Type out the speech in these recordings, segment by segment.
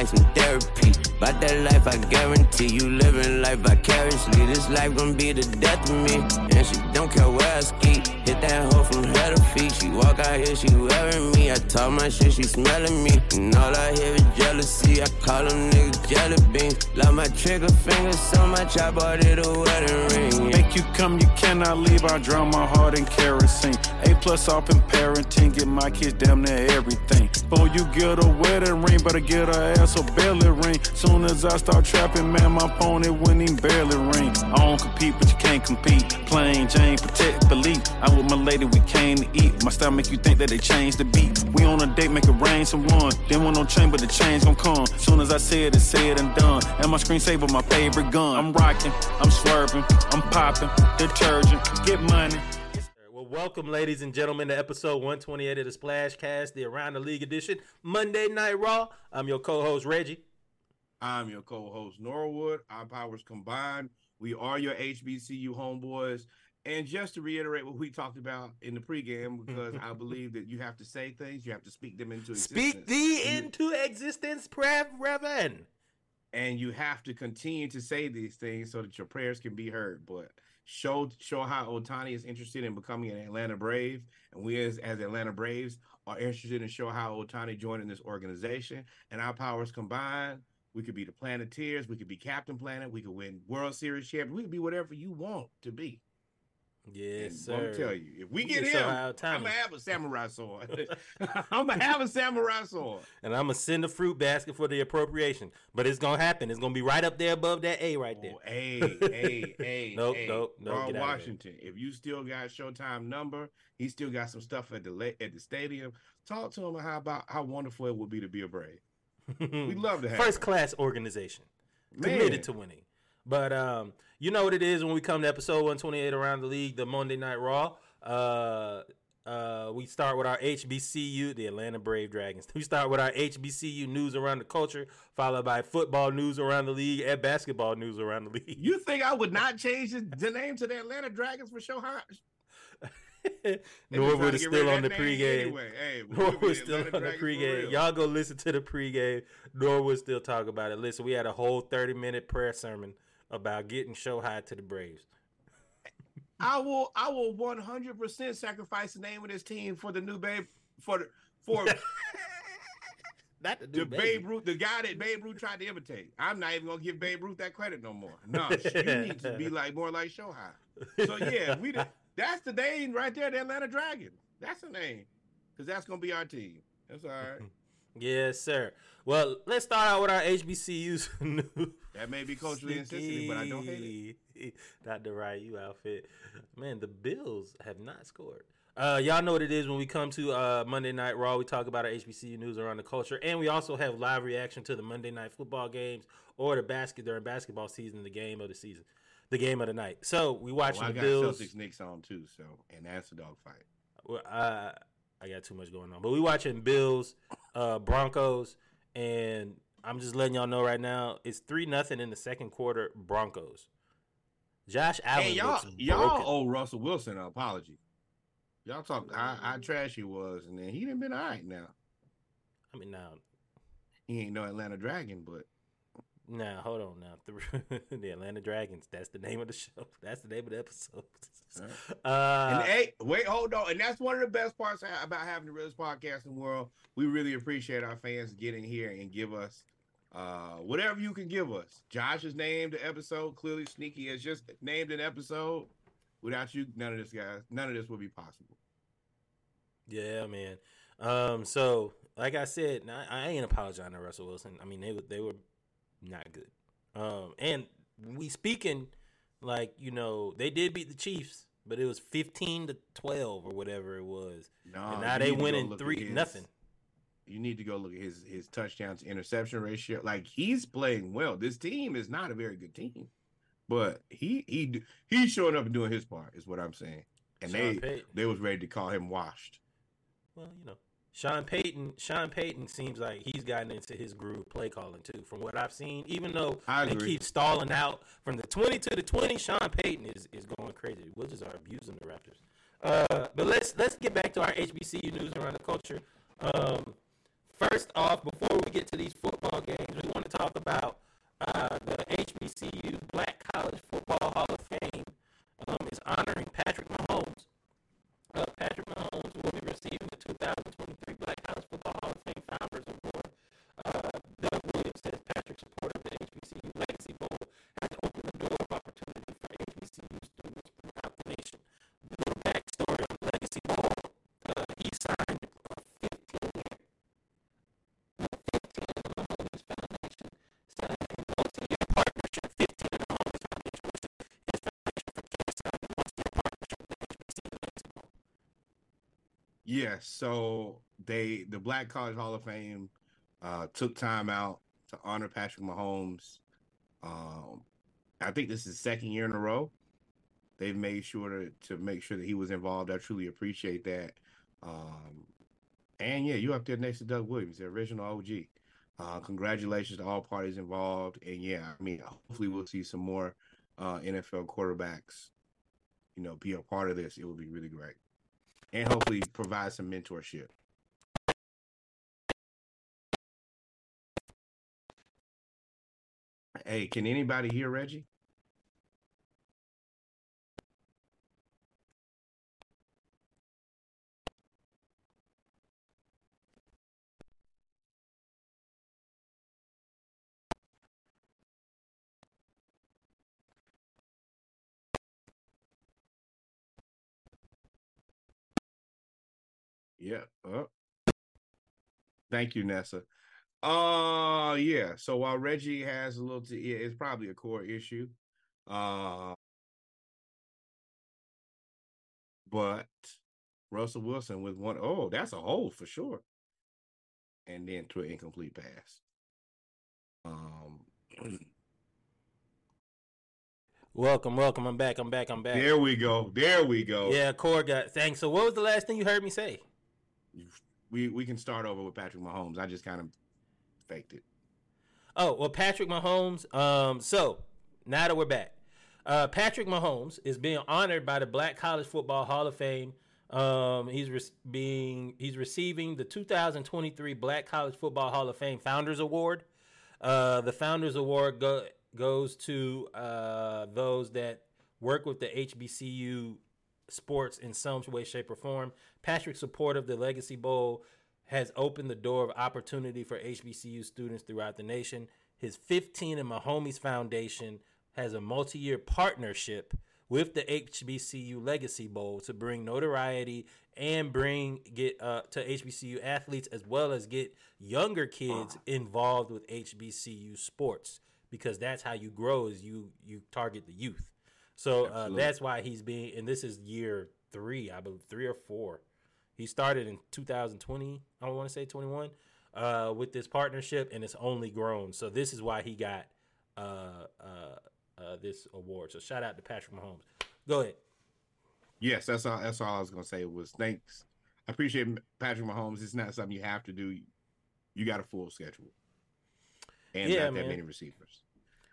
like some therapy. About that life, I guarantee you living life vicariously. This life gon' be the death of me. And she don't care where I ski. Hit that hoe from head to feet. She walk out here, she wearing me. I talk my shit, she smelling me. And all I hear is jealousy. I call them niggas jelly beans. Love my trigger finger so much, I bought it a wedding ring. Make you come, you cannot leave. I drown my heart in kerosene. A plus off in parenting, get my kids damn near everything. Before you get a wedding ring, better get her ass a belly ring. Soon as I start trapping, man, my phone it wouldn't even barely ring. I don't compete, but you can't compete. Plain Jane, protect, believe. I'm with my lady, we came to eat. My style make you think that they changed the beat. We on a date, make it rain some one. Then want no chain, but the change gon' come. Soon as I say it, said and done. And my screensaver, my favorite gun. I'm rocking, I'm swerving, I'm popping, detergent, get money. Welcome, ladies and gentlemen, to episode 128 of the Splash Cast, the Around the League edition, Monday Night Raw. I'm your co-host Reggie. I'm your co-host Norwood. Our powers combined. We are your HBCU homeboys. And just to reiterate what we talked about in the pregame, because I believe that you have to say things, you have to speak them into existence. Speak thee you- into existence, Reverend. and you have to continue to say these things so that your prayers can be heard. But show Shohei Ohtani is interested in becoming an Atlanta Brave, and we as as Atlanta Braves are interested in Shohei Ohtani joining this organization. And our powers combined, we could be the Planeteers, we could be Captain Planet, we could win World Series champion, we could be whatever you want to be. Yes, And sir. I'm tell you, if we get him, I'm gonna have a samurai sword. I'm gonna have a samurai sword. And I'm gonna send a fruit basket for the appropriation, but it's gonna happen. It's gonna be right up there above that A right oh, there. Oh, hey, hey, hey, Nope, hey. nope, nope, Ron get outta there. Washington. If you still got Showtime number, he still got some stuff at the at the stadium. Talk to him how about how wonderful it would be to be a Brave. We love to have first him. class organization, Man. committed to winning. But um, you know what it is when we come to episode 128 around the league, the Monday Night Raw. Uh, uh, we start with our HBCU, the Atlanta Brave Dragons. We start with our HBCU news around the culture, followed by football news around the league and basketball news around the league. You think I would not change the, name to the Atlanta Dragons for Shohei? Norwood is still on the pregame. Anyway, hey, but we'll Norwood's still on the pregame. Y'all go listen to the pregame. Norwood still talk about it. Listen, we had a whole 30 minute prayer sermon about getting Shohei to the Braves. I will I will 100% sacrifice the name of this team for the new babe for the for Not the, the. Babe Ruth, the guy that Babe Ruth tried to imitate. I'm not even gonna give Babe Ruth that credit no more. No, you need to be like more like Shohei. So yeah, we the, that's the name right there, the Atlanta Dragon. That's the name, because that's gonna be our team. That's all right. Yes, sir. Well, let's start out with our HBCU's news. That may be culturally insensitive, but I don't hate it. Not the right you outfit. Man, the Bills have not scored. Uh, y'all know what it is when we come to uh, Monday Night Raw. We talk about our HBCU news around the culture, and we also have live reaction to the Monday Night Football games or the basket during basketball season, the game of the season, the game of the night. So we watching Well, I the got Bills. Celtics Knicks on too, so and that's a dog fight. Well, I I got too much going on, but we watching Bills, uh, Broncos, and I'm just letting y'all know right now it's three nothing in the second quarter. Broncos. Josh Allen Hey, y'all, y'all owe Russell Wilson an apology. Y'all talk how, how trash he was, and then he didn't been all right now. I mean, now, He ain't no Atlanta Dragon, but now, hold on, now, the, the Atlanta Dragons. That's the name of the show. That's the name of the episode. and Uh, hey, wait, hold on. And that's one of the best parts about having the realest podcast in the world. We really appreciate our fans getting here and give us uh whatever you can give us. Josh has named the episode. Clearly, Sneaky has just named an episode. Without you, none of this, guys, none of this would be possible. Yeah, man. Um, so like I said, I, I ain't apologizing to Russell Wilson. I mean, they were they were not good. Um, and we speaking like you know they did beat the Chiefs, but it was fifteen to twelve or whatever it was, No, and now they need to go winning three his- nothing. You need to go look at his his touchdown to interception ratio. Like he's playing well. This team is not a very good team, but he he he's showing up and doing his part. Is what I'm saying. And Sean they Payton. they was ready to call him washed. well, you know, Sean Payton. Sean Payton seems like he's gotten into his groove play calling too. From what I've seen, even though they keep stalling out from the twenty to the twenty, Sean Payton is, is going crazy. The Wizards are abusing the Raptors. Uh, but let's let's get back to our HBCU news around the culture. Um, first off, before we get to these football games, we want to talk about uh, the HBCU Black College Football Hall of Fame um, is honoring Patrick Mahomes. Uh, Patrick Mahomes will be receiving the 2023 Black Yes, so they the Black College Hall of Fame uh, took time out to honor Patrick Mahomes. Um, I think this is second year in a row. They've made sure to, to make sure that he was involved. I truly appreciate that. Um, and yeah, you up there next to Doug Williams, the original OG. Uh, congratulations to all parties involved. And yeah, I mean, hopefully we'll see some more uh, NFL quarterbacks, you know, be a part of this. It would be really great and hopefully provide some mentorship. Hey, can anybody hear Reggie? Yeah. Uh, thank you, Nessa. Uh yeah. So while Reggie has a little, t- yeah, it's probably a core issue. Uh, but Russell Wilson with one, oh, that's a hole for sure. And then to an incomplete pass. Um, Welcome, welcome. I'm back. I'm back. I'm back. there we go. There we go. Yeah, Core got thanks. So, what was the last thing you heard me say? We we can start over with Patrick Mahomes. I just kind of faked it. Oh, well, Patrick Mahomes. Um, so now that we're back, uh, Patrick Mahomes is being honored by the Black College Football Hall of Fame. Um, he's re- being he's receiving the 2023 Black College Football Hall of Fame Founders Award. Uh, the Founders Award go, goes to uh, those that work with the HBCU sports in some way, shape, or form. Patrick's support of the Legacy Bowl has opened the door of opportunity for HBCU students throughout the nation. His 15 and Mahomes Foundation has a multi-year partnership with the HBCU Legacy Bowl to bring notoriety and bring get uh, to HBCU athletes as well as get younger kids involved with HBCU sports because that's how you grow is you you target the youth. So uh, that's why he's being and this is year three, I believe three or four. He started in 2020, I want to say 21, uh, with this partnership, and it's only grown. So this is why he got uh, uh, uh, this award. So shout out to Patrick Mahomes. Go ahead. Yes, that's all. That's all I was gonna say. Was thanks. I appreciate Patrick Mahomes. It's not something you have to do. You got a full schedule, and Yeah, not man. that many receivers.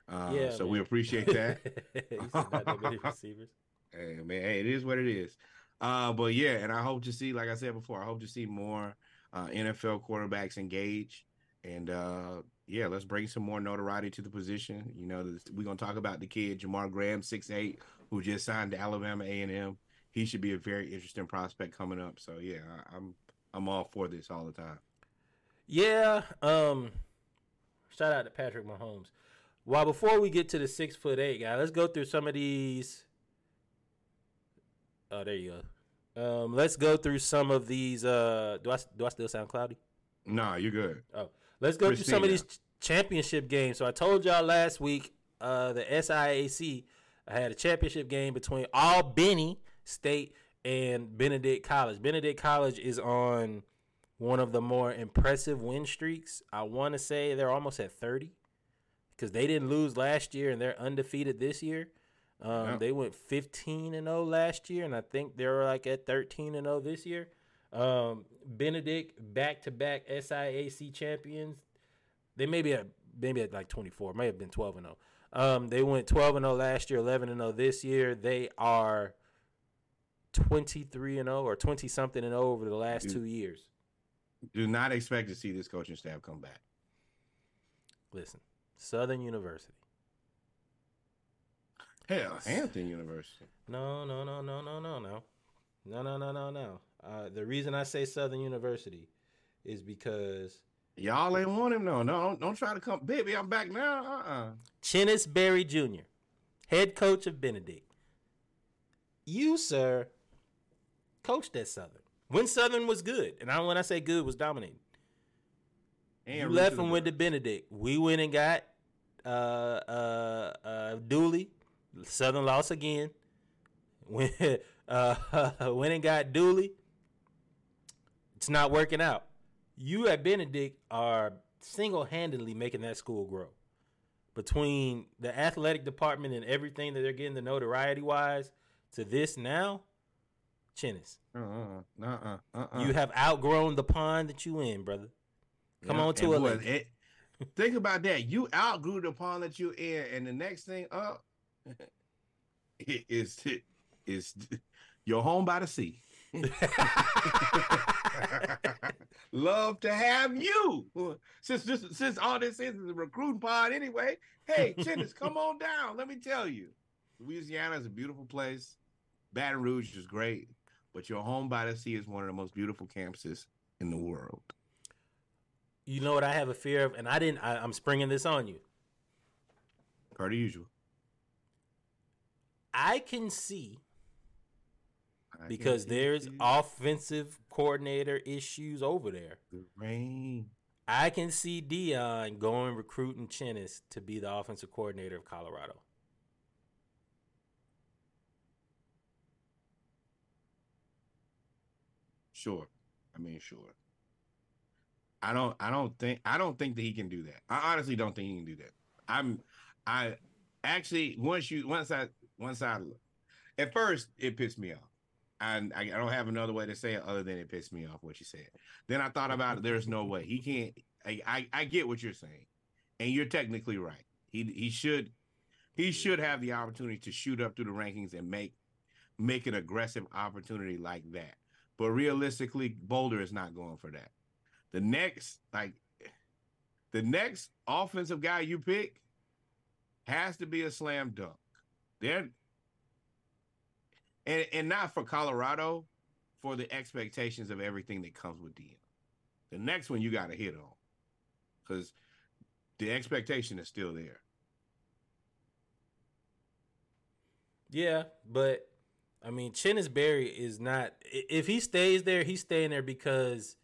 Uh, Yeah, so man. we appreciate that. Not that many receivers. hey, man, hey, it is what it is. Uh, but yeah, and I hope to see, like I said before, I hope to see more uh, NFL quarterbacks engage. And uh, yeah, let's bring some more notoriety to the position. You know, we're gonna talk about the kid Jamar Graham, six eight, who just signed to Alabama A and M. He should be a very interesting prospect coming up. So yeah, I, I'm I'm all for this all the time. Yeah. Um. Shout out to Patrick Mahomes. Well, before we get to the six foot eight guy, let's go through some of these. Oh, there you go. Um, let's go through some of these. Uh, do I do I still sound cloudy? Nah, you're good. Oh, let's go through some of these ch- championship games. So I told y'all last week, uh, the SIAC I had a championship game between Albany State and Benedict College. Benedict College is on one of the more impressive win streaks. I want to say they're almost at 30 because they didn't lose last year and they're undefeated this year. Um, Yeah. They went 15 and 0 last year, and I think they're like at 13 and 0 this year. Um, Benedict back to back SIAC champions. They maybe at maybe at like 24, may have been 12 and 0. Um, they went 12 and 0 last year, 11 and 0 this year. They are 23 and 0 or 20 something and 0 over the last Dude. two years. Do not expect to see this coaching staff come back. Listen, Southern University. Hell, Hampton University. No, no, no, no, no, no, no, no, no, no, no, no. Uh, the reason I say Southern University is because Y'all ain't want him no. No, don't, don't try to come. Baby, I'm back now. Uh-uh. Chennis Berry Jr., head coach of Benedict. You, sir, coached at Southern when Southern was good, and I when I say good was dominating. And you left and went to. Benedict. We went and got uh, uh, uh, Dooley. Southern lost again. Went, uh, went and got Dooley. It's not working out. You at Benedict are single handedly making that school grow. Between the athletic department and everything that they're getting the notoriety wise to this now, Chennis, Uh-uh. Uh-uh. Uh-uh. you have outgrown the pond that you in, brother. Come Yeah, on to and a boy, lake. it- Think about that. You outgrew the pond that you in, and the next thing up is is your home by the sea. Love to have you. Since this since all this is is a recruiting pod anyway. Hey, Chennis, come on down. Let me tell you. Louisiana is a beautiful place. Baton Rouge is great, but your home by the sea is one of the most beautiful campuses in the world. You know what I have a fear of, and I didn't. I, I'm springing this on you. Per the usual. I can see I because see there's the- offensive coordinator issues over there. the rain. I can see Deion going recruiting Chennis to be the offensive coordinator of Colorado. Sure. I mean, sure. I don't I don't think I don't think that he can do that. I honestly don't think he can do that. I'm I actually once you once I once I at first it pissed me off. And I, I don't have another way to say it other than it pissed me off what you said. Then I thought about it. There's no way he can't. I, I, I get what you're saying, and you're technically right. He he should he should have the opportunity to shoot up through the rankings and make make an aggressive opportunity like that. But realistically, Boulder is not going for that. The next, like, the next offensive guy you pick has to be a slam dunk. They're and and not for Colorado, for the expectations of everything that comes with Deion. The next one you got to hit on, because the expectation is still there. Yeah, but I mean, Chennis Berry is not. If he stays there, he's staying there because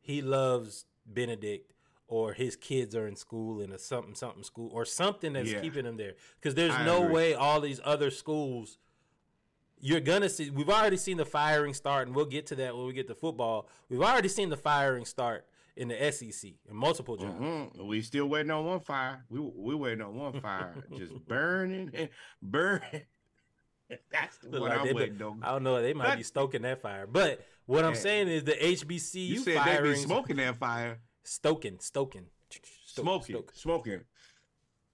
he loves Benedict or his kids are in school in a something something school or something that's Yeah. keeping him there. Because there's I no agree. way all these other schools. You're gonna see. We've already seen the firing start, and we'll get to that when we get to football. We've already seen the firing start in the SEC in multiple jobs. Mhm. We still waiting on one fire. We we waiting on one fire, just burning and burning. That's the Look one like I'm waiting on. I don't know. They might But- be stoking that fire. But what I'm saying is the HBCU You said they be firings smoking that fire, stoking, stoking, smoking, stoke. smoking,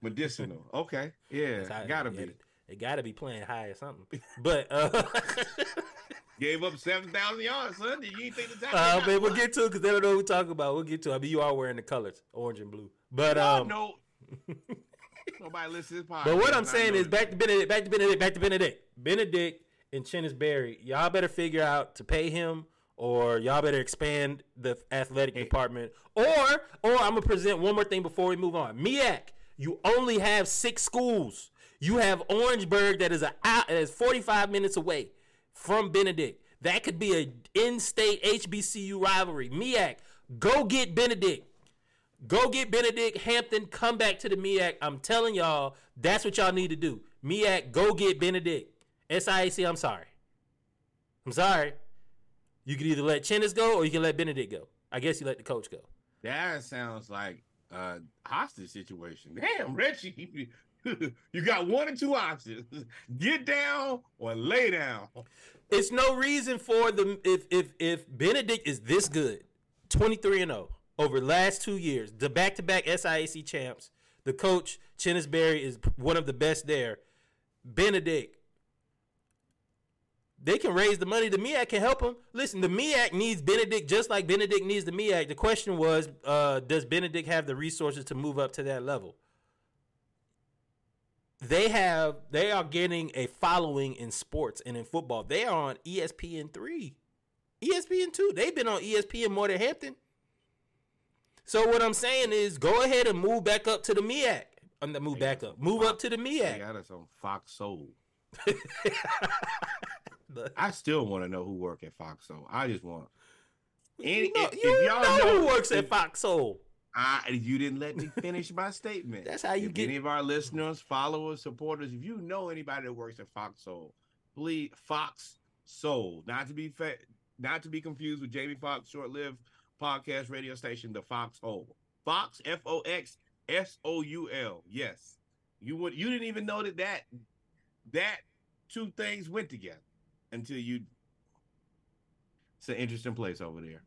medicinal. Okay, yeah, That's how- gotta yeah, be. They gotta be playing high or something. But uh, Gave up seven thousand yards, son. Did you ain't think the time? uh man, we'll get to it because they don't know what we're talking about. We'll get to it. I mean, you are wearing the colors, orange and blue. But um, no. Nobody listens to this podcast. but what I'm and I saying know is that. back to Benedict, back to Benedict, back to Benedict. Benedict and Chennis Berry, y'all better figure out to pay him, or y'all better expand the athletic Hey. department, or or I'm gonna present one more thing before we move on. MEAC, you only have six schools. You have Orangeburg that is a out, that is 45 minutes away from Benedict. That could be a in-state HBCU rivalry. MEAC, go get Benedict. Go get Benedict Hampton. Come back to the MEAC. I'm telling y'all, that's what y'all need to do. MEAC, go get Benedict. SIAC, I'm sorry. I'm sorry. You can either let Chennis go or you can let Benedict go. I guess you let the coach go. That sounds like a hostage situation. Damn, Reggie. you got one or two options: get down or lay down. It's no reason for the if if if Benedict is this good, twenty three and zero over the last two years, the back to back SIAC champs. The coach Chennis Berry is one of the best there. Benedict, they can raise the money. The MEAC can help them. Listen, the MEAC needs Benedict just like Benedict needs the MEAC. The question was, uh, does Benedict have the resources to move up to that level? They have. They are getting a following in sports and in football. They are on ESPN three, ESPN two. They've been on ESPN more than Hampton. So what I'm saying is, go ahead and move back up to the MEAC. I'm move back up. Move up to the They got us on Fox Soul. I still want to know who work at Fox Soul. I just want. Any, you know, if, if you y'all know, know who works at if- Fox Soul. I, you didn't let me finish my statement. That's how you if get- any of our listeners, followers, supporters. If you know anybody that works at Fox Soul, please Fox Soul, not to be fa- not to be confused with Jamie Foxx short-lived podcast radio station, the Fox Hole. Fox F O X S O U L. Yes, you would. You didn't even know that that that two things went together until you. It's an interesting place over there.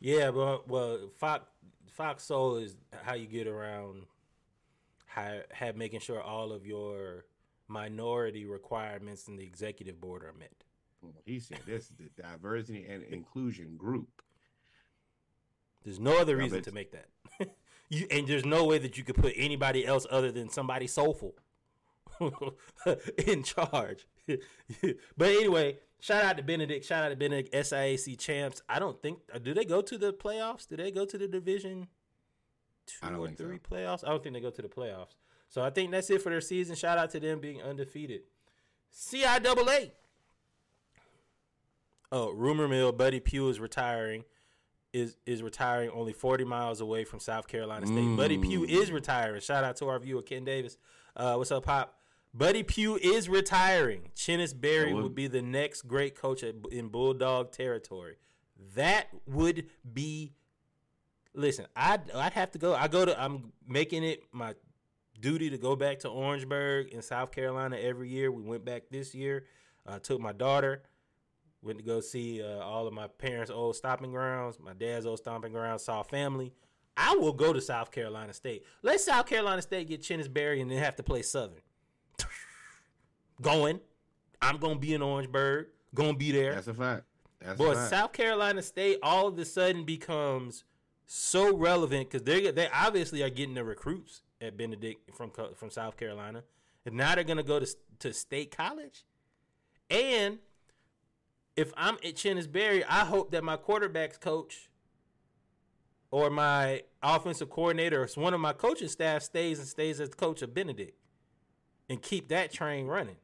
Yeah, but well, Fox Fox Soul is how you get around how have making sure all of your minority requirements in the executive board are met. He said this is the diversity and inclusion group. There's no other reason to make that. you and there's no way that you could put anybody else other than somebody soulful in charge. but anyway, shout out to Benedict. Shout out to Benedict SIAC champs. I don't think uh, do they go to the playoffs? Do they go to the division two I don't or think so. three playoffs? I don't think they go to the playoffs. So I think that's it for their season. Shout out to them being undefeated. CIAA. Oh, rumor mill, Buddy Pough is retiring. Is is retiring only 40 miles away from South Carolina State. Buddy Pough is retiring. Shout out to our viewer Ken Davis. Uh, what's up, Pop? Buddy Pough is retiring. Chennis Berry would- would be the next great coach at, in Bulldog territory. That would be. Listen, I'd I'd have to go. I go to. I'm making it my duty to go back to Orangeburg in South Carolina every year. We went back this year. I took my daughter. Went to go see uh, all of my parents' old stomping grounds, my dad's old stomping grounds, saw family. I will go to South Carolina State. Let South Carolina State get Chinnis Berry and then have to play Southern. Going. I'm going to be in Orangeburg. Going to be there. That's a fact. That's Boy, a fact. South Carolina State all of a sudden becomes so relevant because they they obviously are getting the recruits at Benedict from from South Carolina, and now they're gonna go to to State College. And if I'm at Chennis Berry, I hope that my quarterbacks coach or my offensive coordinator or one of my coaching staff stays and stays as the coach of Benedict and keep that train running.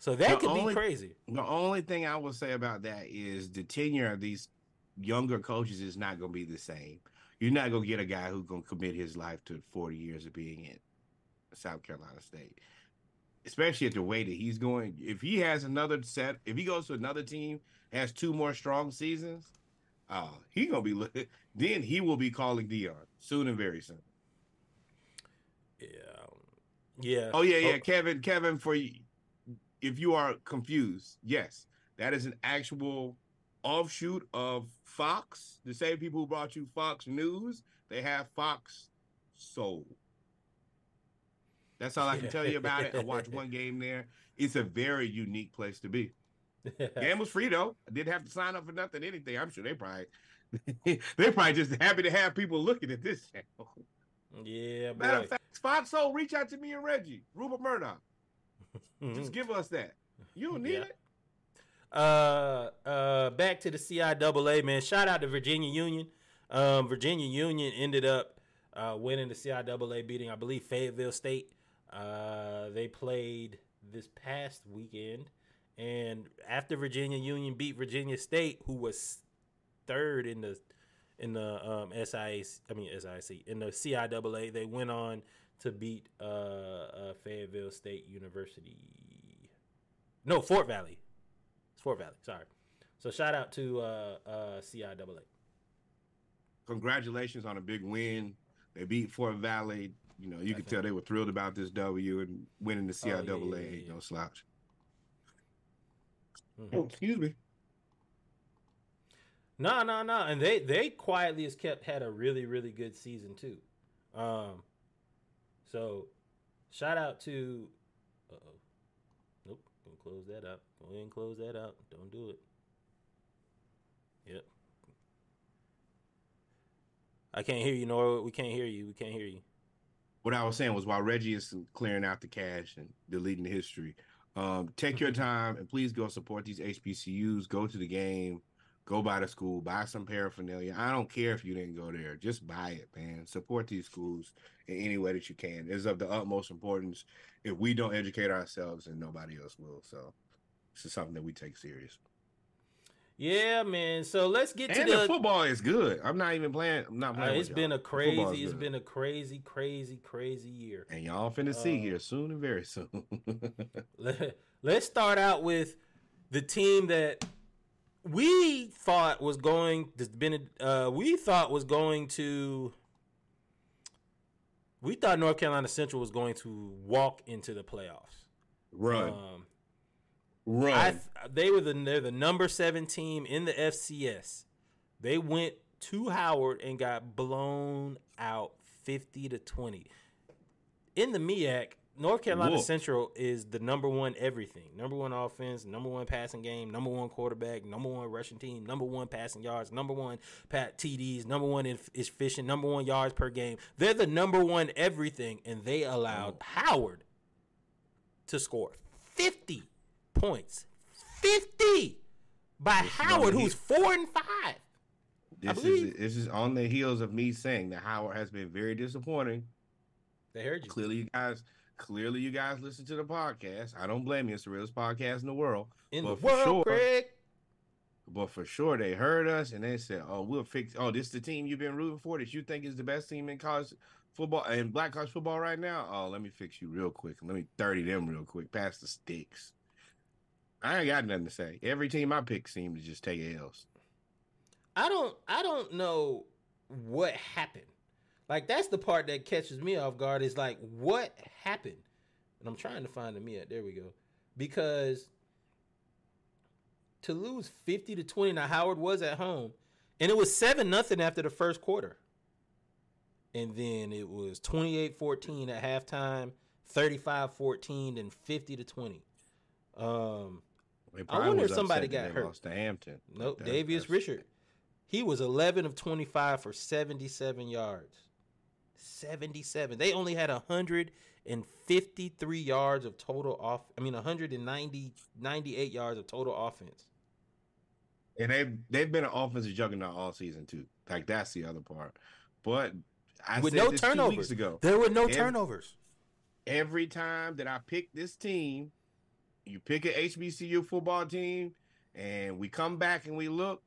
So that The could only- be crazy. The only thing I will say about that is the tenure of these younger coaches is not going to be the same. You're not going to get a guy who's going to commit his life to 40 years of being in South Carolina State, especially at the way that he's going. If he has another set, if he goes to another team, has two more strong seasons, uh, he gonna be look- then he will be calling Deion soon and very soon. Yeah. Yeah. Oh yeah, yeah, Kevin, Kevin, for you, if you are confused, yes, that is an actual offshoot of Fox. The same people who brought you Fox News, they have Fox Soul. That's all I can tell you about it. I watched one game there. It's a very unique place to be. Game was free though. I didn't have to sign up for nothing, anything. I'm sure they probably they're probably just happy to have people looking at this channel. yeah, Matter boy. of fact, Fox Soul, reach out to me and Reggie, Rupert Murdoch. Just give us that. You don't need Yeah. it. Uh, uh, back to the CIAA, man. Shout out to Virginia Union. Um, Virginia Union ended up uh, winning the CIAA, beating, I believe, Fayetteville State. Uh, they played this past weekend, and after Virginia Union beat Virginia State, who was third in the in the um, SIAC, I mean SIAC in the CIAA, they went on to beat uh, uh, Fayetteville State University. No, Fort Valley. It's Fort Valley. Sorry. So shout out to uh, uh, CIAA. Congratulations on a big win. They beat Fort Valley. you know, you could tell they were thrilled about this W and winning the Oh, yeah, CIAA. yeah, ain't yeah. No slouch. Mhm. Oh, excuse me. No, no, no. And they they quietly as kept had a really really good season too. Um, so shout out to. Uh oh. Nope. Gonna close that out. Go ahead and close that out. Don't do it. Yep. I can't hear you, Nora. We can't hear you. We can't hear you. What I was saying was while Reggie is clearing out the cache and deleting the history, um, take your time and please go support these HBCUs. Go to the game, go by the school, buy some paraphernalia. I don't care if you didn't go there, just buy it, man. Support these schools in any way that you can. It's of the utmost importance. If we don't educate ourselves, and nobody else will. So this is something that we take serious. Yeah, man. So let's get to And the the. football is good. I'm not even playing. I'm not Uh, playing. it's with been a crazy. It's good. been a crazy, crazy, crazy year. and y'all finna see Uh, here soon and very soon. Let- Let's start out with the team that we thought was going to been uh, we thought was going to we thought North Carolina Central was going to walk into the playoffs. Run, Um, run. I th- they were the they're the number seven team in the FCS. They went to Howard and got blown out fifty to twenty. In the MEAC, North Carolina Whooped. Central is the number one everything. Number one offense, number one passing game, number one quarterback, number one rushing team, number one passing yards, number one pat TDs, number one in is fishing, number one yards per game. They're the number one everything, and they allowed Howard to score 50 points. 50 by This Howard, who's four and five. This is this is on the heels of me saying that Howard has been very disappointing. They heard you. Clearly, you guys, clearly you guys listen to the podcast. I don't blame you. It's the realest podcast in the world. In but the for world, sure- Greg. But for sure, they heard us and they said, "Oh, we'll fix. Oh, this is the team you've been rooting for that you think is the best team in college football and black college football right now. Oh, let me fix you real quick. Let me thirty them real quick. Pass the sticks. I ain't got nothing to say. Every team I pick seemed to just take L's. I don't I don't know what happened. Like that's the part that catches me off guard is like what happened? And I'm trying to find the Mia. There we go. Because to lose 50 to 20 now Howard was at home and it was 7 nothing after the first quarter. And then it was 28-14 at halftime, 35-14 and 50 to 20. Um I wonder if somebody got hurt. Lost to Hampton. Nope, That- Davius Richard. He was 11 of 25 for 77 yards. 77. They only had 153 yards of total off. I mean, 190, 98 yards of total offense. And they've they've been an offensive juggernaut all season too. Like that's the other part. But I With said no this two turnovers. weeks ago. There were no Every- turnovers. Every time that I pick this team, you pick an HBCU football team, and we come back and we look,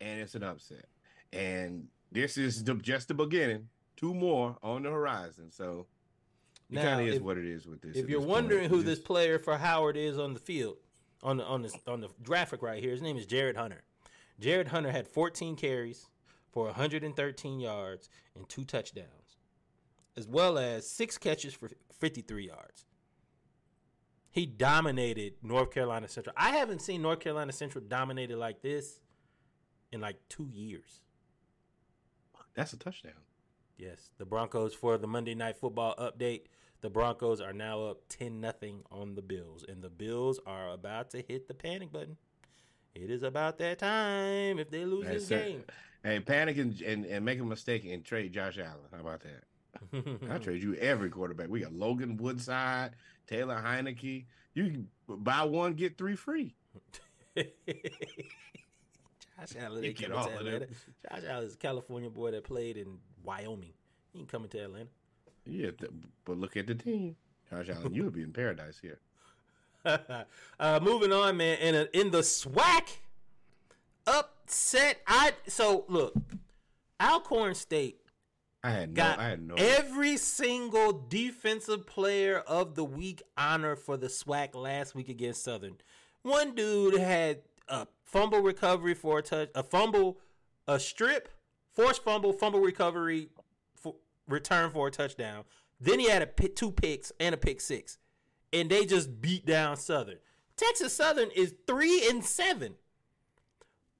and it's an upset. And this is the, just the beginning. Two more on the horizon. So it kind of is if- what it is with this. If you're this point. wondering who this player for Howard is on the field, on the on the on the graphic right here, his name is Jared Hunter. Jared Hunter had 14 carries for 113 yards and two touchdowns, as well as six catches for 53 yards. He dominated North Carolina Central. I haven't seen North Carolina Central dominated like this in like two years. that's a touchdown. Yes, the Broncos for the Monday Night Football update. The Broncos are now up 10 nothing on the Bills, and the Bills are about to hit the panic button. It is about that time if they lose That's this game. Hey, panic and, and, and make a mistake and trade Josh Allen. How about that? I trade you every quarterback. We got Logan Woodside, Taylor Heinicke. You can buy one, get three free. Josh Allen You get all of them. Josh Allen is a California boy that played in Wyoming. He ain't coming to Atlanta. Yeah, th- but look at the team. Josh Allen, you would be in paradise here. uh, moving on, man. In a, in the SWAC upset, I so look, Alcorn State I had no, got I had no. every single defensive player of the week honor for the SWAC last week against Southern. One dude had a fumble recovery for a touch, a fumble, a strip, forced fumble, fumble recovery, for, return for a touchdown. Then he had a pick, two picks and a pick six, and they just beat down Southern. Texas Southern is three and seven,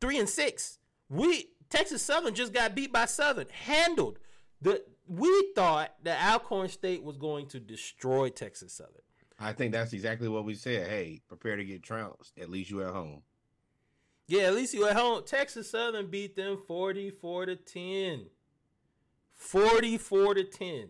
three and six. We Texas Southern just got beat by Southern, handled. The we thought that Alcorn State was going to destroy Texas Southern. I think that's exactly what we said. Hey, prepare to get trounced. At least you at home. Yeah, at least you at home. Texas Southern beat them 44 to 10. 44 to 10.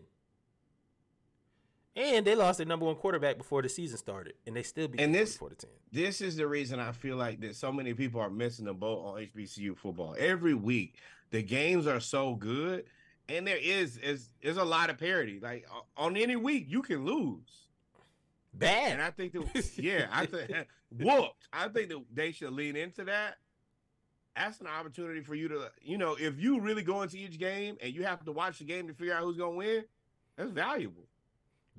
And they lost their number one quarterback before the season started. And they still beat And them this- 44 to 10. This is the reason I feel like that so many people are missing the boat on HBCU football. Every week, the games are so good, and there is is is a lot of parity. Like on any week, you can lose. Bad. And I think that yeah, I think whooped. I think that they should lean into that. That's an opportunity for you to, you know, if you really go into each game and you have to watch the game to figure out who's gonna win, that's valuable.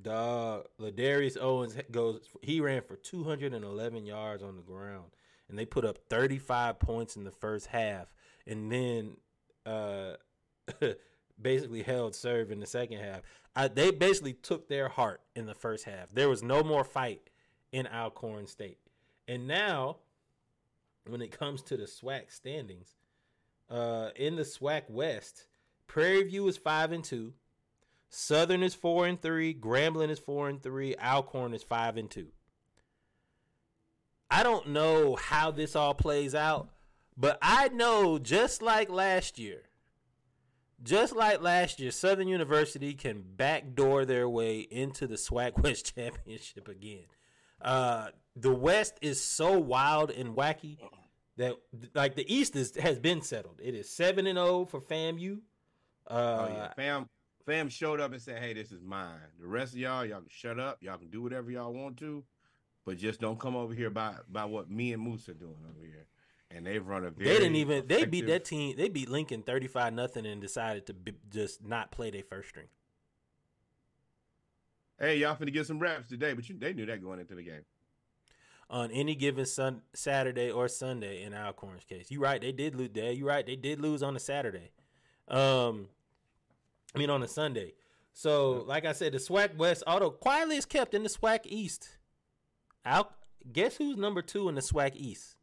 Dog, Ladarius Owens goes. He ran for 211 yards on the ground, and they put up 35 points in the first half, and then uh, basically held serve in the second half. I, they basically took their heart in the first half. There was no more fight in Alcorn State, and now when it comes to the SWAC standings, uh, in the SWAC West, Prairie View is five and two. Southern is four and three. Grambling is four and three. Alcorn is five and two. I don't know how this all plays out, but I know just like last year, just like last year, Southern University can backdoor their way into the SWAC West Championship again. Uh, the West is so wild and wacky that like the East is has been settled. It is seven and zero for FAMU. Uh, Oh yeah, fam, fam showed up and said, "Hey, this is mine. The rest of y'all, y'all can shut up. Y'all can do whatever y'all want to, but just don't come over here by by what me and Moose are doing over here." And they've run a very They didn't even. They beat that team. They beat Lincoln thirty five nothing and decided to be, just not play their first string. Hey, y'all finna get some reps today, but you, they knew that going into the game. on any given sun Saturday or Sunday in Alcorn's case. You right, they did lose. There, you right, they did lose on a Saturday. Um, I mean on a Sunday. So, like I said, the SWAC West, although quietly is kept in the SWAC East. Al, guess who's number two in the SWAC East?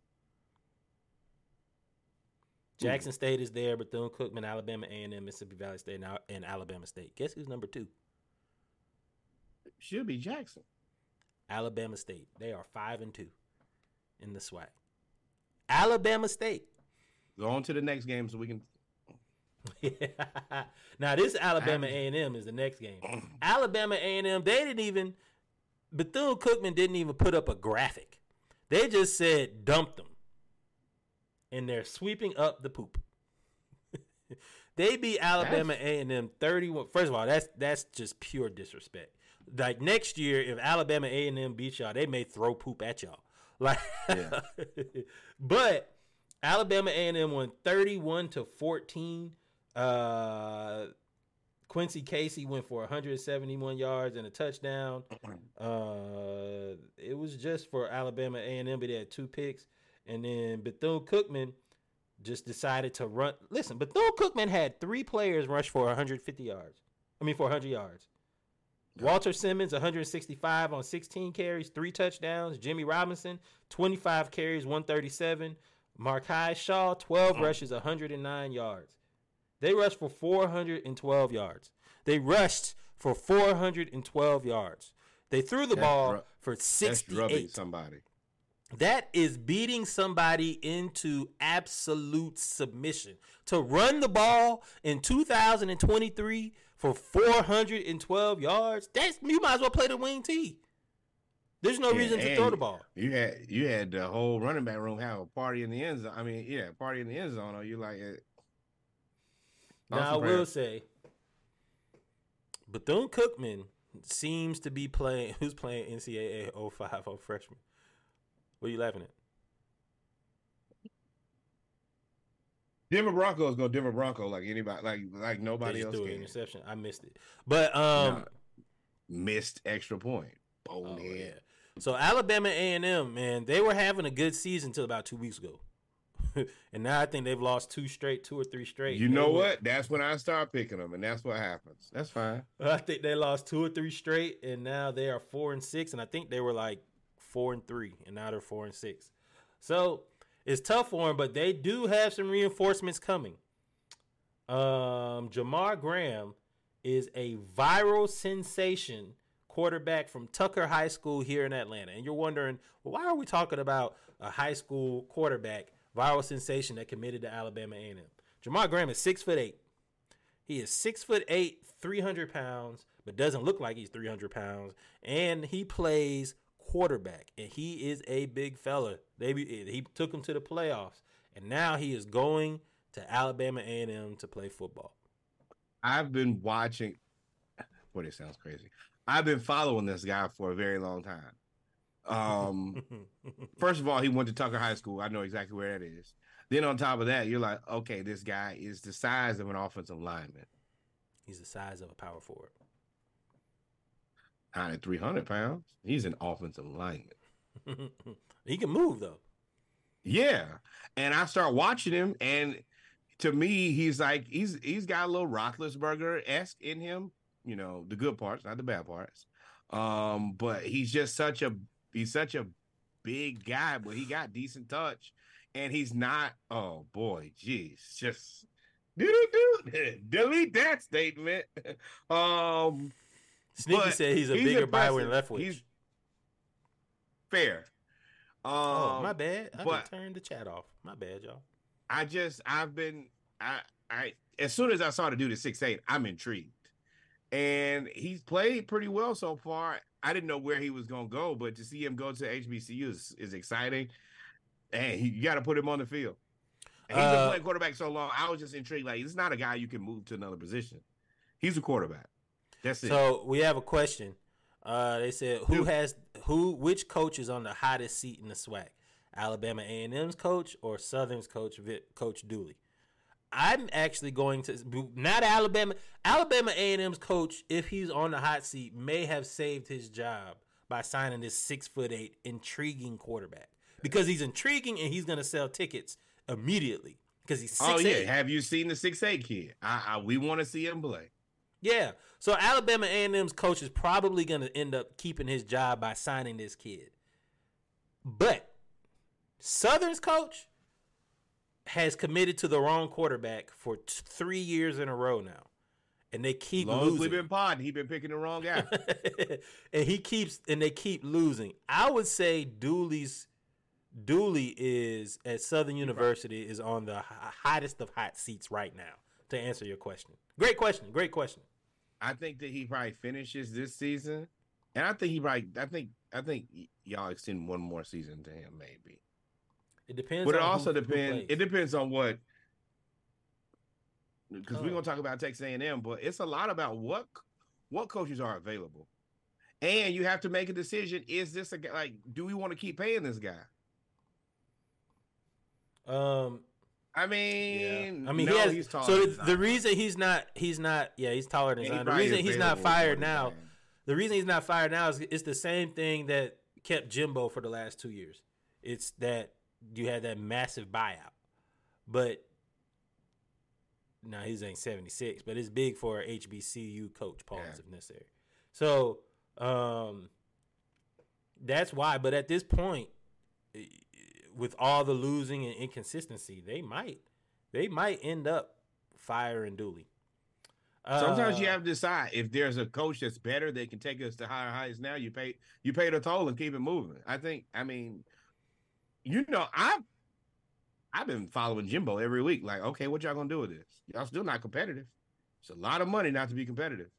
Hmm. Jackson State is there, Bethune Cookman, Alabama A&M, Mississippi Valley State, and Al- Alabama State. Guess who's number two? Should be Jackson. Alabama State. They are five and two in the SWAC. Alabama State. Go on to the next game so we can. now this Alabama A and M is the next game. Alabama A and M. They didn't even. Bethune Cookman didn't even put up a graphic. They just said dump them, and they're sweeping up the poop. they beat Alabama A and M thirty one. First of all, that's that's just pure disrespect. Like next year, if Alabama A and M beat y'all, they may throw poop at y'all. Like, Yeah. but Alabama A and M won thirty one to fourteen. Uh, Quincy Casey went for 171 yards and a touchdown. Uh, it was just for Alabama A&M, but they had two picks. And then Bethune Cookman just decided to run. Listen, Bethune Cookman had three players rush for 150 yards. I mean, for 100 yards. Walter Simmons, 165 on 16 carries, three touchdowns. Jimmy Robinson, 25 carries, 137. Markai Shaw, 12 mm. rushes, 109 yards. They rushed for 412 yards. They rushed for 412 yards. They threw the That's ball ru- for That's rubbing 68. somebody. That is beating somebody into absolute submission. To run the ball in 2023 for 412 yards, that's you might as well play the wing T. There's no Yeah, reason to throw the ball. You had you had the whole running back room have a party in the end zone. I mean, yeah, party in the end zone. Are you like? eh, Now I will say, Bethune Cookman seems to be playing. Who's playing NCAA 05 on freshman? What are you laughing at? Denver Broncos go Denver Bronco like anybody like like nobody else threw an can. interception. I missed it, but um, Nah, missed extra point. Oh, yeah. So Alabama A and M, man, they were having a good season until about two weeks ago. and now I think they've lost two straight, two or three straight. You know what? That's when I start picking them, and that's what happens. That's fine. I think they lost two or three straight, and now they are four and six. And I think they were like four and three, and now they're four and six. So it's tough for them, but they do have some reinforcements coming. Um, Jamar Graham is a viral sensation quarterback from Tucker High School here in Atlanta. And you're wondering, well, why are we talking about a high school quarterback, viral sensation that committed to Alabama A&M? Jamar Graham is six foot eight. He is six foot eight, 300 pounds, but doesn't look like he's 300 pounds. And he plays quarterback, and he is a big fella. They, he took him to the playoffs, and now he is going to Alabama A&M to play football. I've been watching. Boy, this sounds crazy. I've been following this guy for a very long time. Um, first of all, he went to Tucker High School. I know exactly where that is. Then on top of that, you're like, okay, this guy is the size of an offensive lineman. he's the size of a power forward. At 300 pounds. He's an offensive lineman. he can move though. Yeah. And I start watching him, and to me, he's like he's he's got a little Roethlisberger esque in him. You know, the good parts, not the bad parts. Um, but he's just such a he's such a big guy, but he got decent touch, and he's not. Oh boy, geez, just do do do delete that statement. um, Sneaky said he's a he's bigger impressive. Byron Leftwich. He's fair. Um, oh, my bad. I but- turned the chat off. My bad, y'all. I just I've been I I as soon as I saw the dude at six eight, I'm intrigued. And he's played pretty well so far. I didn't know where he was gonna go, but to see him go to HBCU is, is exciting. And you got to put him on the field. And he's Uh, been playing quarterback so long. I was just intrigued. Like, it's not a guy you can move to another position. He's a quarterback. That's it. So we have a question. Uh, they said who Dude. has who? Which coach is on the hottest seat in the SWAC? Alabama A and M's coach or Southern's coach, Coach Dooley? I'm actually going to not Alabama. Alabama A and M's coach, if he's on the hot seat, may have saved his job by signing this six foot eight intriguing quarterback because he's intriguing and he's going to sell tickets immediately because he's six oh yeah, have you seen the six eight kid? I, I we want to see him play. Yeah. So Alabama A&M's coach is probably going to end up keeping his job by signing this kid. But Southern's coach has committed to the wrong quarterback for t- three years in a row now, and they keep Long losing. been podding, he been picking the wrong guy. and he keeps and they keep losing. I would say Dooley's Dooley is at Southern University is on the hottest of hot seats right now. To answer your question, great question, great question. I think that he probably finishes this season, and I think he probably. I think. I think y- y'all extend one more season to him, maybe. It depends. But it also depends. It depends on what. Because we're Oh. gonna talk about Texas A&M, but it's a lot about what what coaches are available, and you have to make a decision. Is this a guy? Like, do we want to keep paying this guy? Um, I yeah. mean, I mean, no, he has. he's taller so than the, the reason he's not, he's not. Yeah, he's taller than Zion. The reason he's not fired now. The reason he's not fired now is it's the same thing that kept Jimbo for the last two years. It's that you had that massive buyout, but now he's ain't seventy six, but it's big for HBCU coach pause Yeah. if necessary. So um, that's why. But at this point, with all the losing and inconsistency, they might they might end up firing Dooley. Sometimes you Uh, have to decide if there's a coach that's better that can take us to higher heights. Now you pay you pay the toll and keep it moving. I think. I mean, you know, I've I've been following Jimbo every week. Like, okay, what y'all gonna do with this? Y'all still not competitive. It's a lot of money not to be competitive.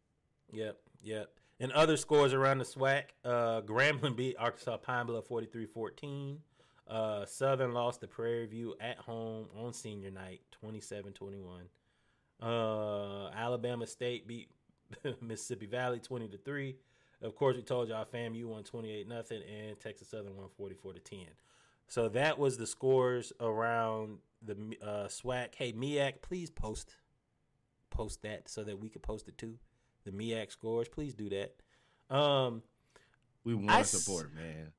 Yep, yep. And other scores around the SWAC, uh, Grambling beat Arkansas Pine Bluff 43-14. Uh, Southern lost to Prairie View at home on senior night, 27-21. Uh, Alabama State beat Mississippi Valley 20 to 3. Of course, we told y'all FAMU won 28 nothing and Texas Southern won 44 to 10. So that was the scores around the uh, SWAC. Hey, MEAC, please post post that so that we could post it too. The MEAC scores, please do that. Um, We want I to s- support, man.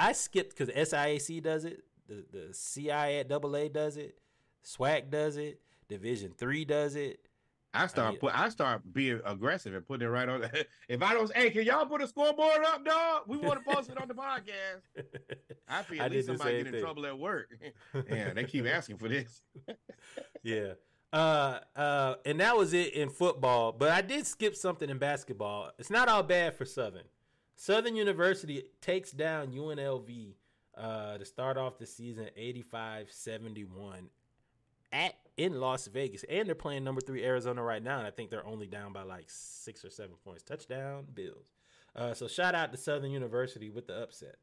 I skipped because SIAC does it. The the CI at Double A does it. SWAC does it. Division three does it. I start mean- put I start being aggressive and putting it right on. if I don't, hey, can y'all put a scoreboard up, dog? We want to post it on the podcast. I feel I least somebody get in thing. trouble at work. yeah, they keep asking for this. yeah. Uh, uh, and that was it in football. But I did skip something in basketball. It's not all bad for Southern. Southern University takes down UNLV uh, to start off the season 85-71 at in Las Vegas. And they're playing number three Arizona right now. And I think they're only down by like six or seven points. Touchdown, Bills. Uh, so shout out to Southern University with the upset.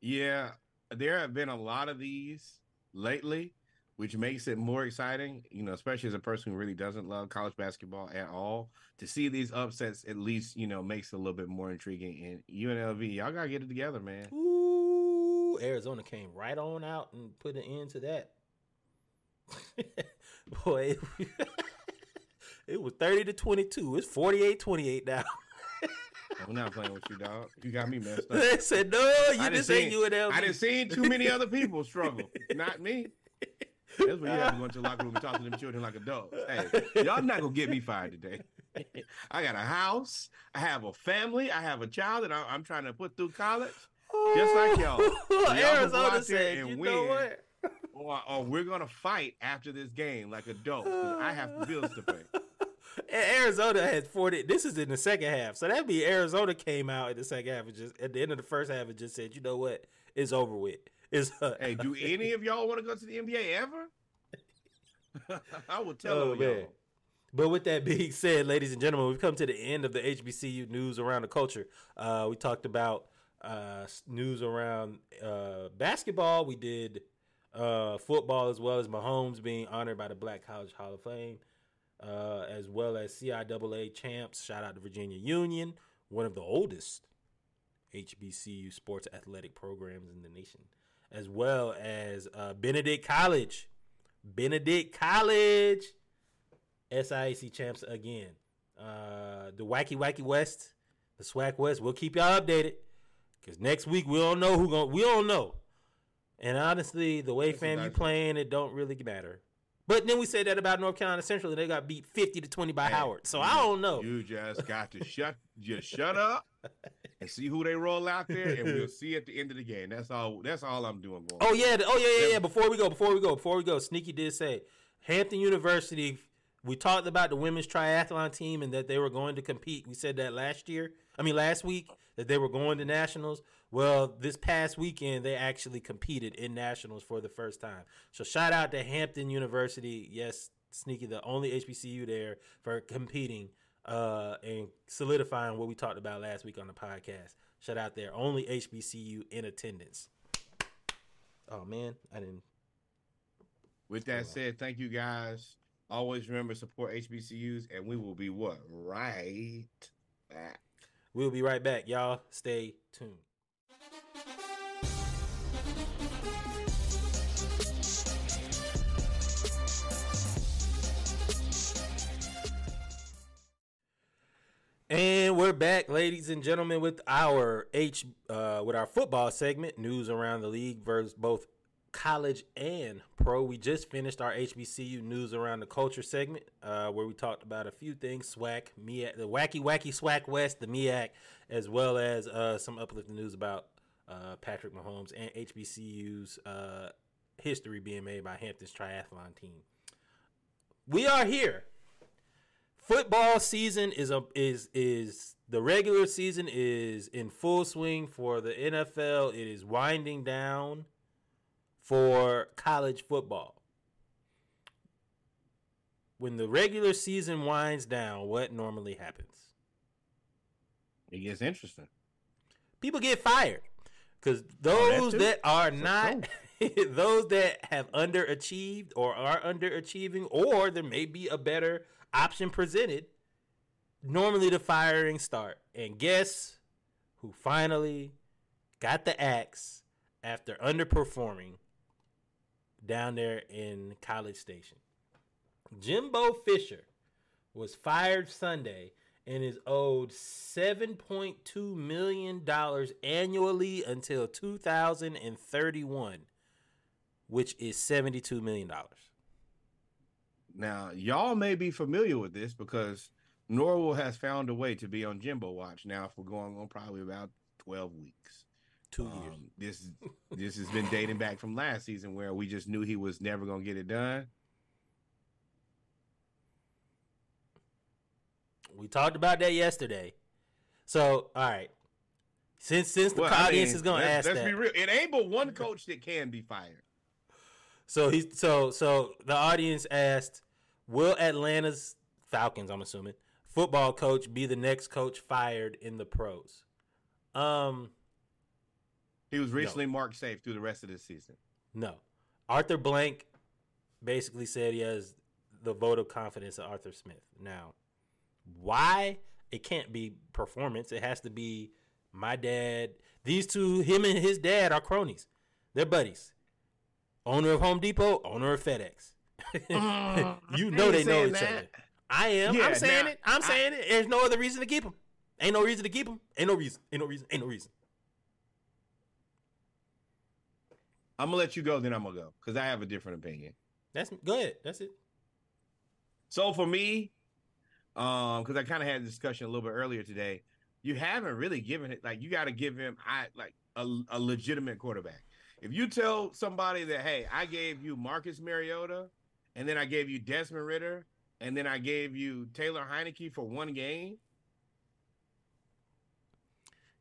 Yeah, there have been a lot of these lately, which makes it more exciting. You know, especially as a person who really doesn't love college basketball at all, to see these upsets at least you know makes it a little bit more intriguing. And UNLV, y'all gotta get it together, man. Ooh, Arizona came right on out and put an end to that. Boy, it, was 30 to 22. It's 48-28 now. I'm not playing with you, dog. You got me messed up. they said, no, you just ain't seen- UNLV. I didn't seen too many other people struggle, not me. That's when you have to go into the locker room and talk to them children like adults. Hey, y'all not gonna get me fired today. I got a house, I have a family, I have a child that I- I'm trying to put through college. just like y'all. Y'all Arizona said, and you know what? Or, or we're gonna fight after this game like adults. I have bills to pay. Arizona had 40. This is in the second half. So that'd be Arizona came out in the second half and just, at the end of the first half, and just said, you know what? It's over with. It's, uh, Hey, do any of y'all want to go to the NBA ever? I will tell Oh, them y'all. But with that being said, ladies and gentlemen, we've come to the end of the HBCU news around the culture. Uh, we talked about uh, news around uh, basketball. We did uh, football as well as Mahomes being honored by the Black College Hall of Fame, uh, as well as CIAA champs. Shout out to Virginia Union, one of the oldest HBCU sports athletic programs in the nation, as well as uh, Benedict College. Benedict College. SIAC champs again. Uh, the Wacky Wacky West, the SWAC West. We'll keep y'all updated because next week we don't know who going. We don't know. And honestly, the way FAMU playing, it don't really matter. But then we said that about North Carolina Central, and they got beat fifty to twenty by Howard. So you I don't know. You just got to shut just shut up and see who they roll out there, and we'll see at the end of the game. That's all. That's all I'm doing. Going Oh yeah, the- oh yeah, yeah, Yeah. yeah. Before we go, before we go, before we go, Sneaky did say Hampton University. We talked about the women's triathlon team and that they were going to compete. We said that last year. I mean, last week that they were going to nationals. Well, this past weekend they actually competed in nationals for the first time. So shout out to Hampton University. Yes, Sneaky, the only HBCU there for competing uh, and solidifying what we talked about last week on the podcast. Shout out there, only HBCU in attendance. Oh man, I didn't. With that said, thank you guys. Always remember support HBCUs, and we will be what right back. We'll be right back, y'all. Stay tuned. And we're back, ladies and gentlemen, with our H uh, with our football segment, news around the league versus both college and pro. We just finished our HBCU news around the culture segment, uh, where we talked about a few things: SWAC, MEAC, the wacky wacky SWAC West, the MEAC, as well as uh, some uplifting news about uh, Patrick Mahomes and HBCU's uh, history being made by Hampton's triathlon team. We are here football season is a is is the regular season is in full swing for the NFL. It is winding down for college football. When the regular season winds down, what normally happens? It gets interesting. People get fired because Oh, that those that are For not those that have underachieved or are underachieving or there may be a better option presented normally the firing start and guess who finally got the axe after underperforming down there in college station jimbo fisher was fired sunday and is owed $7.2 million annually until 2031, which is $72 million. Now, y'all may be familiar with this because Norwell has found a way to be on Jimbo Watch now for going on probably about 12 weeks. Two years. Um, this this has been dating back from last season where we just knew he was never going to get it done. We talked about that yesterday. So, all right. Since since the Well, I audience mean, is going to ask let's that. be real. It ain't but one coach that can be fired. So he's so so the audience asked, "Will Atlanta's Falcons, I'm assuming, football coach be the next coach fired in the pros?" Um, He was recently marked safe through the rest of the season. no. Arthur Blank basically said he has the vote of confidence of Arthur Smith. Now, why? It can't be performance. It has to be my dad. These two, him and his dad, are cronies. They're buddies. Owner of Home Depot, owner of FedEx. you know they know each that. other. I am. Yeah, I'm saying now, it. I'm I- saying it. There's no other reason to keep him. Ain't no reason to keep him. Ain't no reason. Ain't no reason. Ain't no reason. I'm gonna let you go, then I'm gonna go because I have a different opinion. That's go ahead. That's it. So for me, um, because I kind of had a discussion a little bit earlier today, you haven't really given it like you got to give him I like a, a legitimate quarterback. If you tell somebody that, hey, I gave you Marcus Mariota, and then I gave you Desmond Ridder, and then I gave you Taylor Heinicke for one game,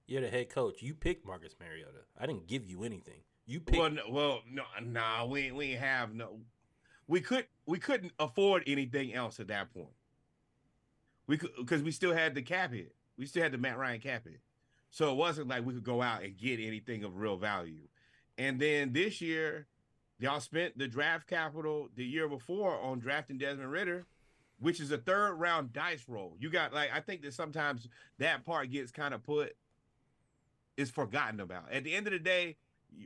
You're the head coach. You picked Marcus Mariota. I didn't give you anything. You picked. well, no, well, no, nah, we we have no, we could we couldn't afford anything else at that point. We could because we still had the cap hit. We still had the Matt Ryan cap hit, so it wasn't like we could go out and get anything of real value. And then this year, y'all spent the draft capital the year before on drafting Desmond Ridder, which is a third round dice roll. You got like I think that sometimes that part gets kind of put is forgotten about. At the end of the day,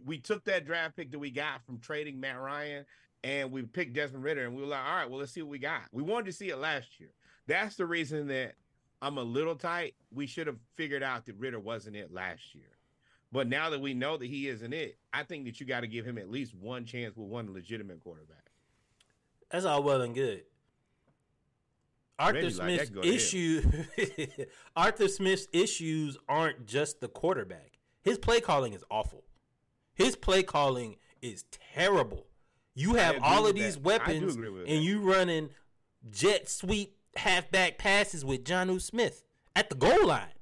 we took that draft pick that we got from trading Matt Ryan and we picked Desmond Ridder and we were like, all right, well, let's see what we got. We wanted to see it last year. That's the reason that I'm a little tight. We should have figured out that Ridder wasn't it last year. But now that we know that he isn't it, I think that you got to give him at least one chance with one legitimate quarterback. That's all well and good. Arthur Smith's ahead. issue Arthur Smith's issues aren't just the quarterback. His play calling is awful. His play calling is terrible. You have all of these that. Weapons and that. you running jet sweep halfback passes with Jonnu Smith at the goal line.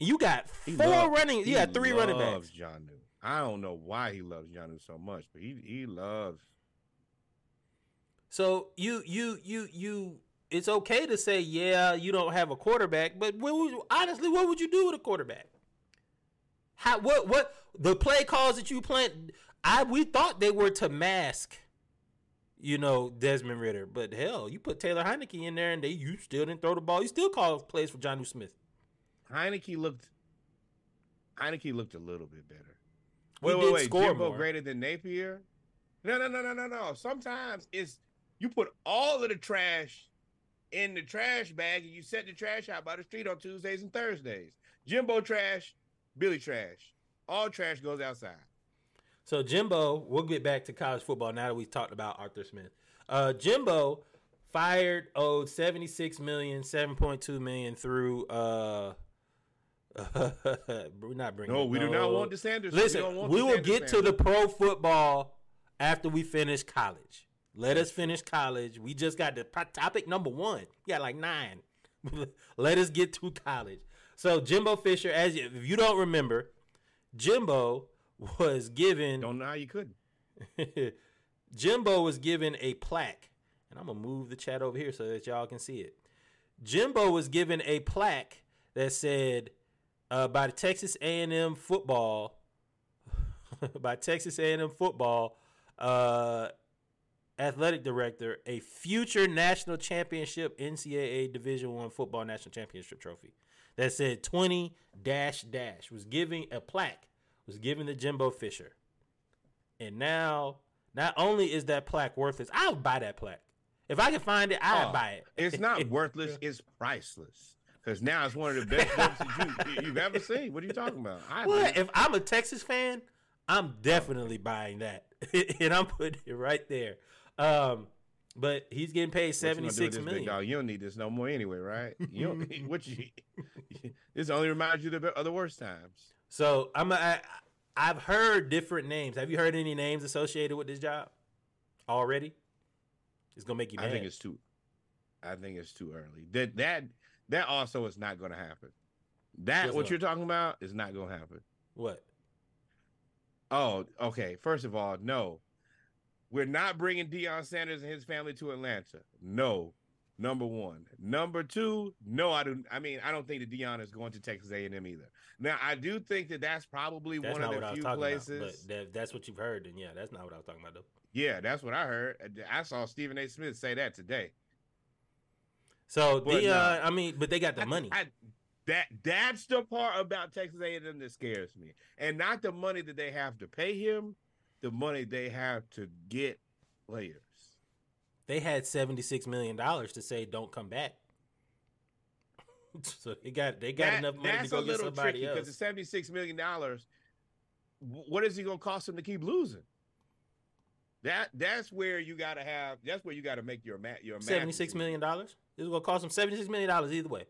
You got four love- running, you got three running loves backs. Jonnu. I don't know why he loves Jonnu so much, but he he loves. So you you you you it's okay to say yeah you don't have a quarterback, but what would, honestly what would you do with a quarterback? How what what the play calls that you plant? I we thought they were to mask, you know Desmond Ridder, but hell, you put Taylor Heinicke in there and they you still didn't throw the ball. You still call plays for John Smith. Heinicke looked. Heinicke looked a little bit better. Wait, did wait, wait. score Jimbo more. greater than Napier? No, no, no, no, no, no. Sometimes it's you put all of the trash in the trash bag and you set the trash out by the street on Tuesdays and Thursdays. Jimbo trash, Billy trash. All trash goes outside. So Jimbo, we'll get back to college football now that we've talked about Arthur Smith. Uh, Jimbo fired owed 76 million, 7.2 million through uh we're not bringing No, we do not want DeSanders. Listen, want we will get to the pro football after we finish college. Let us finish college. We just got the topic number one. We got like nine. Let us get to college. So Jimbo Fisher, as you, if you don't remember, Jimbo was given Don't know how you couldn't. Jimbo was given a plaque, and I'm gonna move the chat over here so that y'all can see it. Jimbo was given a plaque that said uh, by the Texas A&M football, by Texas A&M football uh, athletic director, a future national championship NCAA Division One football national championship trophy that said 20 dash dash was giving a plaque was given to Jimbo Fisher. And now, not only is that plaque worthless, I'll buy that plaque. If I can find it, I'll Oh, buy it. It's not worthless, it's priceless. Because now it's one of the best deficits you, you've ever seen. What are you talking about? I What? do. If I'm a Texas fan, I'm definitely buying that, and I'm putting it right there. Um, but he's getting paid seventy gonna do with six big dog? You don't need this no more anyway, right? You don't. what you? this only reminds you of the, of the worst times. So I'm a, I, I've heard different names. Have you heard any names associated with this job already? It's gonna make you mad. I think it's too. I think it's too early. That that that also is not going to happen. That What's what you're talking about is not going to happen. what? Oh, okay. First of all, no, we're not bringing Deion Sanders and his family to Atlanta. No, number one. Number two, no, I don't. I mean, I don't think that Deion is going to Texas A&M either. Now, I do think that that's probably That's one of the few places. about. But that, that's what you've heard, and yeah, that's not what I was talking about though. yeah, that's what I heard. I saw Stephen A. Smith say that today. So But the, uh, I mean, but they got the I- money. I- that that's the part about Texas A&M that scares me, and not the money that they have to pay him, the money they have to get players. they had seventy six million dollars to say don't come back. so they got they got That- enough money to go get somebody tricky because the seventy six million dollars. What is he going to cost them to keep losing? That that's where you got to have. That's where you got to make your mat your Seventy six dollars. This is gonna cost them seventy six million dollars either way.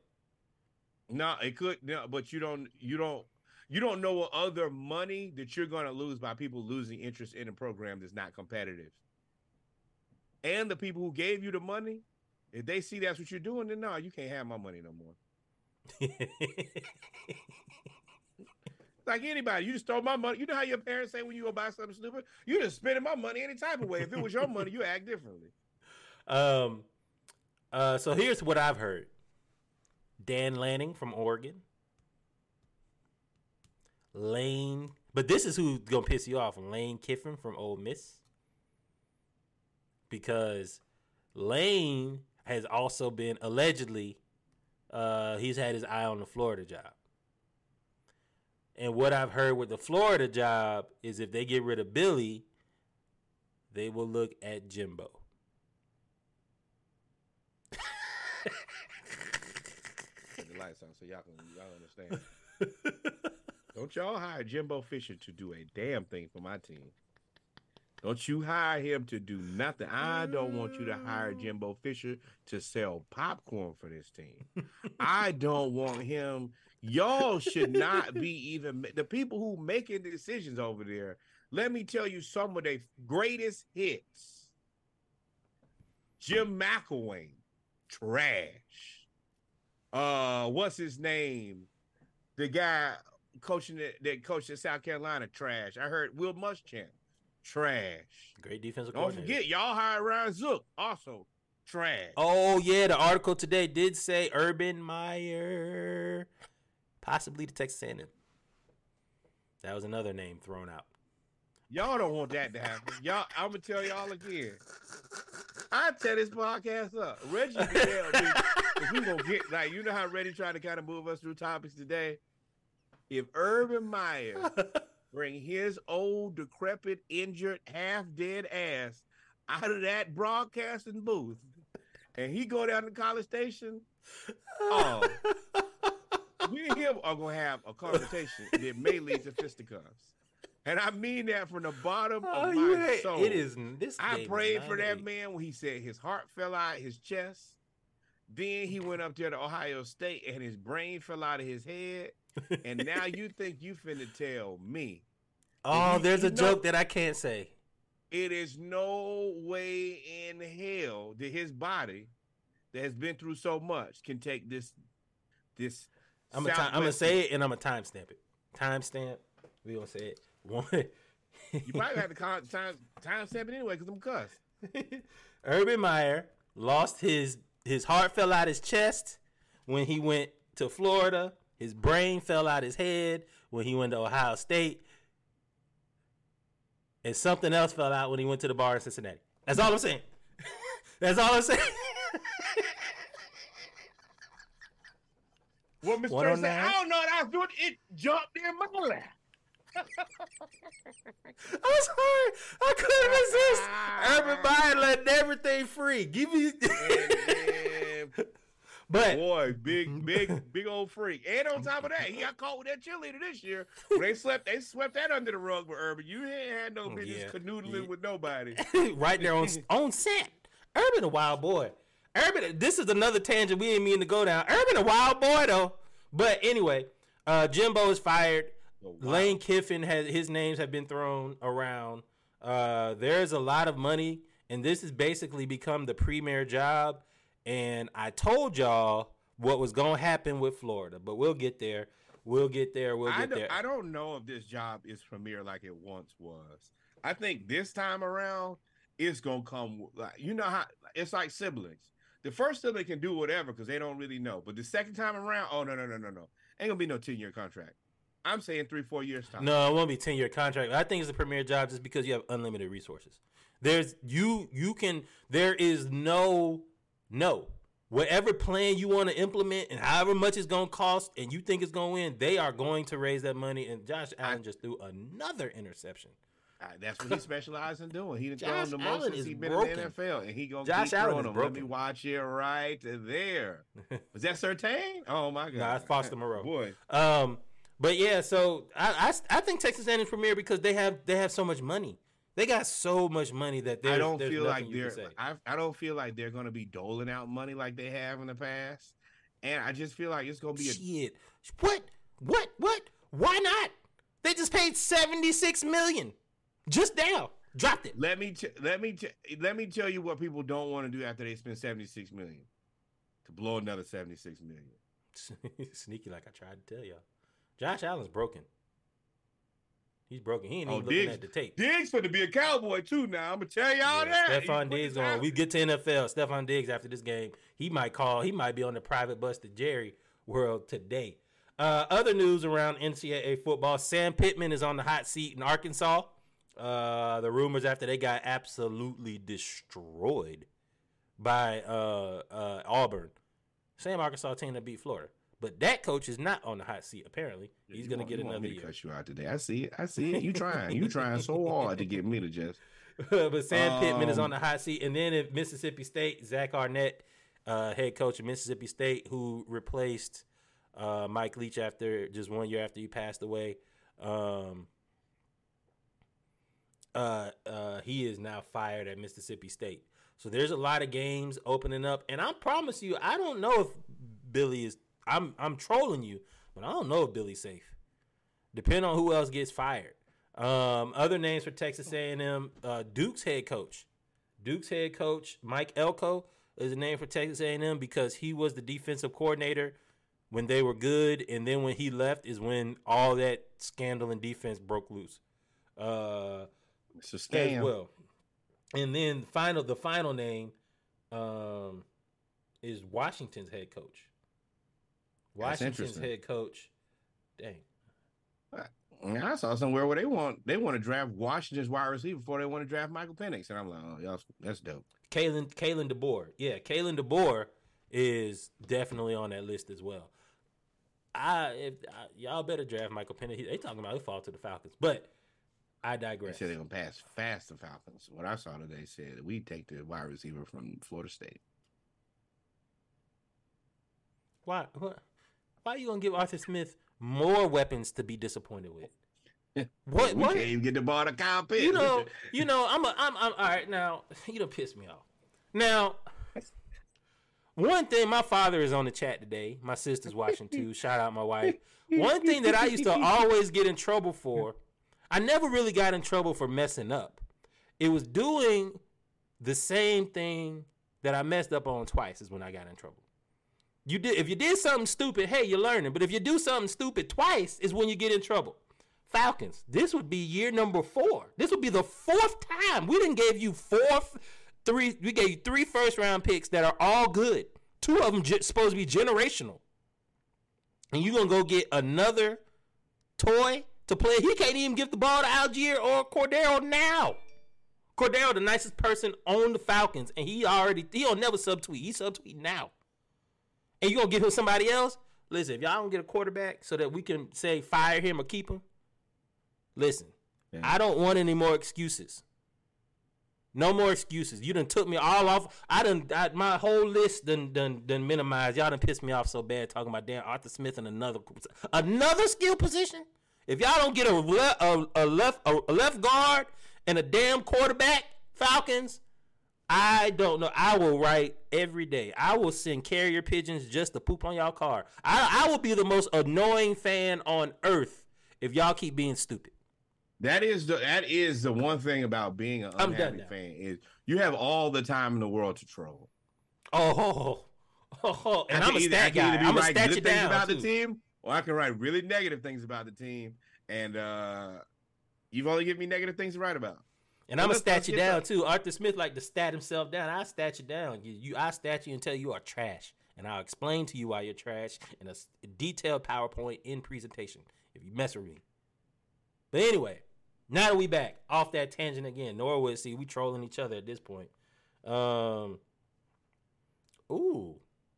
No, it could. No, but you don't. You don't. You don't know what other money that you're going to lose by people losing interest in a program that's not competitive. And the people who gave you the money, if they see that's what you're doing, then no, you can't have my money no more. Like anybody, you just stole my money. You know how your parents say when you go buy something stupid, you just spending my money any type of way. If it was your money, you act differently. Um, uh, so here's what I've heard: Dan Lanning from Oregon, Lane, but this is who's gonna piss you off: Lane Kiffin from Ole Miss, because Lane has also been allegedly, uh, he's had his eye on the Florida job. And what I've heard with the Florida job is if they get rid of Billy, they will look at Jimbo. Turn the lights on so y'all can y'all understand. Don't y'all hire Jimbo Fisher to do a damn thing for my team. Don't you hire him to do nothing. I don't want you to hire Jimbo Fisher to sell popcorn for this team. I don't want him. Y'all should not be even the people who making the decisions over there. Let me tell you some of their greatest hits. Jim McElwain, trash. Uh, what's his name? The guy coaching that, that coached at South Carolina, trash. I heard Will Muschamp, trash. Great defensive Don't forget, y'all hired Ron Zook, also trash. Oh yeah, the article today did say Urban Meyer, possibly the Texas A&M. That was another name thrown out. Y'all don't want that to happen. Y'all, I'm gonna tell y'all again. I tear this podcast up. Reggie can tell me if we gonna get like you know how Reggie tried to kind of move us through topics today. If Urban Meyer bring his old, decrepit, injured, half dead ass out of that broadcasting booth, and he go down to College Station, oh, we and him are gonna have a conversation that may lead to fisticuffs. And I mean that from the bottom Oh, of my hate- soul. it is this. I prayed for that man when he said his heart fell out his chest. Then he went up there to Ohio State and his brain fell out of his head. And now you think you finna tell me Oh, you- there's you a know- joke that I can't say. it is no way in hell that his body that has been through so much can take this this I'm gonna I'm gonna say it and I'm gonna timestamp it. Timestamp. We gonna say it. One. You probably have to con- time time stamp it anyway because I'm cussed. Urban Meyer lost his his heart fell out his chest when he went to Florida. His brain fell out his head when he went to Ohio State. And something else fell out when he went to the bar in Cincinnati. That's all I'm saying. That's all I'm saying. Well, Mr. On said. I don't know what I was doing. It jumped in my lap. I'm sorry. I couldn't resist. Urban Meyer letting everything free. Give me. But Boy, big, big, big old freak. And on top of that, he got caught with that cheerleader this year. They slept, they swept that under the rug with Urban. You ain't had no business Yeah. canoodling Yeah. with nobody. right there on on set. Urban a wild boy. Urban, this is another tangent we didn't mean to go down. Urban a wild boy though. But anyway, uh, Jimbo is fired. Oh, wow. Lane Kiffin has his names have been thrown around. Uh, there's a lot of money, and this has basically become the premier job. And I told y'all what was gonna happen with Florida, but we'll get there. We'll get there. We'll get don't, there. I don't know if this job is premier like it once was. I think this time around it's gonna come. Like you know how it's like siblings. The first sibling can do whatever because they don't really know, but the second time around, oh no no no no no, ain't gonna be no ten year contract. I'm saying three four years time. No, it won't be ten year contract. I think it's a premier job just because you have unlimited resources. There's you you can there is no no whatever plan you want to implement and however much it's gonna cost and you think it's gonna win, they are going to raise that money. And Josh Allen just threw another interception. Uh, that's what he specializes in doing. He done thrown the most since he been broken. in the NFL, and he gonna Josh keep Allen throwing. Let me watch it right there. Was that Sertain? Oh my god! Nah, it's Foster Moreau. Boy, Um, but yeah, so I, I I think Texas A&M premier because they have they have so much money. They got so much money that I don't feel like they're. I, I don't feel like they're gonna be doling out money like they have in the past, and I just feel like it's gonna be a Shit. What? What? What? Why not? They just paid seventy six million just now. Dropped it. Let me t- let me t- let me tell you what people don't want to do after they spend seventy six million to blow another seventy six million. Sneaky, like I tried to tell y'all. Josh Allen's broken. He's broken. He ain't Oh, even looking Diggs, at the tape. Diggs for to be a cowboy too. Now I'm gonna tell y'all Yeah, that. Stefon Diggs on. We get to NFL. Stefon Diggs after this game, he might call. He might be on the private bus to Jerry World today. Uh, other news around NCAA football: Sam Pittman is on the hot seat in Arkansas. Uh, the rumors after they got absolutely destroyed by uh, uh, Auburn, same Arkansas team that beat Florida. But that coach is not on the hot seat. Apparently, he's You going to want- get you want another me to year. Cut you out today. I see it. I see it. You trying? You trying so hard to get me to just. but Sam Pittman is Um, on the hot seat, and then at Mississippi State, Zach Arnett, uh, head coach of Mississippi State, who replaced uh, Mike Leach after just one year after he passed away. Um, uh, uh, he is now fired at Mississippi State. So there's a lot of games opening up, and I promise you, I don't know if Billy is. I'm I'm trolling you, but I don't know if Billy's safe. Depending on who else gets fired. Um, other names for Texas A&M, uh, Duke's head coach. Duke's head coach Mike Elko is a name for Texas A&M because he was the defensive coordinator when they were good, and then when he left is when all that scandal in defense broke loose. Uh, It's a as scam. well. And then final, the final name um, is Washington's head coach. That's Washington's head coach. Dang. Yeah, I saw somewhere where they want they want to draft Washington's wide receiver before they want to draft Michael Penix, and I'm like, oh, y'all, that's dope. Kalen Kalen DeBoer. Yeah, Kalen DeBoer is definitely on that list as well. I if I, y'all better draft Michael Penix. They talking about he fall to the Falcons, but I digress. They said they're gonna pass fast the Falcons. What I saw today said we take the wide receiver from Florida State. Why? What? Why are you gonna give Arthur Smith more weapons to be disappointed with? What? we What? can't even get the ball to Kyle Pitts. You know, you know, I'm a, I'm, I'm, all right. Now, you don't piss me off. Now, one thing, my father is on the chat today. My sister's watching too. Shout out my wife. One thing that I used to always get in trouble for, I never really got in trouble for messing up. It was doing the same thing that I messed up on twice is when I got in trouble. You did if you did something stupid, hey, you're learning. But if you do something stupid twice, is when you get in trouble. Falcons, this would be year number four. This would be the fourth time we didn't give you four, three. We gave you three first round picks that are all good. Two of them ge- supposed to be generational, and you gonna go get another toy to play. He can't even give the ball to Allgeier or Cordero now. Cordero, the nicest person on the Falcons, and he already he don't never subtweet. He subtweet now. And you gonna give him somebody else? Listen, if y'all don't get a quarterback so that we can say fire him or keep him, listen, Yeah. I don't want any more excuses. No more excuses. You done took me all off. I done I, my whole list done done done minimized. Y'all done pissed me off so bad talking about damn Arthur Smith and another another skill position. If y'all don't get a a, a left a, a left guard and a damn quarterback, Falcons, I don't know. I will write every day. I will send carrier pigeons just to poop on y'all car. I, I will be the most annoying fan on earth if y'all keep being stupid. That is the that is the one thing about being an unhappy fan is you have all the time in the world to troll. Oh, oh, oh. and I'm a either- stat guy. I'm gonna writing stat good things down about too. the team, or I can write really negative things about the team. And uh you've only given me negative things to write about. And I'm gonna stat you down too. Arthur Smith like to stat himself down. I stat you down. You, you I stat you until you are trash, and I'll explain to you why you're trash in a detailed PowerPoint in presentation if you mess with me. But anyway, now that we back off that tangent again, Norwood. See, we trolling each other at this point. Um, ooh,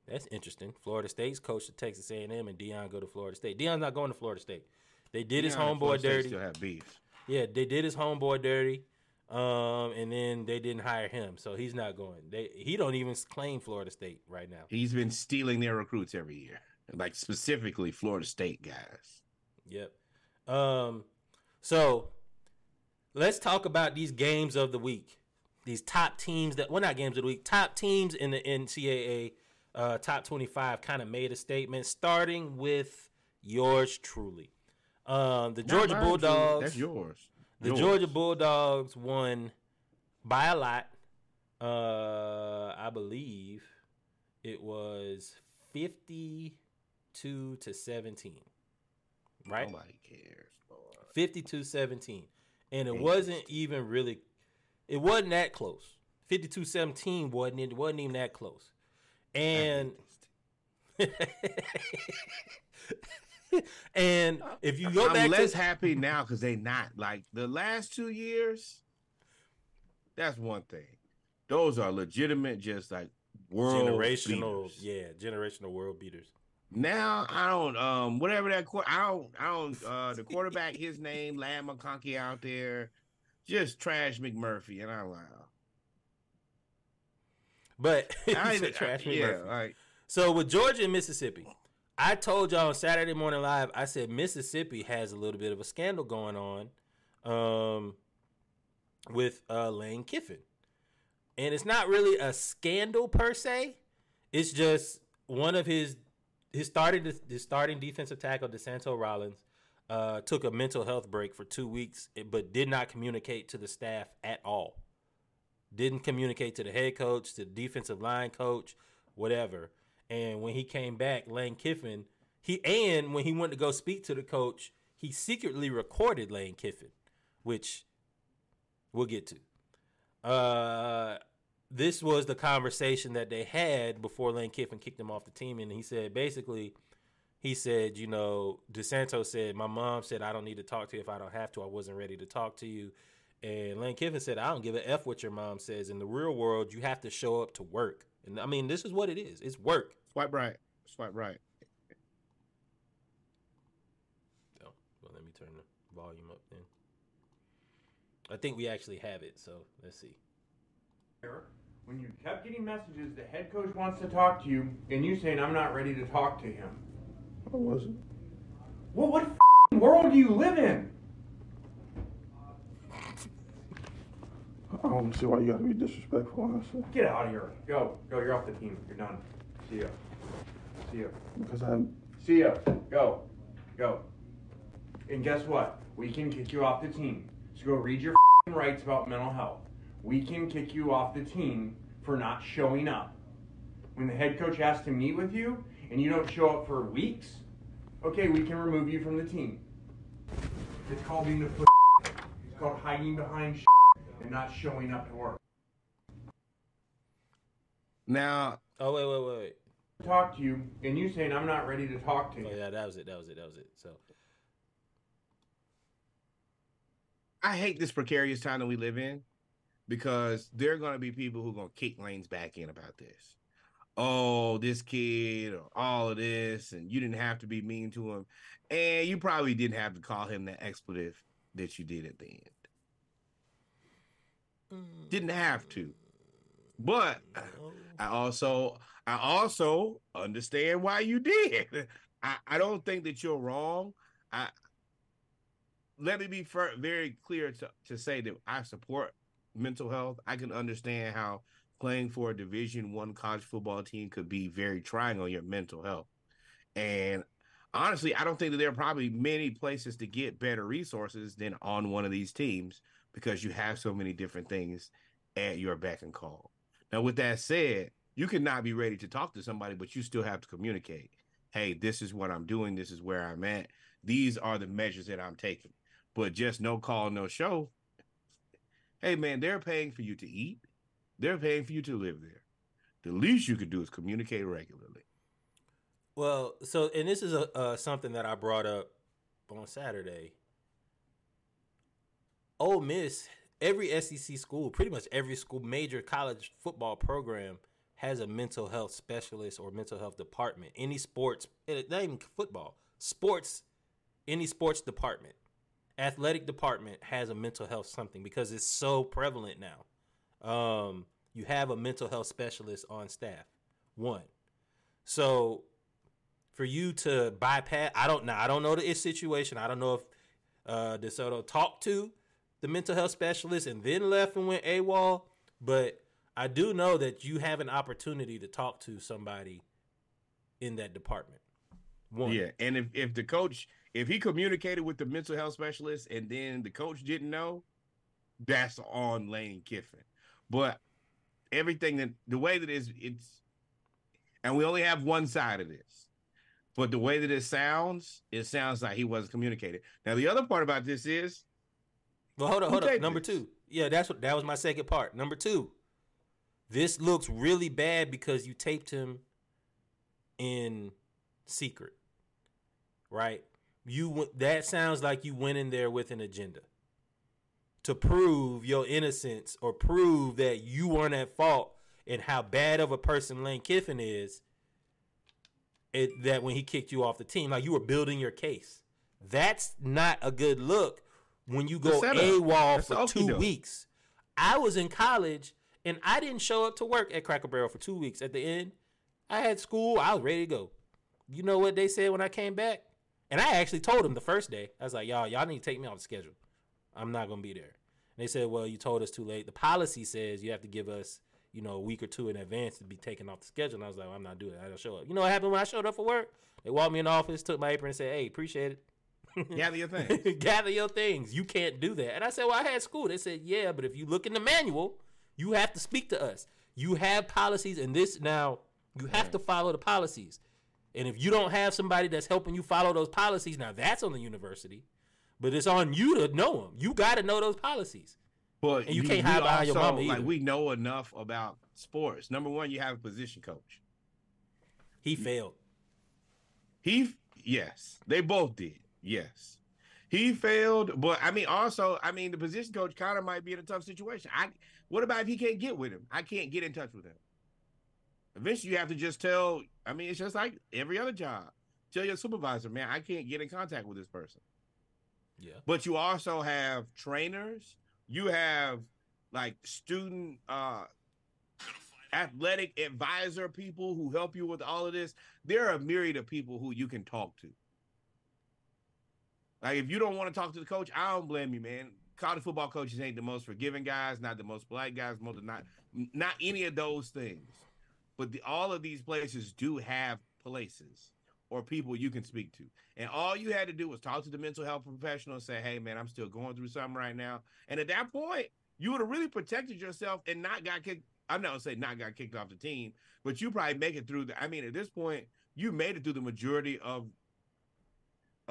that's interesting. Florida State's coach to Texas A&M, and Deion go to Florida State. Deion's not going to Florida State. They did his Deion and homeboy State dirty. Still have beef. Yeah, they did his homeboy dirty, um, and then they didn't hire him, so he's not going. They he don't even claim Florida State right now. He's been stealing their recruits every year, like specifically Florida State guys. Yep. Um, so let's talk about these games of the week. These top teams that well not games of the week, top teams in the NCAA uh, top twenty five kind of made a statement, starting with yours truly. Um, the Georgia. Bulldogs. That's yours. The Yours. Georgia Bulldogs won by a lot. Uh, I believe it was fifty-two to seventeen. Right, Nobody cares. Boy. 52-17. and it wasn't even really. It wasn't that close. 52-17 wasn't it wasn't even that close. And and if you go I'm back less to happy now because they not like the last two years. That's one thing. Those are legitimate, just like world generational, beaters. yeah, generational world beaters. Now I don't um whatever that quar- I don't I don't uh the quarterback his name Ladd McConkey out there just trash McMurphy and I'm like oh. But I he said even- trash yeah McMurphy. like So with Georgia and Mississippi, I told y'all on Saturday Morning Live, I said Mississippi has a little bit of a scandal going on um, with uh, Lane Kiffin. And it's not really a scandal per se. It's just one of his his starting his starting defensive tackle, DeSanto Rollins, uh, took a mental health break for two weeks, but did not communicate to the staff at all. Didn't communicate to the head coach, to the defensive line coach, whatever. And when he came back, Lane Kiffin, he and when he went to go speak to the coach, he secretly recorded Lane Kiffin, which we'll get to. Uh, this was the conversation that they had before Lane Kiffin kicked him off the team, and he said basically, he said, you know, DeSanto said, my mom said I don't need to talk to you if I don't have to. I wasn't ready to talk to you. And Lane Kiffin said, I don't give a F what your mom says. In the real world, you have to show up to work. And I mean, this is what it is. It's work. Swipe right swipe right So, well, let me turn the volume up then. I think we actually have it. So let's see. when you kept getting messages, the head coach wants to talk to you, and you saying, I'm not ready to talk to him. I wasn't. Well, what f***ing world do you live in? I don't see why you gotta be disrespectful, honestly. Get out of here. Go. Go. You're off the team. You're done. See ya. See ya. Because I'm. See ya. Go. Go. And guess what? We can kick you off the team. So go read your f***ing rights about mental health. We can kick you off the team for not showing up. When the head coach asks to meet with you and you don't show up for weeks, okay, we can remove you from the team. It's called being a pussy. It's called hiding behind and not showing up to work. now Oh wait, wait, wait, wait. Talk to you and you saying I'm not ready to talk to oh, you. Oh yeah, that was it. That was it. That was it. So I hate this precarious time that we live in because there are going to be people who are going to kick lanes back in about this. Oh, this kid, or all of this, and you didn't have to be mean to him, and you probably didn't have to call him that expletive that you did at the end. Didn't have to. But I also I also understand why you did. I, I don't think that you're wrong. I let me be very clear to, to say that I support mental health. I can understand how playing for a division one college football team could be very trying on your mental health. And honestly, I don't think that there are probably many places to get better resources than on one of these teams because you have so many different things at your beck and call. Now, with that said, you can not be ready to talk to somebody, but you still have to communicate. Hey, this is what I'm doing. This is where I'm at. These are the measures that I'm taking. But just no call, no show. Hey, man, they're paying for you to eat. They're paying for you to live there. The least you could do is communicate regularly. Well, so and this is a something that I brought up on Saturday. Ole Miss, every SEC school, pretty much every school, major college football program has a mental health specialist or mental health department. Any sports, eh, not even football, sports, any sports department, athletic department has a mental health something because it's so prevalent now. Um, you have a mental health specialist on staff. One. So for you to bypass, I don't know. I don't know the situation. I don't know if uh, DeSanto talked to the mental health specialist and then left and went AWOL, but I do know that you have an opportunity to talk to somebody in that department. One. Yeah, and if if the coach if he communicated with the mental health specialist and then the coach didn't know, that's on Lane Kiffin. But everything that the way that is it's and we only have one side of this. But the way that it sounds, it sounds like he wasn't communicated. Now the other part about this is Well hold on, hold on. Number this? two. Yeah, that's what that was my second part. Number two. This looks really bad because you taped him in secret. Right? You that sounds like you went in there with an agenda to prove your innocence or prove that you weren't at fault and how bad of a person Lane Kiffin is. It, that when he kicked you off the team, like you were building your case. That's not a good look when you go AWOL for two weeks. I was in college and I didn't show up to work at Cracker Barrel for two weeks. At the end, I had school. I was ready to go. You know what they said when I came back? And I actually told them the first day. I was like, y'all, y'all need to take me off the schedule. I'm not gonna be there. And they said, well, you told us too late. The policy says you have to give us, you know, a week or two in advance to be taken off the schedule. And I was like, well, I'm not doing it. I don't show up. You know what happened when I showed up for work? They walked me in the office, took my apron, and said, hey, appreciate it. Gather your things. Gather your things. You can't do that. And I said, well, I had school. They said, yeah, but if you look in the manual, you have to speak to us. You have policies, and this now you have right. to follow the policies. And if you don't have somebody that's helping you follow those policies, now that's on the university. But it's on you to know them. You got to know those policies. But and you, you can't hide behind your mama. Either. Like we know enough about sports. Number one, you have a position coach. He failed. He yes, they both did. Yes, he failed. But I mean, also, I mean, the position coach kind of might be in a tough situation. I what about if he can't get with him? I can't get in touch with him. Eventually, you have to just tell. I mean, it's just like every other job. Tell your supervisor, man, I can't get in contact with this person. Yeah. But you also have trainers. You have like student uh athletic advisor people who help you with all of this. There are a myriad of people who you can talk to. Like if you don't want to talk to the coach, I don't blame you, man. College football coaches ain't the most forgiving guys, not the most polite guys, most not not any of those things. But the, all of these places do have places or people you can speak to. And all you had to do was talk to the mental health professional and say, hey, man, I'm still going through something right now. And at that point, you would have really protected yourself and not got kicked. I'm not gonna say not got kicked off the team, but you probably make it through the I mean, at this point, you made it through the majority of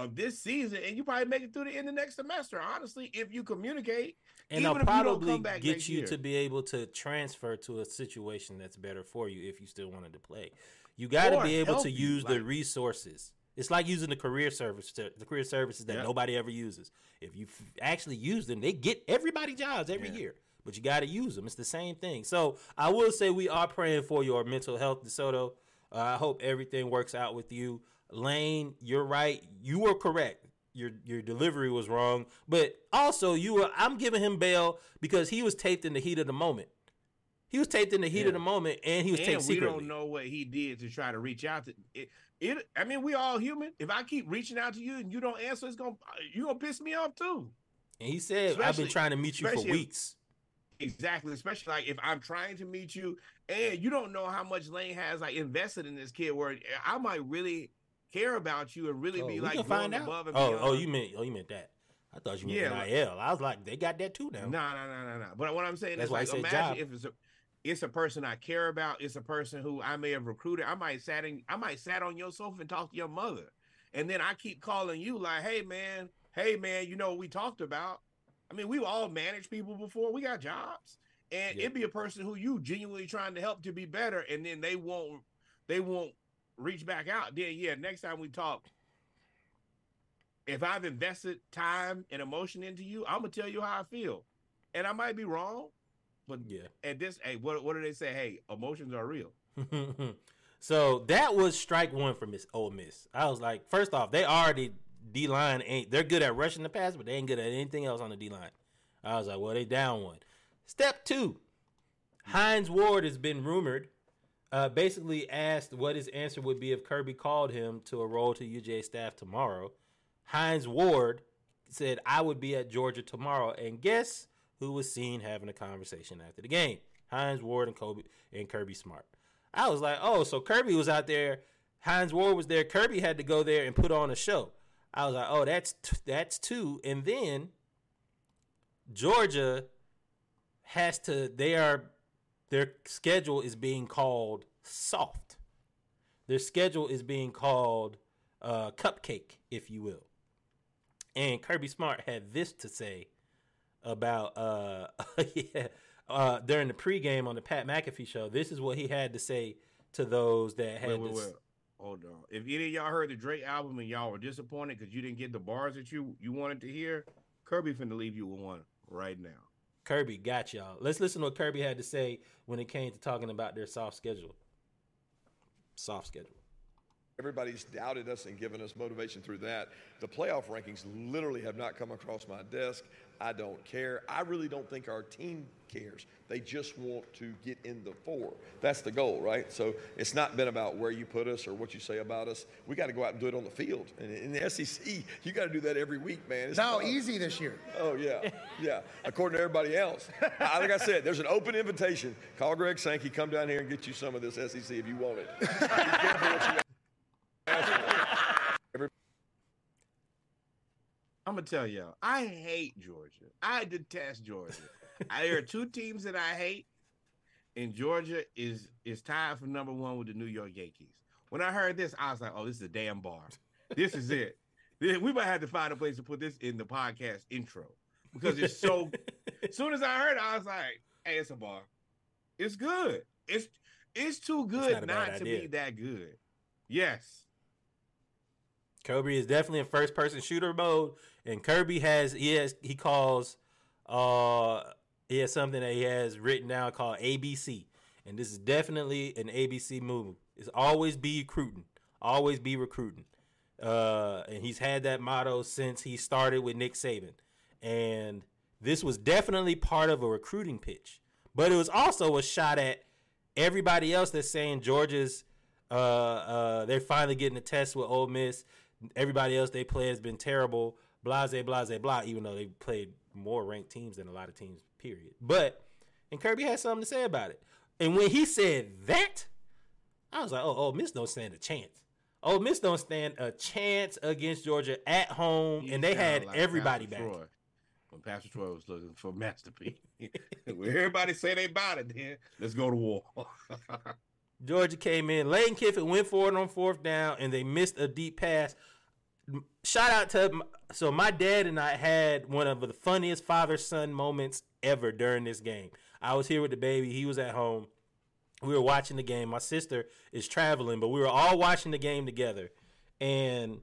of this season, and you probably make it through the end of next semester. Honestly, if you communicate, and I'll probably get you year. to be able to transfer to a situation that's better for you if you still wanted to play. You got to be able to use like, the resources. It's like using the career service, the career services that nobody ever uses. If you f- actually use them, they get everybody jobs every yeah. year. But you got to use them. It's the same thing. So I will say we are praying for your mental health, DeSanto. Uh, I hope everything works out with you. Lane, you're right. You were correct. your your delivery was wrong, but also you were I'm giving him bail because he was taped in the heat of the moment. He was taped in the heat Yeah. of the moment, and he was and taped we secretly. don't know what he did to try to reach out to it, it. I mean, we all human. If I keep reaching out to you and you don't answer, it's gonna you gonna piss me off too. And he said, "I've been trying to meet you for weeks." Exactly, especially like if I'm trying to meet you and you don't know how much Lane has like invested in this kid, where I might really care about you and really Oh, be like can going above and Oh, beyond. oh, you meant oh, you meant that. I thought you meant Yeah, like- NIL. I was like, they got that too now. No, no, no, no, no. But what I'm saying That's is why like said imagine job. if it's a it's a person I care about, it's a person who I may have recruited. I might sat in I might sat on your sofa and talk to your mother. And then I keep calling you like, hey man, hey man, you know what we talked about. I mean, we all managed people before. We got jobs. And Yeah. it'd be a person who you genuinely trying to help to be better, and then they won't they won't reach back out. Then yeah, next time we talk, if I've invested time and emotion into you, I'm gonna tell you how I feel. And I might be wrong, but Yeah. at this, hey, what what do they say? Hey, emotions are real. so that was strike one for Miss Ole Miss. I was like, first off, they already D line ain't they're good at rushing the pass, but they ain't good at anything else on the D line. I was like, well, they down one. Step two, Hines Ward has been rumored. Uh, basically asked what his answer would be if Kirby called him to a role to UJ staff tomorrow. Hines Ward said, I would be at Georgia tomorrow. And guess who was seen having a conversation after the game? Hines Ward and Kobe and Kirby Smart. I was like, oh, so Kirby was out there. Hines Ward was there. Kirby had to go there and put on a show. I was like, oh, that's t- that's two. And then Georgia has to. They are their schedule is being called soft. Their schedule is being called uh, cupcake, if you will. And Kirby Smart had this to say about uh, yeah, uh, during the pregame on the Pat McAfee show. This is what he had to say to those that had Wait, wait, this. wait. Hold on. If any of y'all heard the Drake album and y'all were disappointed because you didn't get the bars that you you wanted to hear, Kirby finna leave you with one right now. Kirby got y'all. Let's listen to what Kirby had to say when it came to talking about their soft schedule. Soft schedule. Everybody's doubted us and given us motivation through that. The playoff rankings literally have not come across my desk. I don't care. I really don't think our team cares. They just want to get in the four. That's the goal, right? So it's not been about where you put us or what you say about us. We got to go out and do it on the field. And in the SEC, you got to do that every week, man. It's No, tough. easy this year. Oh yeah, yeah. According to everybody else, I, like I said, there's an open invitation. Call Greg Sankey. Come down here and get you some of this SEC if you want it. Be careful what you I'm gonna tell y'all, I hate Georgia. I detest Georgia. I, there are two teams that I hate, and Georgia is is tied for number one with the New York Yankees. When I heard this, I was like, "Oh, this is a damn bar. This is it. We might have to find a place to put this in the podcast intro because it's so." as soon as I heard it, I was like, "Hey, it's a bar. It's good. It's it's too good not not to be that good." Yes. Kirby is definitely in first person shooter mode, and Kirby has he has he calls uh he has something that he has written down called ABC, and this is definitely an ABC move. It's always be recruiting, always be recruiting, uh, and he's had that motto since he started with Nick Saban, and this was definitely part of a recruiting pitch, but it was also a shot at everybody else that's saying Georgia's uh, uh, they're finally getting a test with Ole Miss. Everybody else they play has been terrible. Blase, blase, blah. Even though they played more ranked teams than a lot of teams, period. But and Kirby had something to say about it. And when he said that, I was like, oh, Ole Miss don't stand a chance. Oh, Miss don't stand a chance against Georgia at home, You and they had like everybody Pastor back. Troy, when Pastor Troy was looking for masterpiece. when everybody say they bought it, then let's go to war. Georgia came in. Lane Kiffin went for it on fourth down, and they missed a deep pass. Shout out to so my dad and I had one of the funniest father son moments ever during this game. I was here with the baby. He was at home. We were watching the game. My sister is traveling, but we were all watching the game together. And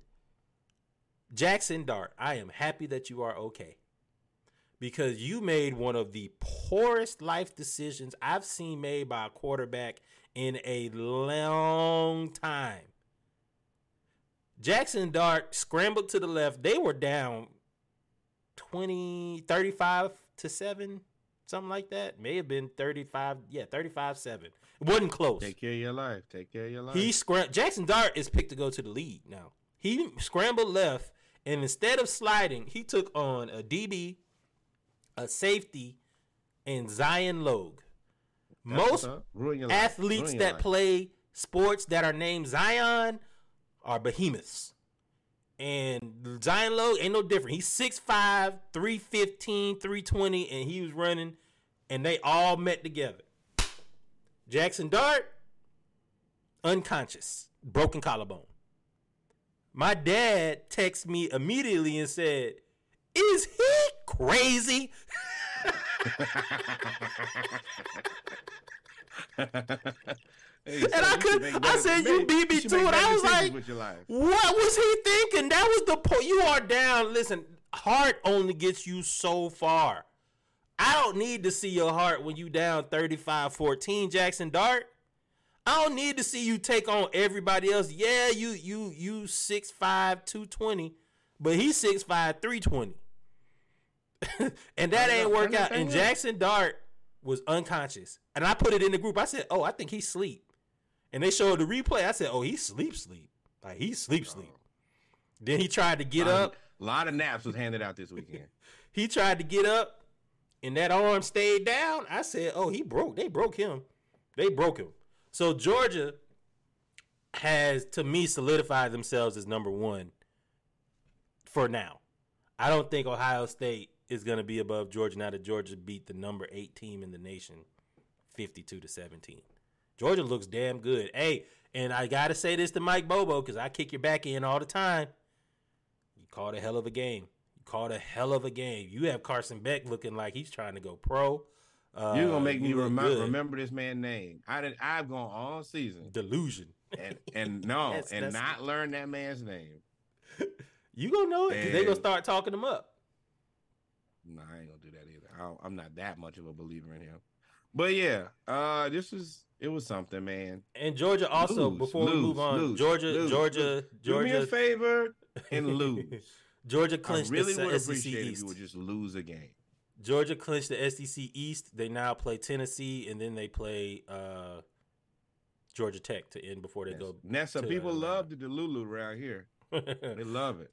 Jackson Dart, I am happy that you are okay because you made one of the poorest life decisions I've seen made by a quarterback in a long time. Jackson Dart scrambled to the left. They were down 20, 35 to 7, something like that. May have been 35, yeah, 35 7. It wasn't close. Take care of your life. Take care of your life. He scram- Jackson Dart is picked to go to the lead now. He scrambled left, and instead of sliding, he took on a DB, a safety, and Zion Logue. Most up. Ruin your life. athletes that life. play sports that are named Zion are behemoths. And Zion Logue ain't no different. He's 6'5, 315, 320, and he was running, and they all met together. Jackson Dart, unconscious, broken collarbone. My dad texted me immediately and said, Is he crazy? Hey, And son, I could- make I said, you make- beat me should to it. I was like, with your life. What was he thinking? That was the point. You are down. Listen, heart only gets you so far. I don't need to see your heart when you down 35-14, Jackson Dart. I don't need to see you take on everybody else. Yeah, you you you 6'5", 220, but he's 6'5", 320. and that ain't work out. And. Jackson Dart was unconscious. And I put it in the group. I said, "Oh, I think he's sleep." And they showed the replay. I said, "Oh, he sleep sleep. Like he sleep sleep." Then he tried to get lot- up. A lot of naps was handed out this weekend. He tried to get up, and that arm stayed down. I said, "Oh, he broke. They broke him. They broke him." So Georgia has, to me, solidified themselves as number one for now. I don't think Ohio State is going to be above Georgia now that Georgia beat the number eight team in the nation, fifty-two to seventeen. Georgia looks damn good. Hey, and I got to say this to Mike Bobo because I kick your back in all the time. You called a hell of a game. You called a hell of a game. You have Carson Beck looking like he's trying to go pro. Uh, You're gonna make me you remi- remember this man's name. I did. I've gone all season delusion. and and no, That's- and that's- not learn that man's name. You gonna know it because they gonna start talking him up. No, I ain't gonna do that either. I don't, I'm not that much of a believer in him. But yeah, uh, this was it was something, man. And Georgia also Lose, before we move on, lose, Georgia, lose, Georgia, lose. Do me a Georgia, favor and lose. Georgia I clinched really the would SEC appreciate if East. you would just lose a game. Georgia clinched the SEC East. They now play Tennessee, and then they play uh, Georgia Tech to end before they Yes. go. Nessa, to people Atlanta. love the Delulu around here. They love it.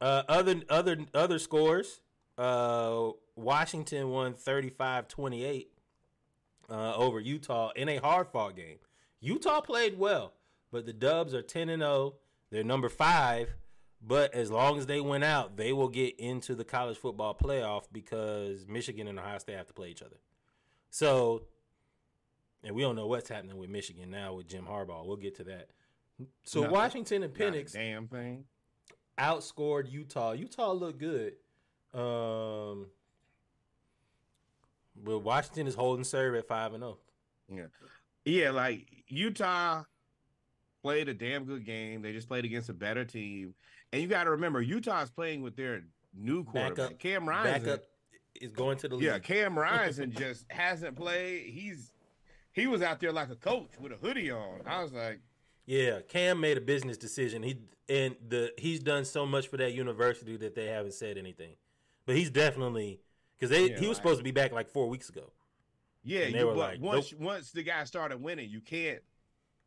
Uh, other other other scores. Uh, Washington won 35-28 uh, over Utah in a hard fought game. Utah played well, but the Dubs are 10 and 0. They're number 5, but as long as they win out, they will get into the college football playoff because Michigan and Ohio State have to play each other. So, and we don't know what's happening with Michigan now with Jim Harbaugh. We'll get to that. So Nothing. Washington and Not a damn thing. outscored Utah. Utah looked good. Um, but Washington is holding serve at five and oh. zero. Yeah, yeah. Like Utah played a damn good game. They just played against a better team, and you got to remember Utah's playing with their new quarterback, Cam Rising. backup is going to the league. Yeah, Cam Rising just hasn't played. He's he was out there like a coach with a hoodie on. I was like, Yeah, Cam made a business decision. He and the he's done so much for that university that they haven't said anything. But he's definitely because they Yeah, he was like- supposed to be back like four weeks ago. yeah, you, but like, once once the guy started winning, you can't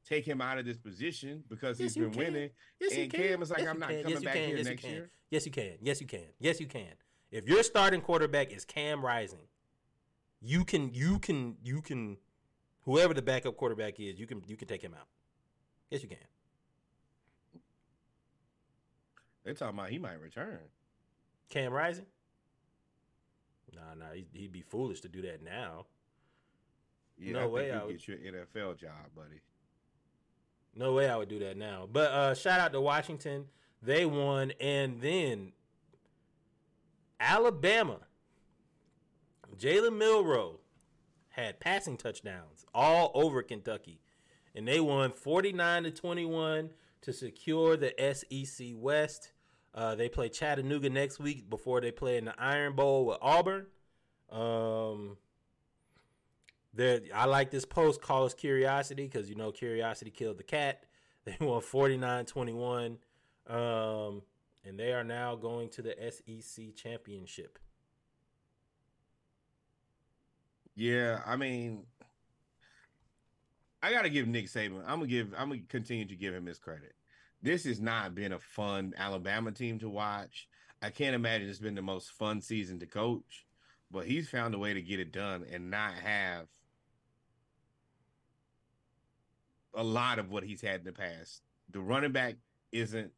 take him out of this position because Yes, he's been winning. Yes, you can. Cam is like, Yes, I'm not coming Yes, back here Yes, next year. Yes, you can. Yes, you can. Yes, you can. If your starting quarterback is Cam Rising, you can you can you can whoever the backup quarterback is, you can you can take him out. Yes, you can. They're talking about he might return. Cam Rising? Nah, nah, he'd, be foolish to do that now. Yeah, No I way I would- get your NFL job, buddy. No way I would do that now. But uh shout out to Washington. They won and then Alabama. Jalen Milroe had passing touchdowns all over Kentucky. And they won 49 to 21 to secure the SEC West. Uh, they play Chattanooga next week before they play in the Iron Bowl with Auburn. Um, I like this post. Call us curiosity because you know curiosity killed the cat. They won 49-21 Um, and they are now going to the SEC championship. Yeah, I mean, I gotta give Nick Saban. I'm gonna give. I'm gonna continue to give him his credit. This has not been a fun Alabama team to watch. I can't imagine it's been the most fun season to coach, but he's found a way to get it done and not have a lot of what he's had in the past. The running back isn't.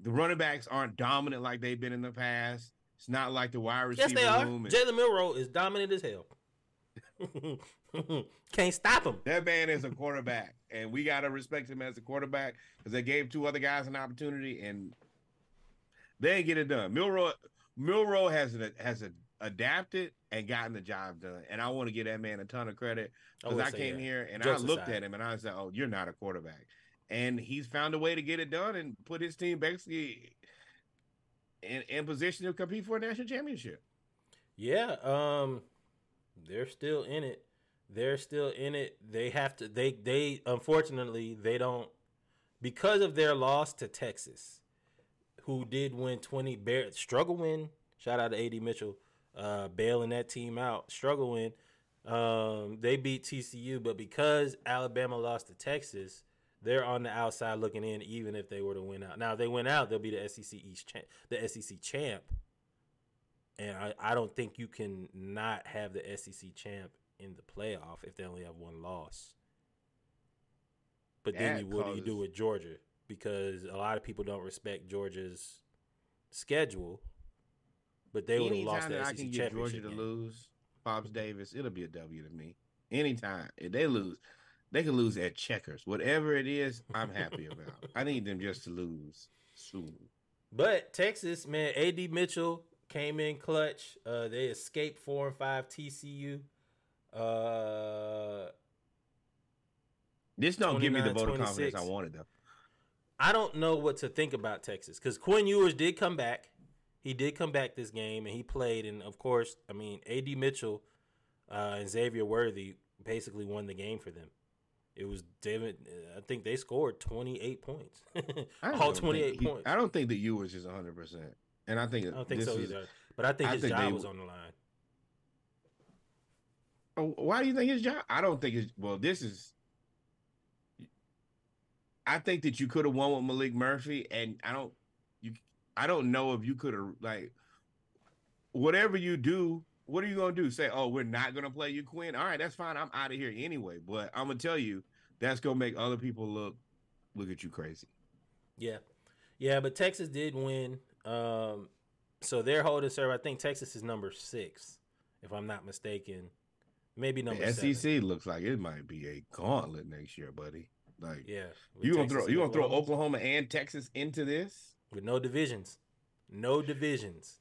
The running backs aren't dominant like they've been in the past. It's not like the wide receiver Yes, they are. Jalen Milroe is dominant as hell. Can't stop him. That man is a quarterback, and we gotta respect him as a quarterback because they gave two other guys an opportunity, and they get it done. Milroe, Milroe has an, has a, adapted and gotten the job done, and I want to give that man a ton of credit because I, came that. here and Jokes I looked aside. at him and I said, "Oh, you're not a quarterback," and he's found a way to get it done and put his team basically in, in position to compete for a national championship. Yeah, um, they're still in it. They're still in it. They have to. They they unfortunately they don't because of their loss to Texas, who did win twenty. Bear struggle win. Shout out to Ad Mitchell, uh, bailing that team out. Struggle win. Um, they beat TCU, but because Alabama lost to Texas, they're on the outside looking in. Even if they were to win out, now if they win out, they'll be the SEC East champ, the SEC champ. And I, I don't think you can not have the SEC champ in the playoff if they only have one loss. But then you what do you do with Georgia? Because a lot of people don't respect Georgia's schedule. But they would have lost the that I SEC can get Georgia to game. lose, Bob's Davis, it'll be a W to me. Anytime if they lose, they can lose at checkers. Whatever it is, I'm happy about. I need them just to lose soon. But Texas, man, AD Mitchell came in clutch. Uh, they escaped four and five TCU. Uh, This don't give me the 29, vote of confidence I 26. wanted though. I don't know what to think about Texas because Quinn Ewers did come back. He did come back this game and he played. And of course, I mean, AD Mitchell uh, and Xavier Worthy basically won the game for them. It was David. I think they scored twenty eight points, I all don't twenty eight think points. I don't think that Ewers is 100, percent and I think I don't think so is- either. But I think I his think job they- was on the line. Oh, Why do you think his job? I don't think it's well. This is. I think that you could have won with Maalik Murphy, and I don't. You, I don't know if you could have like. Whatever you do, what are you gonna do? Say, oh, we're not gonna play you, Quinn. All right, that's fine. I'm out of here anyway. But I'm gonna tell you, that's gonna make other people look, look at you crazy. Yeah, yeah, but Texas did win. Um, so they're holding serve. I think Texas is number six, if I'm not mistaken. Maybe number The seven. SEC looks like it might be a gauntlet next year, buddy. Like, Yeah, you gonna Texas throw you gonna throw Oklahoma and Texas into this? with no divisions, no divisions.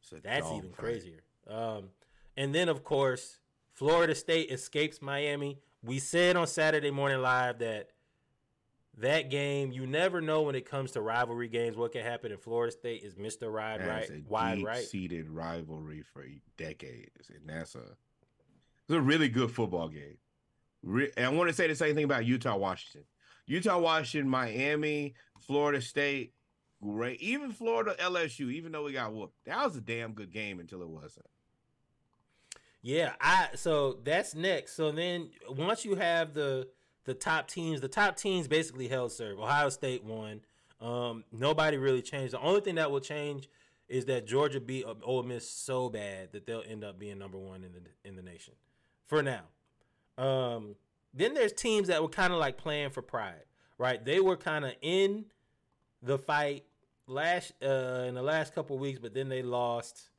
So That's even fight. crazier. Um, and then of course, Florida State escapes Miami. We said on Saturday Morning Live that that game you never know when it comes to rivalry games what can happen. And Florida State is Mister Ride That's Right, Wide Right. deep-seated rivalry for decades, and that's a it's a really good football game. Re- and I want to say the same thing about Utah Washington. Utah Washington, Miami, Florida State, great. Even Florida LSU, even though we got whooped, that was a damn good game until it wasn't. Yeah, I so that's next. So then once you have the the top teams, the top teams basically held serve. Ohio State won. Um, nobody really changed. The only thing that will change is that Georgia beat Ole Miss so bad that they'll end up being number one in the in the nation for now. Um, then there's teams that were kind of like playing for pride, right? They were kind of in the fight last uh, in the last couple weeks, but then they lost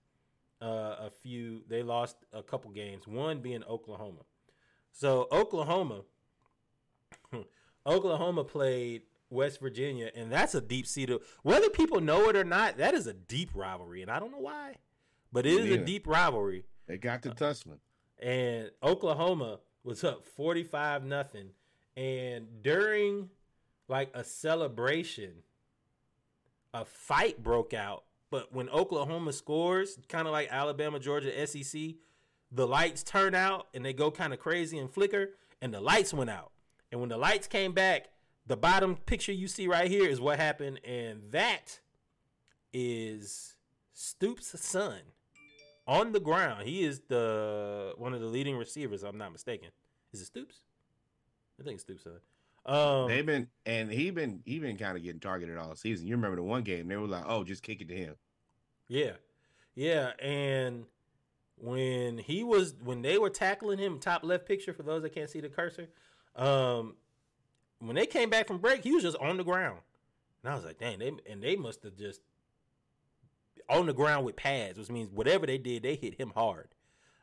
uh, a few. They lost a couple games. One being Oklahoma. So Oklahoma, Oklahoma played West Virginia, and that's a deep seated. Whether people know it or not, that is a deep rivalry, and I don't know why, but it is a deep rivalry. They got to tussling. And Oklahoma was up forty five nothing, and during like a celebration, a fight broke out. But when Oklahoma scores, kind of like Alabama, Georgia, SEC, the lights turn out and they go kind of crazy and flicker, and the lights went out. And when the lights came back, the bottom picture you see right here is what happened, and that is Stoops' son on the ground. He is the one of the leading receivers. I'm not mistaken. Is it Stoops? I think it's Stoops' son. Um, They've been and he been he been kind of getting targeted all season. You remember the one game they were like, "Oh, just kick it to him." Yeah. Yeah. And when he was when they were tackling him, top left picture for those that can't see the cursor, um, when they came back from break, he was just on the ground. And I was like, dang, they and they must have just on the ground with pads, which means whatever they did, they hit him hard.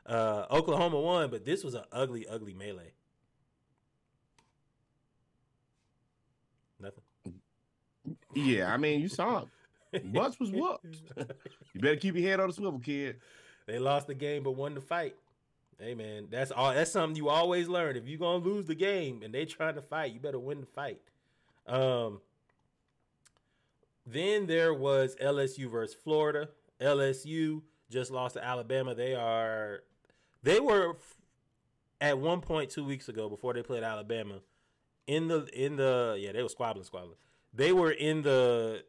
Uh, Oklahoma won, but this was an ugly, ugly melee. Nothing. Yeah, I mean, you saw it. Butts was whooped. you better keep your head on the swivel, kid. They lost the game but won the fight. Hey man, that's all. That's something you always learn. If you're gonna lose the game and they trying to fight, you better win the fight. Um. Then there was LSU versus Florida. LSU just lost to Alabama. They are, they were at one point two weeks ago before they played Alabama in the in the yeah they were squabbling squabbling. They were in the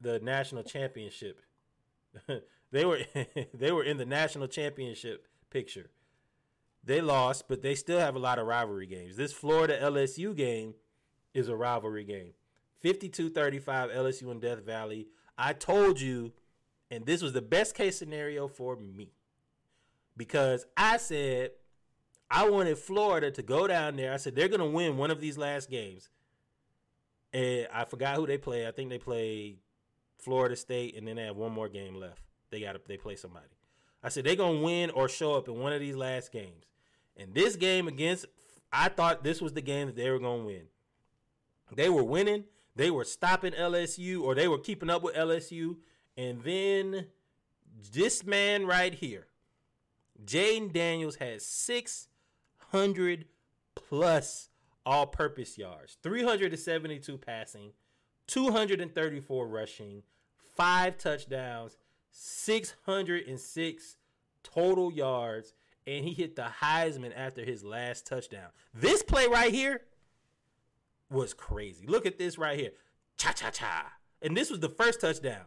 the national championship they were they were in the national championship picture. They lost, but they still have a lot of rivalry games. This Florida LSU game is a rivalry game. 52-35 LSU in Death Valley. I told you and this was the best case scenario for me. Because I said I wanted Florida to go down there. I said they're going to win one of these last games. And I forgot who they play. I think they play Florida State, and then they have one more game left. They got to they play somebody. I said they're gonna win or show up in one of these last games. And this game against, I thought this was the game that they were gonna win. They were winning. They were stopping LSU, or they were keeping up with LSU. And then this man right here, Jayden Daniels, six hundred plus all-purpose yards, three hundred and seventy-two passing. 234 rushing, five touchdowns, 606 total yards, and he hit the Heisman after his last touchdown. This play right here was crazy. Look at this right here. Cha cha cha. And this was the first touchdown.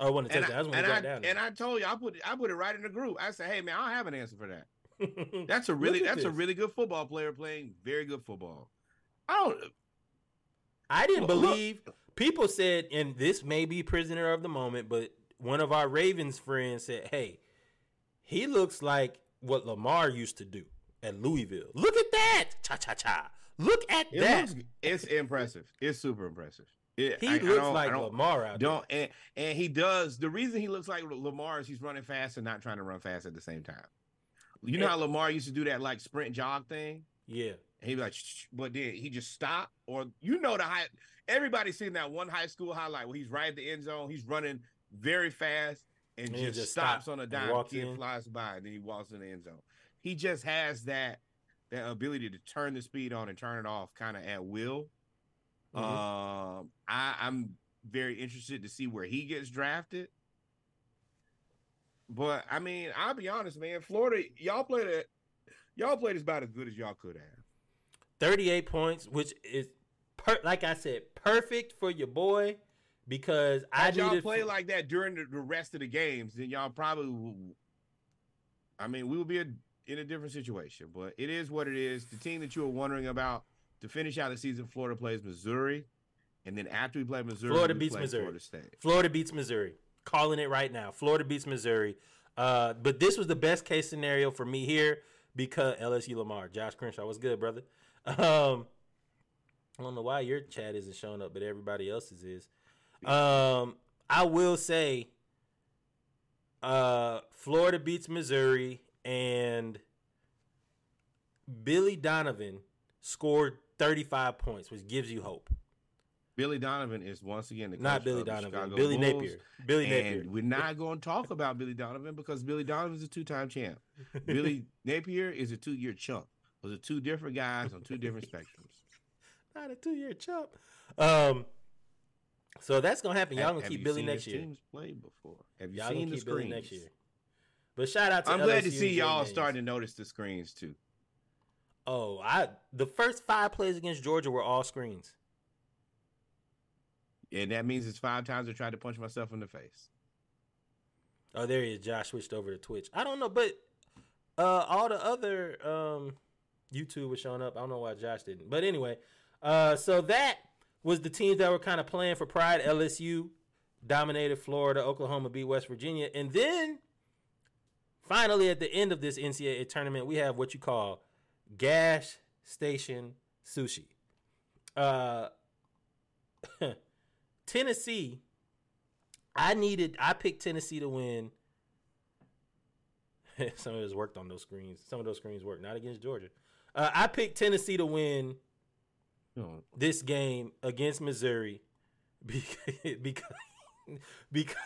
Oh, one of the And I, and, I, and I told you, I put I put it right in the group. I said, "Hey man, I don't have an answer for that." That's a really that's a really good football player playing very good football. I don't. I didn't Look- look. People said, and this may be prisoner of the moment, but one of our Ravens friends said, "Hey, he looks like what Lamar used to do at Louisville. Look at that, cha cha cha. Look at It that. looks, it's impressive. It's super impressive. It- he I- looks like I don't- Lamar out Don't and, and he does. The reason he looks like Lamar is he's running fast and not trying to run fast at the same time. You know how Lamar used to do that like sprint jog thing? Yeah, And he'd be like, Shh, but then he just stopped. Or you know the high everybody's seen that one high school highlight where he's right at the end zone, he's running very fast and, And just, just stops on a dime. Kid in. flies by and then he walks in the end zone. He just has that that ability to turn the speed on and turn it off kind of at will. Mhm. Um, I, I'm very interested to see where he gets drafted. But I mean, I'll be honest, man. Florida, y'all played it. Y'all played as about as good as y'all could have. thirty-eight points, which is per- like I said, perfect for your boy because I y'all play like that during the, the rest of the games, then y'all probably. will- I mean, we would be a, in a different situation, but it is what it is. The team that you were wondering about to finish out the season, Florida plays Missouri, and then after we play Missouri, Florida beats Missouri. Florida State. Florida beats Missouri. Calling it right now. Florida beats Missouri. Uh, but this was the best case scenario for me here because LSU Lamar. Josh Crenshaw, was good, brother? Um, I don't know why your chat isn't showing up, but everybody else's is. Um, I will say, uh, Florida beats Missouri, and Billy Donovan scored 35 points, which gives you hope. Billy Donovan is once again the Not Billy Donovan, Chicago Billy Bulls, Napier. Billy and Napier. we're not going to talk about Billy Donovan because Billy Donovan is a two-time champ. Billy Napier is a two-year chump. Those are two different guys on two different spectrums. Not a two year chump. Um, so that's gonna happen. Y'all Have- gonna have keep Billy next year. Teams play before? Have you Y'all seen the keep Billy screens? next year. But shout out to I'm glad to see y'all Daniels. starting to notice the screens too. Oh, I the first five plays against Georgia were all screens. And that means it's five times I tried to punch myself in the face. Oh, there he is. Josh switched over to Twitch. I don't know, but uh all the other um YouTube was showing up. I don't know why Josh didn't. But anyway, uh so that was the teams that were kind of playing for pride. LSU dominated Florida, Oklahoma beat West Virginia, and then finally at the end of this NCAA tournament, we have what you call gas station sushi. Uh Tennessee I needed I picked Tennessee to win. Some of us worked on those screens. Some of those screens worked, not against Georgia. Uh, I picked Tennessee to win No, this game against Missouri because because because,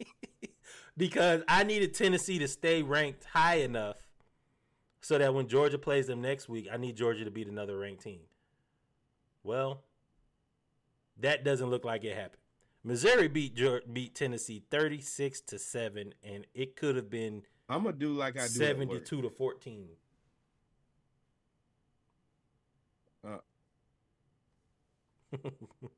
because I needed Tennessee to stay ranked high enough so that when Georgia plays them next week, I need Georgia to beat another ranked team. Well, that doesn't look like it happened. Missouri beat beat Tennessee 36 to 7 and it could have been I'm gonna do like I do. 72 to 14. Uh.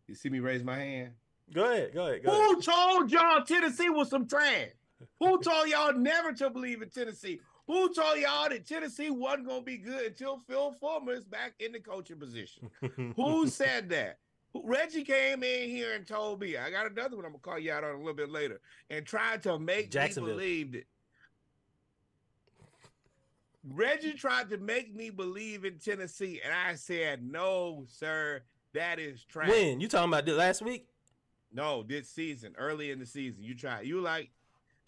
You see me raise my hand? Go ahead, go ahead, go ahead. Who told y'all Tennessee was some trash? Who told y'all never to believe in Tennessee? Who told y'all that Tennessee wasn't gonna be good until Phil Fulmer is back in the coaching position? Who said that? Reggie came in here and told me. I got another one. I'm gonna call you out on a little bit later, and tried to make me Jacksonville. believe that. Reggie tried to make me believe in Tennessee, and I said, "No, sir, that is trash." When? You talking about the last week? No, this season, early in the season, you try. You like,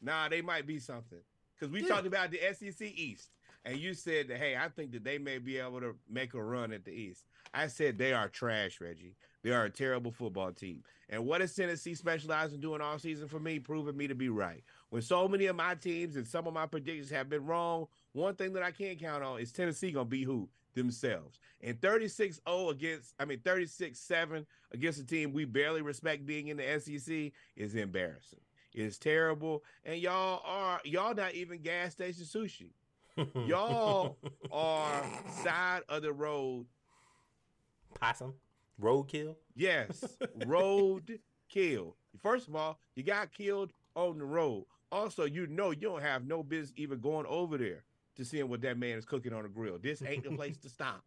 nah, they might be something. Because we Yeah. talked about the SEC East, and you said that, hey, I think that they may be able to make a run at the East. I said they are trash, Reggie. They are a terrible football team. And what does Tennessee specialize in doing all season for me? Proving me to be right. When so many of my teams and some of my predictions have been wrong, one thing that I can't count on is Tennessee gonna be who? Themselves. And 36-0 against, I mean 36-7 against a team we barely respect being in the SEC is embarrassing. It's terrible. And y'all are y'all not even gas station sushi. Y'all are side of the road. Possum, roadkill. Yes, road kill. First of all, you got killed on the road. Also, you know you don't have no business even going over there to seeing what that man is cooking on the grill. This ain't the place to stop.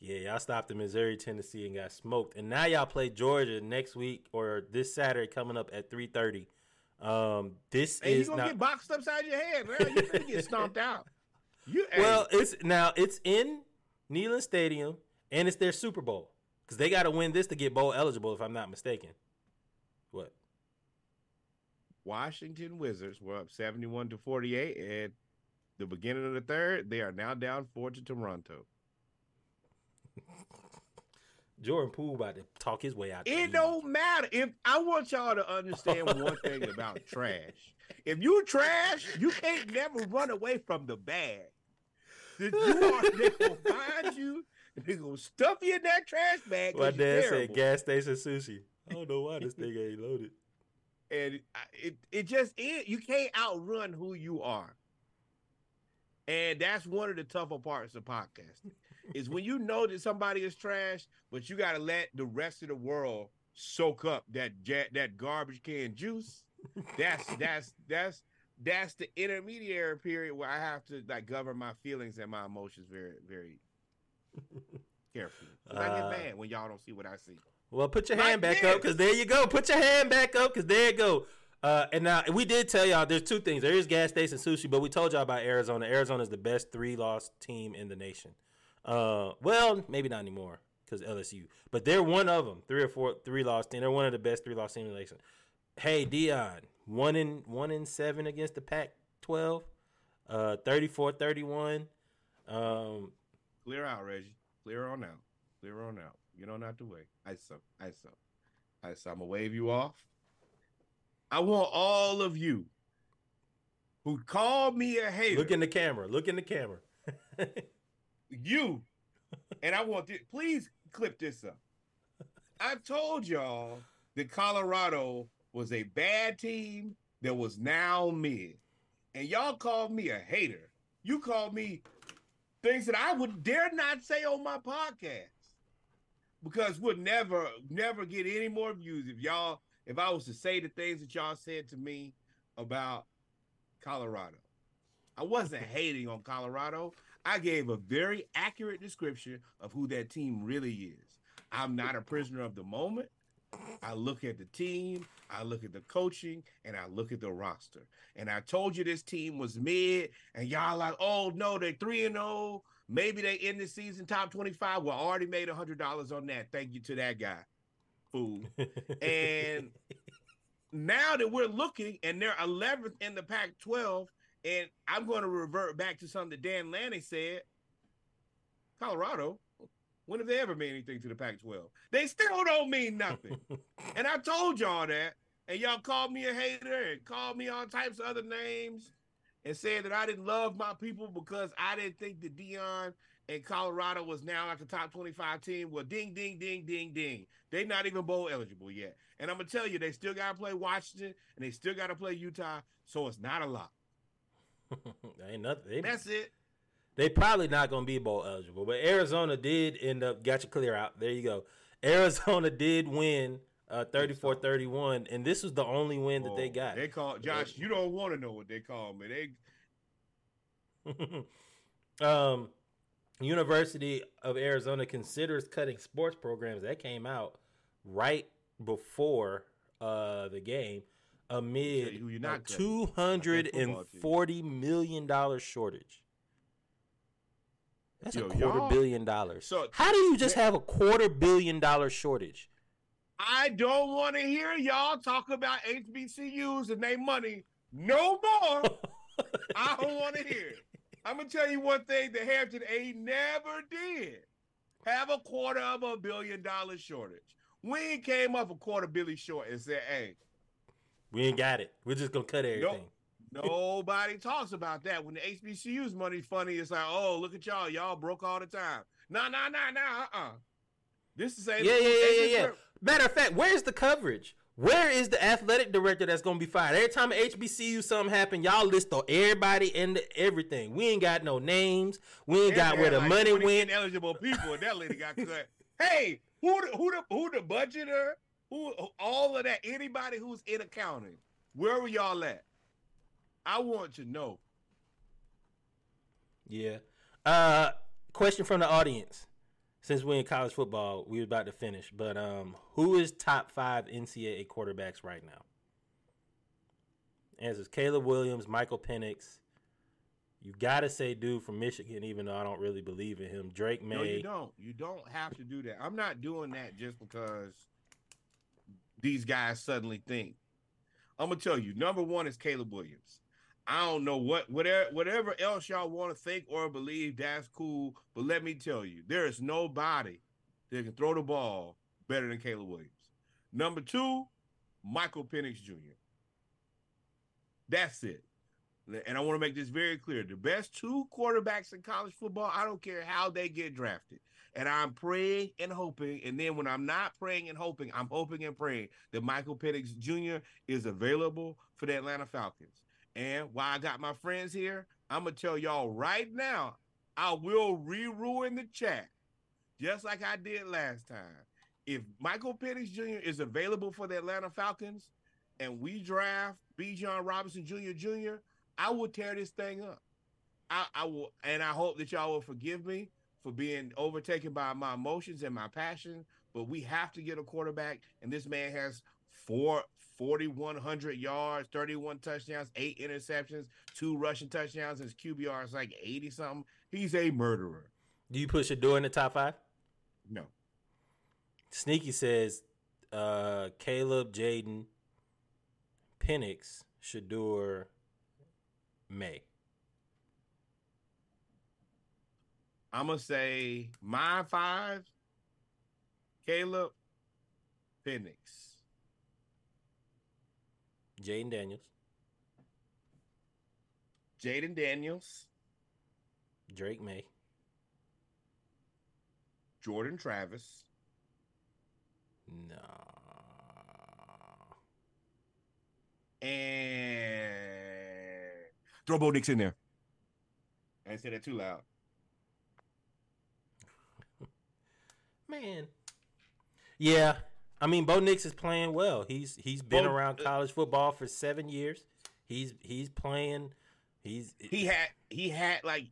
Yeah, y'all stopped in Missouri, Tennessee, and got smoked. And now y'all play Georgia next week or this Saturday coming up at three thirty. Um, this And you is gonna not get boxed upside your head, man. You're gonna get stomped out. You well. It's now it's in Neyland Stadium, and it's their Super Bowl because they got to win this to get bowl eligible. If I'm not mistaken. Washington Wizards were up 71 to 48 at the beginning of the third, they are now down 4 to Toronto. Jordan Poole about to talk his way out. It don't matter. If I want y'all to understand one thing about trash. If you trash, you can't never run away from the bag. That you are they gonna find you, they gonna stuff you in that trash bag. My dad said gas station sushi. I don't know why this thing ain't loaded. And it, it just is you can't outrun who you are. And that's one of the tougher parts of podcasting is when you know that somebody is trash but you got to let the rest of the world soak up that ja- that garbage can juice. That's that's that's that's the intermediary period where i have to like govern my feelings and my emotions very very carefully. 'Cause i get Uh, mad when y'all don't see what i see Well, put your hand back up because there you go. Put your hand back up because there you go. Uh, and now we did tell y'all there's two things. There is gas station sushi, but we told y'all about Arizona. Arizona is the best three loss team in the nation. Uh, well, maybe not anymore because LSU, but they're one of them. Three or four three loss team. They're one of the best three loss teams in the nation. Hey Deion, one in one in seven against the Pac-12. Uh, 34-31. Um, Clear out, Reggie. Clear on out. Clear on out. Get on out the way. ISO. ISO. ISO. I'm gonna wave you off. I want all of you who called me a hater. look in the camera. Look in the camera. you. And I want this. Please clip this up. I told y'all that Colorado was a bad team that was now mid. And y'all called me a hater You called me things that I would dare not say on my podcast because would never, never get any more views if y'all, if I was to say the things that y'all said to me about Colorado. I wasn't hating on Colorado. I gave a very accurate description of who that team really is. I'm not a prisoner of the moment. I look at the team, I look at the coaching, and I look at the roster. And I told you this team was mid, and y'all like, oh no, they're three and zero. Maybe they end the season top twenty five. Well, already made a hundred dollars on that. Thank you to that guy, fool. and now that we're looking, and they're eleventh in the Pac twelve, and I'm going to revert back to something that Dan Lanning said. Colorado, when have they ever made anything to the Pac 12? They still don't mean nothing. and I told y'all that. And y'all called me a hater and called me all types of other names and said that I didn't love my people because I didn't think that Deion and Colorado was now like a top 25 team. Well, ding, ding, ding, ding, ding. They're not even bowl eligible yet. And I'm going to tell you, they still got to play Washington and they still got to play Utah. So it's not a lot. Ain't nothing. They, That's it. They probably not going to be bowl eligible, but Arizona did end up got you clear out. There you go. Arizona did win uh 34-31 and this was the only win that they got. They call Josh. You don't want to know what they call me. They um University of Arizona considers cutting sports programs that came out right before uh the game amid you a not cutting. two hundred and forty million dollar shortage. That's Yo, a quarter billion dollars. So- how do you just have a quarter billion dollar shortage? I don't want to hear y'all talk about HBCUs and their money no more. I don't want to hear it. I'm gonna tell you one thing: the Hampton A never did have a quarter of a billion dollar shortage. We came up a quarter billion short and said, "Hey, We ain't got it. We're just gonna cut everything. nobody talks about that." When the HBCUs money's funny, it's like, "Oh, look at y'all, y'all broke all the time." Nah, nah, nah, nah, uh, uh This is a Yeah, yeah, yeah, yeah, yeah. Matter of fact, where's the coverage? Where is the athletic director that's gonna be fired? Every time HBCU something happen, y'all list on everybody and the, everything. We ain't got no names. We ain't got where the money went. Eligible people, that lady got cut. hey, who the who the who the budgeter? Who all of that? Anybody who's in accounting, where were y'all at? I want to know. Yeah. Uh, question from the audience. Since we're in college football, we are about to finish. But um, who is top five NCAA quarterbacks right now? Answers: Caleb Williams, Michael Penix. You gotta say dude from Michigan, even though I don't really believe in him. Drake Maye. No, you don't. You don't have to do that. I'm not doing that just because these guys suddenly think. I'm gonna tell you. Number one is Caleb Williams. I don't know what whatever whatever else y'all want to think or believe. That's cool, but let me tell you, there is nobody that can throw the ball better than Caleb Williams. Number two, Michael Penix Jr. That's it. And I want to make this very clear. The best two quarterbacks in college football, I don't care how they get drafted. And I'm praying and hoping. And then when I'm not praying and hoping, I'm hoping and praying that Michael Penix Jr. is available for the Atlanta Falcons. And while I got my friends here, I'm to tell y'all right now, I will re-ruin the chat, just like I did last time. If Michael Penix Jr. is available for the Atlanta Falcons and we draft Bijan Robinson Jr. Jr., I will tear this thing up. I, I will, and I hope that y'all will forgive me for being overtaken by my emotions and my passion. But we have to get a quarterback, and this man has four 4,100 yards, 31 touchdowns, eight interceptions, two rushing touchdowns. His QBR is like 80 something. He's a murderer. Do you push Shedeur in the top five? No, Sneaky says uh, Caleb, Jayden, Penix, Shedeur, Maye. I'm gonna say my five. Caleb, Penix, Jayden Daniels, Jayden Daniels, Drake Maye, Jordan Travis, no, and throw Bo Nix in there. I didn't say that too loud. Man. Yeah. I mean, Bo Nix is playing well. He's he's been Bo- around uh, college football for seven years. He's he's playing. He's He had he had like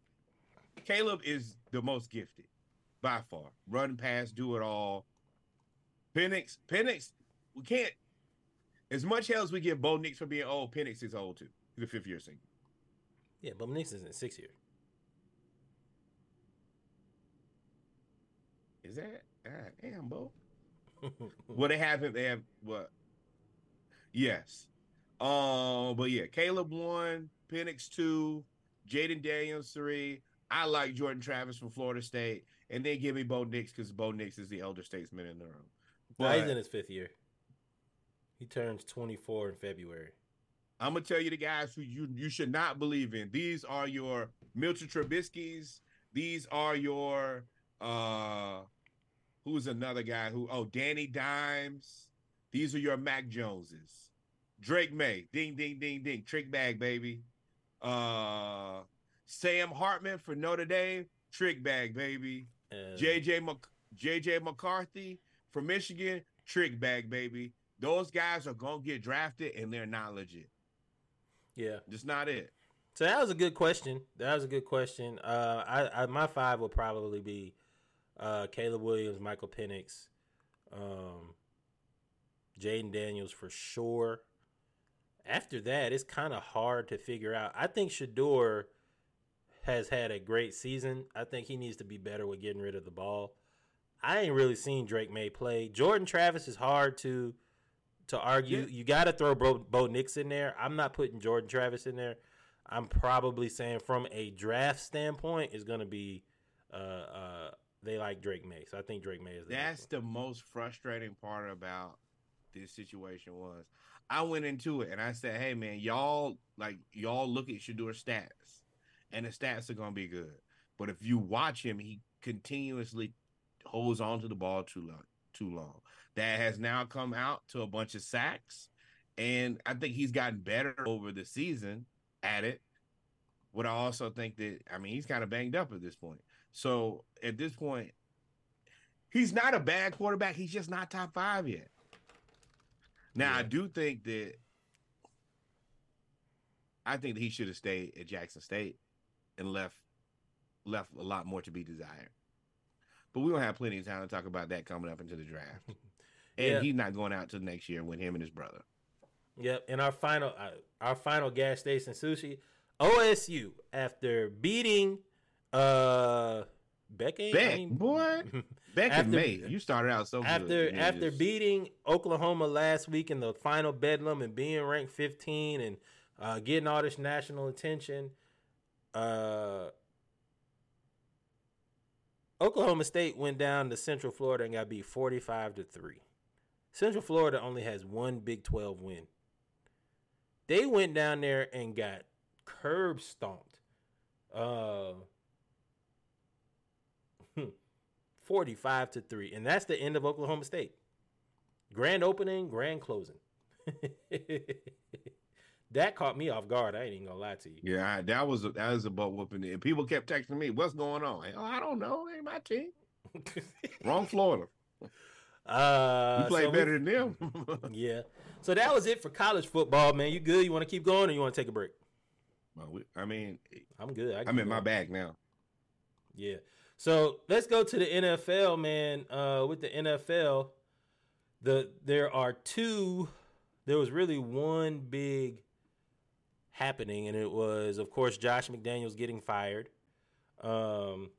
Caleb is the most gifted by far. Run, pass, do it all. Penix, Penix, we can't. As much hell as we give Bo Nix for being old, Penix is old too. He's a fifth year senior. yeah. Bo Nix is in six year. Is that? God damn, Bo. Well, they have him. They have what? Yes. Um, but yeah, Caleb one, Penix two, Jayden Daniels three. I like Jordan Travis from Florida State, and then give me Bo Nix because Bo Nix is the elder statesman in the room. Nah, he's in his fifth year. He turns twenty four in February. I'm gonna tell you the guys who you you should not believe in. These are your Milton Trubisky's. These are your uh who's another guy who oh Danny Dimes. These are your Mac Joneses. Drake Maye, ding ding ding ding, trick bag baby. Uh Sam Hartman for Notre Dame, trick bag baby. And JJ Mc, JJ McCarthy for Michigan, trick bag baby. Those guys are gonna get drafted and they're not legit. yeah. Just not it. So that was a good question. That was a good question. Uh, I, I my five would probably be uh, Caleb Williams, Michael Penix, um, Jayden Daniels for sure. After that, it's kind of hard to figure out. I think Shedeur has had a great season. I think he needs to be better with getting rid of the ball. I ain't really seen Drake Maye play. Jordan Travis is hard to to argue. Yeah. You got to throw Bo, Bo Nix in there. I'm not putting Jordan Travis in there. I'm probably saying from a draft standpoint is going to be uh, uh, they like Drake Maye. So I think Drake Maye is the That's the most frustrating part about this situation was I went into it and I said, "Hey man, y'all like y'all look at Shedeur stats, and the stats are gonna be good. But if you watch him, he continuously holds on to the ball too long. Too long. That has now come out to a bunch of sacks, and I think he's gotten better over the season at it. But I also think that I mean he's kind of banged up at this point. So at this point, he's not a bad quarterback. He's just not top five yet. Now I do think that I think that he should have stayed at Jackson State and left left a lot more to be desired. But we don't have plenty of time to talk about that coming up into the draft. And Yeah. he's not going out till next year with him and his brother. Yep. And our final uh, our final gas station sushi, OSU after beating uh Beck. ain't- I mean- boy. Beck After- and May, you started out so after good. after just- beating Oklahoma last week in the final bedlam and being ranked 15 and uh, getting all this national attention, uh, Oklahoma State went down to Central Florida and got beat 45 to three. Central Florida only has one Big 12 win. They went down there and got curb stomped. Uh, 45 to 3 and that's the end of oklahoma state grand opening grand closing that caught me off guard i ain't even gonna lie to you Yeah, that was a, that was a butt whooping. And people kept texting me, "What's going on?" I don't know. Ain't my team. Wrong Florida. uh You play so we- better than them. yeah so that was it for college football man you good you want to keep going or you want to take a break Well, we- I mean, i'm good I I'm keep in my bag now. Yeah. So let's go to the NFL, man. Uh, with the NFL, the there are two. There was really one big happening, and it was, of course, Josh McDaniels getting fired, um,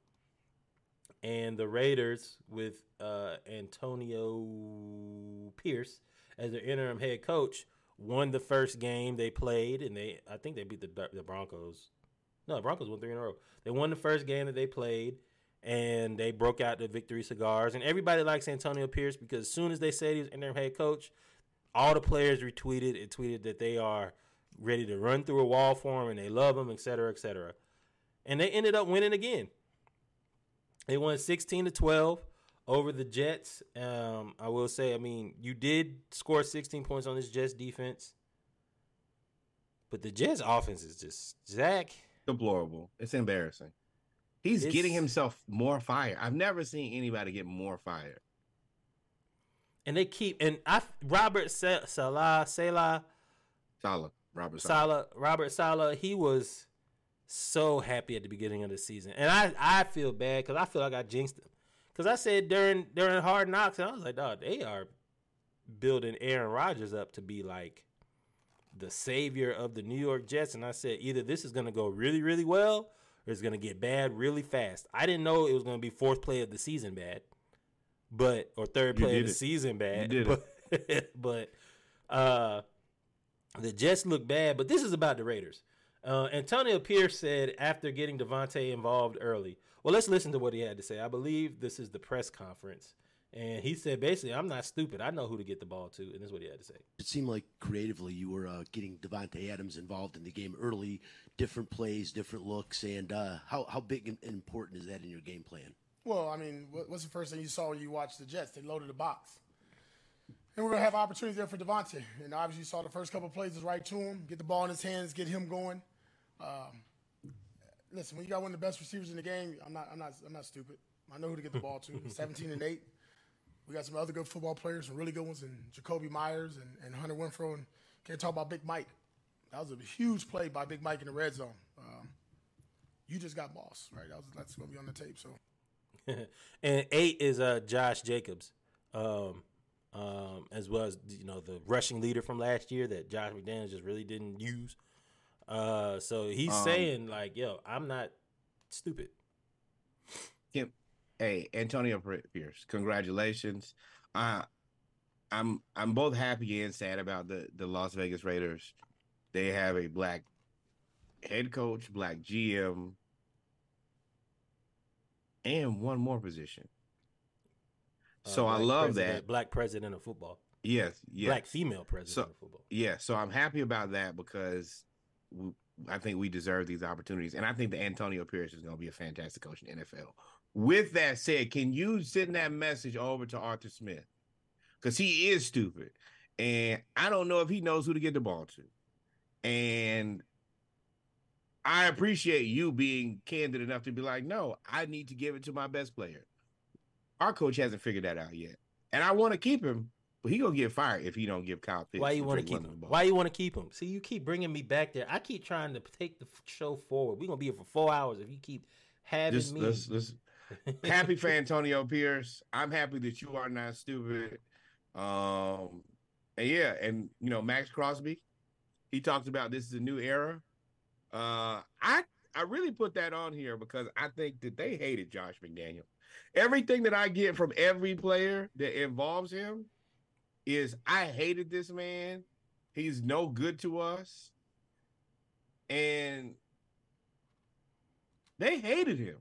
and the Raiders with uh, Antonio Pierce as their interim head coach won the first game they played, and they I think they beat the the Broncos. No, the Broncos won three in a row. They won the first game that they played, and they broke out the victory cigars. And everybody likes Antonio Pierce because as soon as they said he was interim head coach, all the players retweeted and tweeted that they are ready to run through a wall for him and they love him, et cetera, et cetera. And they ended up winning again. They won 16 to 12 over the Jets. Um, I will say, I mean, you did score 16 points on this Jets defense. But the Jets offense is just Zach. deplorable. It's embarrassing. He's It's- getting himself more fire. I've never seen anybody get more fired. And they keep and I Robert Sa- Saleh Saleh Saleh, Robert Saleh. Saleh Robert Saleh he was so happy at the beginning of the season, and I I feel bad because I feel like I jinxed him because I said during during Hard Knocks and I was like, dog, they are building Aaron Rodgers up to be like the savior of the New York Jets, and I said either this is gonna go really really well or it's gonna get bad really fast. I didn't know it was gonna be fourth play of the season bad, but or third play of the it. season bad, You did but but uh the Jets look bad, but this is about the Raiders. Uh, Antonio Pierce said after getting Davante involved early. Well, let's listen to what he had to say. I believe this is the press conference. And he said basically, I'm not stupid. I know who to get the ball to. And this is what he had to say. It seemed like creatively you were uh, getting Davante Adams involved in the game early, different plays, different looks, and uh, how how big and important is that in your game plan? Well, I mean, what's the first thing you saw when you watched the Jets? They loaded the box. And we're to have opportunities there for Davante. And obviously, you saw the first couple plays is right to him, get the ball in his hands, get him going. Um, listen, when you got one of the best receivers in the game, I'm not, I'm not, I'm not stupid. I know who to get the ball to. 17 and 8. We got some other good football players, some really good ones, and Jakobi Meyers and, and Hunter Renfrow. And can't talk about Big Mike. That was a huge play by Big Mike in the red zone. Um, you just got boss, right? That was, that's going to be on the tape. So. and eight is uh, Josh Jacobs, um, um, as well as you know the rushing leader from last year that Josh McDaniels just really didn't use. Uh, so he's Um, saying like, "Yo, I'm not stupid." Kim, hey, Antonio Pierce, congratulations. Uh, I'm I'm both happy and sad about the the Las Vegas Raiders. They have a black head coach, black GM, and one more position. Uh, So I love that. black president of football, Yes, yes. black female president So- of football. Yeah, so I'm happy about that because we, I think we deserve these opportunities, and I think that Antonio Pierce is going to be a fantastic coach in the NFL. With that said, can you send that message over to Arthur Smith because he is stupid, and I don't know if he knows who to get the ball to, and I appreciate you being candid enough to be like, no, I need to give it to my best player. Our coach hasn't figured that out yet, and I want to keep him. But he gonna get fired if he don't give Kyle Pitts. Why you want to keep him? Why you want to keep him? See, you keep bringing me back there. I keep trying to take the show forward. We're gonna be here for four hours if you keep having Just me. let's, let's happy for Antonio Pierce. I'm happy that you are not stupid. Um, and yeah, and you know Maxx Crosby, he talks about this is a new era. Uh, I I really put that on here because I think that they hated Josh McDaniel. Everything that I get from every player that involves him is I hated this man. He's no good to us, and they hated him.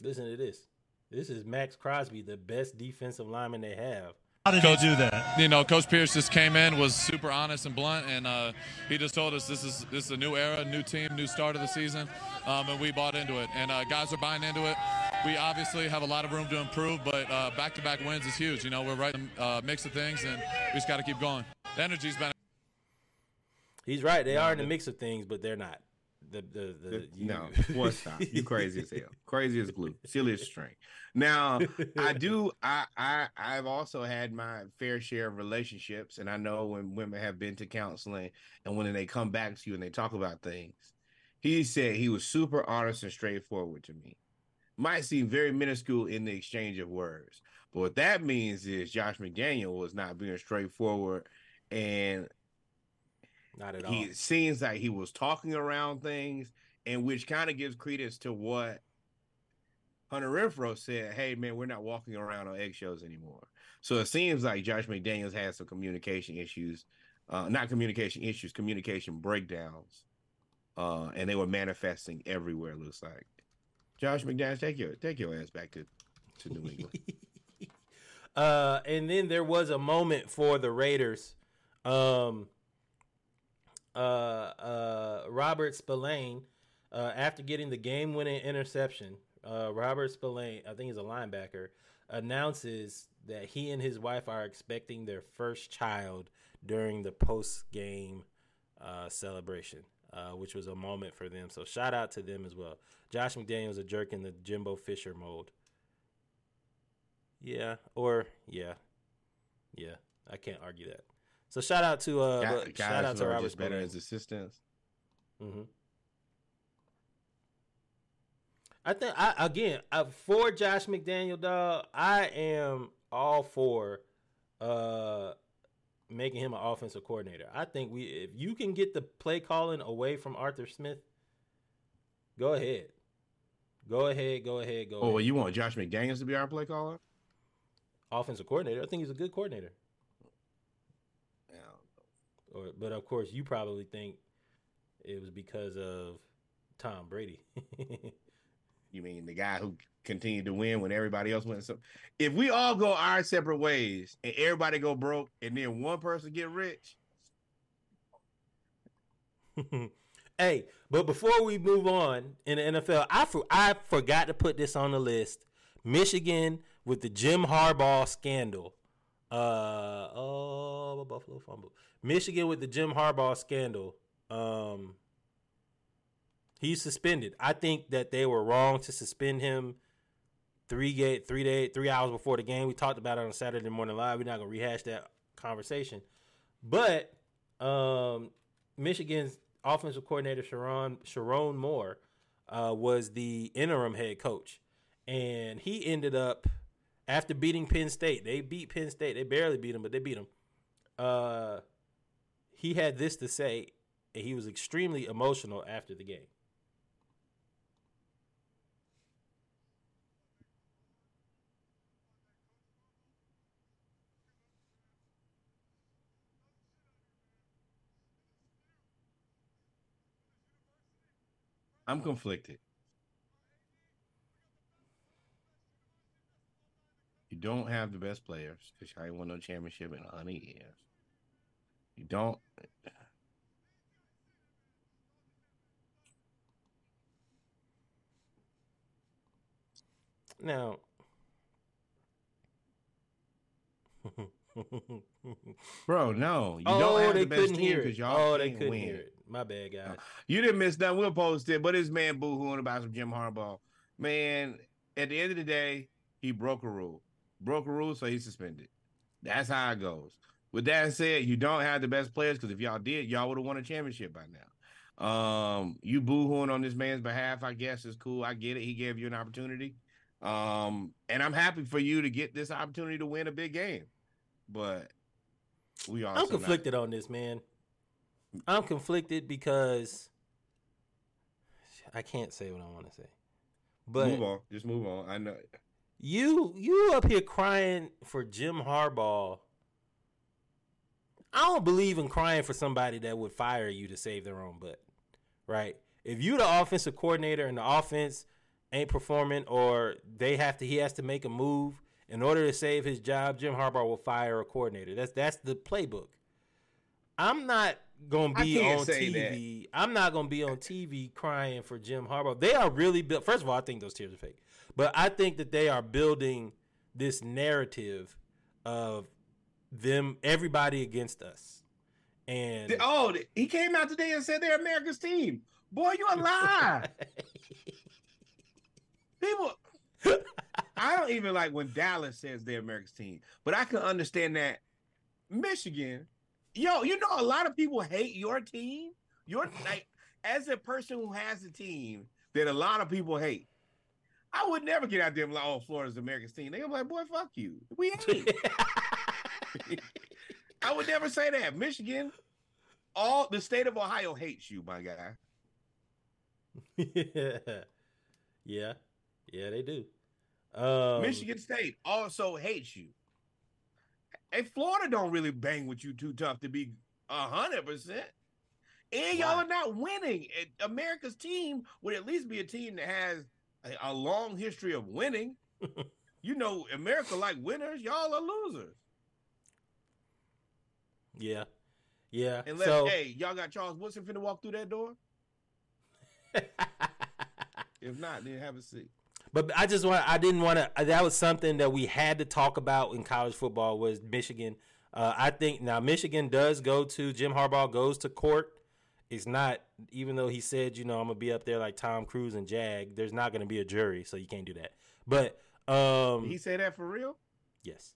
Listen to this. This is Maxx Crosby, the best defensive lineman they have. How did Coach- you do that? You know, Coach Pierce just came in, was super honest and blunt, and uh, he just told us this is this is a new era, new team, new start of the season, um, and we bought into it. And uh, guys are buying into it. We obviously have a lot of room to improve, but uh, back-to-back wins is huge. You know, we're right in the uh, mix of things, and we just got to keep going. The energy's been. He's right. They are in the mix of things, but they're not. The the, the you- no, boy, stop. You crazy as hell. Crazy as glue. Silly as string. Now, I do. I I I've also had my fair share of relationships, and I know when women have been to counseling, and when they come back to you and they talk about things. He said he was super honest and straightforward to me. Might seem very minuscule in the exchange of words, but what that means is Josh McDaniel was not being straightforward, and not at all. he it seems like he was talking around things, and which kind of gives credence to what Hunter Renfrow said. Hey, man, we're not walking around on eggshells anymore. So it seems like Josh McDaniels had some communication issues, uh, not communication issues, communication breakdowns, uh, and they were manifesting everywhere. it Looks like Josh McDaniels, take your take your ass back to to New England. Uh, and then there was a moment for the Raiders. Um, uh, uh, Robert Spillane, uh, after getting the game-winning interception, uh, Robert Spillane, I think he's a linebacker, announces that he and his wife are expecting their first child during the post-game uh, celebration. Uh, which was a moment for them. So shout out to them as well. Josh McDaniels a jerk in the Jimbo Fisher mold. Yeah, or yeah, yeah. I can't argue that. So shout out to uh, guys shout out to Robert just better as assistants. hmm I think I again uh, for Josh McDaniel, dog. I am all for uh making him an offensive coordinator. I think we if you can get the play calling away from Arthur Smith, go ahead, go ahead, go ahead, go. Oh, ahead. well, you want Josh McDaniels to be our play caller? offensive coordinator. I think he's a good coordinator. Or, but of course, you probably think it was because of Tom Brady. You mean the guy who continued to win when everybody else went? So, if we all go our separate ways and everybody go broke, and then one person get rich, hey, but before we move on in the NFL, I for, I forgot to put this on the list. Michigan with the Jim Harbaugh scandal. Uh oh, Buffalo fumble. Michigan with the Jim Harbaugh scandal. Um, he's suspended. I think that they were wrong to suspend him. Three gate, three day, three hours before the game. We talked about it on Saturday morning live. We're not gonna rehash that conversation, but um, Michigan's offensive coordinator Sherrone Sherrone Moore uh, was the interim head coach, and he ended up after beating Penn State. They beat Penn State. They barely beat them, but they beat them. Uh, he had this to say, and he was extremely emotional after the game. I'm conflicted. You don't have the best players because I ain't won no championship in a hundred years. You don't. Now, Bro, no, you oh, don't have the best team because y'all Oh, can't win. My bad, guys. You didn't miss nothing. We'll post it. But this man boo-hooing about some Jim Harbaugh. Man, at the end of the day, he broke a rule. Broke a rule, so he's suspended. That's how it goes. With that said, you don't have the best players because if y'all did, y'all would have won a championship by now. Um, you boo-hooing on this man's behalf, I guess is cool. I get it. He gave you an opportunity. Um, and I'm happy for you to get this opportunity to win a big game. But we are I'm not- conflicted on this, man. I'm conflicted because I can't say what I want to say. But move on. Just move on. I know. you you up here crying for Jim Harbaugh. I don't believe in crying for somebody that would fire you to save their own butt. Right? If you the offensive coordinator and the offense ain't performing or they have to he has to make a move in order to save his job, Jim Harbaugh will fire a coordinator. That's that's the playbook. I'm not gonna be on TV. I'm not gonna be on TV crying for Jim Harbaugh. They are really built. First of all, I think those tears are fake, but I think that they are building this narrative of them, everybody against us, and Oh, he came out today and said they're America's team. Boy, you a lie. People, I don't even like when Dallas says they're America's team, but I can understand that Michigan, yo, you know, a lot of people hate your team. Your like, as a person who has a team that a lot of people hate. I would never get out there and be like, "Oh, Florida's America's team." They're like, "Boy, fuck you. We ain't." I would never say that. Michigan, all the state of Ohio hates you, my guy. yeah, yeah, yeah, they do. Um, Michigan State also hates you. And Florida don't really bang with you too tough to be a hundred percent. And y'all are not winning. America's team would at least be a team that has a, a long history of winning. you know, America like winners. Y'all are losers. Yeah, yeah. Unless, so hey, y'all got Charles Woodson finna walk through that door. if not, then have a seat. But I just want I didn't want to that was something that we had to talk about in college football was Michigan. Uh, I think now Michigan does go to Jim Harbaugh goes to court it's not even though he said, you know, I'm gonna be up there like Tom Cruise and Jag. There's not gonna be a jury, so you can't do that. But um, Did he say that for real? yes,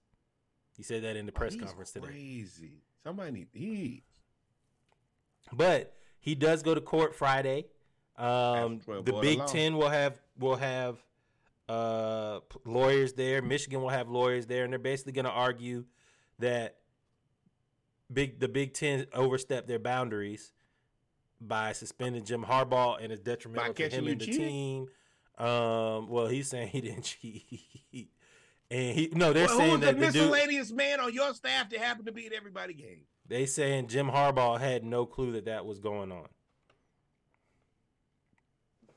he said that in the Oh, press he's conference today. Crazy. Somebody need he. But he does go to court Friday. Um, the Big. Ten will have will have uh, lawyers there. Michigan will have lawyers there, and they're basically going to argue that big the Big Ten overstepped their boundaries by suspending Jim Harbaugh and it's detrimental to him and the team. Um, well, he's saying he didn't cheat, and he no, they're Well, saying the that the dude, miscellaneous man on your staff that happened to be at everybody game? they saying Jim Harbaugh had no clue that that was going on.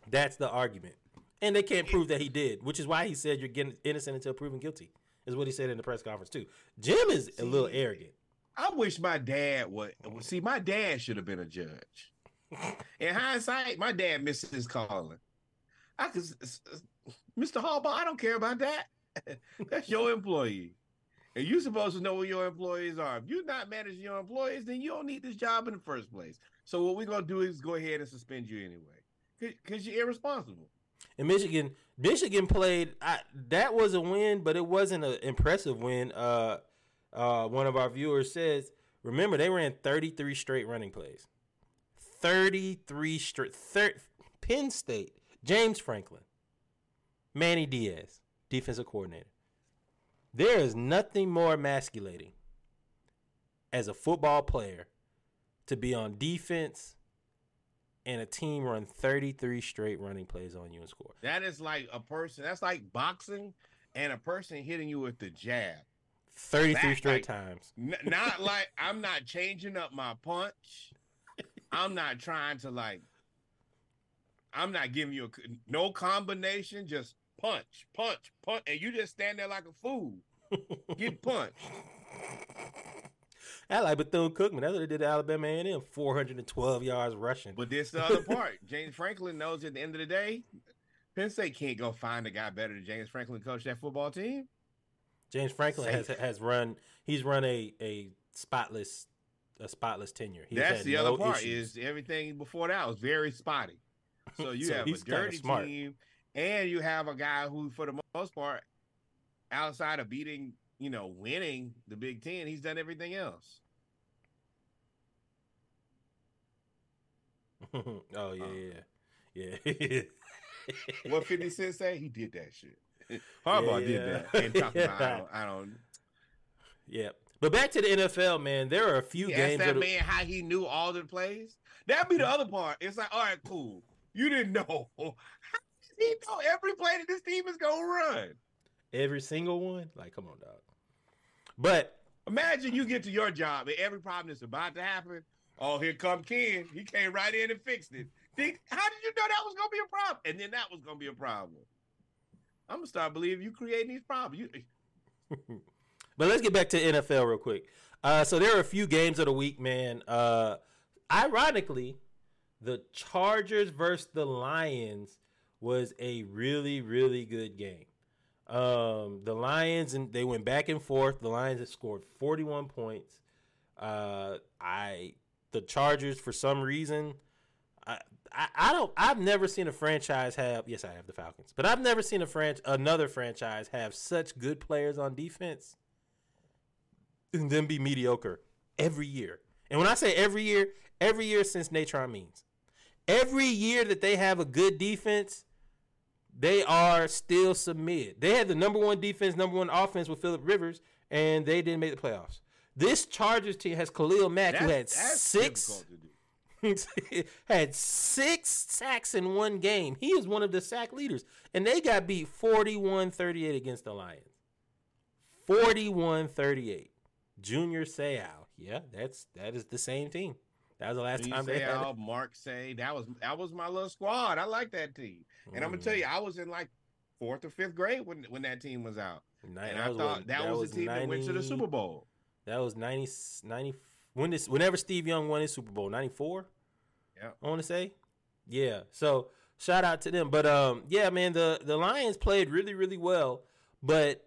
That's the argument. And they can't prove that he did, which is why he said you're getting innocent until proven guilty. Is what he said in the press conference too. Jim is a little arrogant. I wish my dad would see. My dad should have been a judge. In hindsight, my dad missed his calling. I could, Mr. Harbaugh, I don't care about that. That's your employee, and you're supposed to know who your employees are. If you're not managing your employees, then you don't need this job in the first place. So what we're gonna do is go ahead and suspend you anyway, because you're irresponsible. In Michigan, Michigan played. I, that was a win, but it wasn't an impressive win. Uh, uh, one of our viewers says, "Remember, they ran 33 straight running plays. 33 straight. Thir- Penn State, James Franklin, Manny Diaz, defensive coordinator. There is nothing more emasculating as a football player to be on defense." And a team run 33 straight running plays on you and score. That is like a person. That's like boxing and a person hitting you with the jab. 33 That, straight like, times. N- not like I'm not changing up my punch. I'm not trying to like. I'm not giving you a no combination. Just punch, punch, punch, and you just stand there like a fool. Get punched. I like Bethune Cookman. That's what they did to Alabama A&M. 412 yards rushing. But this the other part. James Franklin knows at the end of the day, Penn State can't go find a guy better than James Franklin to coach that football team. James Franklin has Safe. has run. He's run a a spotless a spotless tenure. He's That's the no other part. issues. Is everything before that was very spotty. So you So have a dirty smart. team, and you have a guy who, for the most part, outside of beating, you know, winning the Big Ten, he's done everything else. oh yeah, um, yeah, yeah. What Fifty Cent say? He did that shit. Harbaugh Yeah. did that. And talking about, I don't, I don't. yeah. But back to the NFL, man. There are a few asked games. that That man how he knew all the plays. That'd be the other part. It's like, all right, cool. You didn't know. How does he know every play that this team is gonna run? every single one. Like, come on, dog. But Imagine you get to your job and every problem that's about to happen. Oh, here come Ken. He came right in and fixed it. Think, how did you know that was gonna be a problem? And then that was gonna be a problem. I'm gonna start believing you creating these problems. You, But let's get back to NFL real quick. Uh, so there are a few games of the week, man. Uh, ironically, the Chargers versus the Lions was a really, really good game. Um, the Lions and they went back and forth. The Lions have scored 41 points. Uh, I the Chargers for some reason. I, I, I don't. I've never seen a franchise have. Yes, I have the Falcons, but I've never seen a franch another franchise have such good players on defense and then be mediocre every year. And when I say every year, every year since Natrone Means, every year that they have a good defense, they are still submit. They had the number one defense, number one offense with Philip Rivers, and they didn't make the playoffs. This Chargers team has Khalil Mack, who had six difficult to do. had six sacks in one game. He is one of the sack leaders. And they got beat 41-38 against the Lions. 41-38. Junior Seau. Yeah, that's that is the same team. That was the last You time they had it. Mark say that was that was my little squad. I like that team. And I'm gonna tell Mm. you, I was in like fourth or fifth grade when when that team was out. And I was thought what- that, that was, was the team that went to the Super Bowl. That was 90, 90 when this whenever Steve Young won his Super Bowl, 94? Yeah. I want to say. Yeah. So shout out to them. But um yeah, man, the the Lions played really really well, but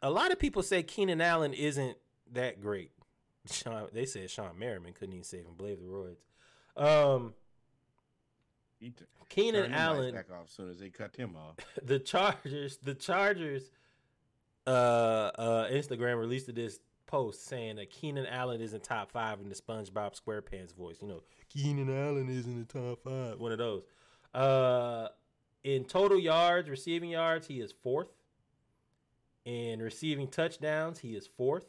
a lot of people say Keenan Allen isn't that great. Sean, they said Shawne Merriman couldn't even save him. Blave the roids. Um, He t- Keenan turned them lights Allen, back off as soon as they cut him off. the Chargers, the Chargers, uh, uh, Instagram released this post saying that Keenan Allen is in top five in the SpongeBob SquarePants voice. You know, Keenan Allen is in the top five. One of those. Uh, in total yards, receiving yards, he is fourth. In receiving touchdowns, he is fourth.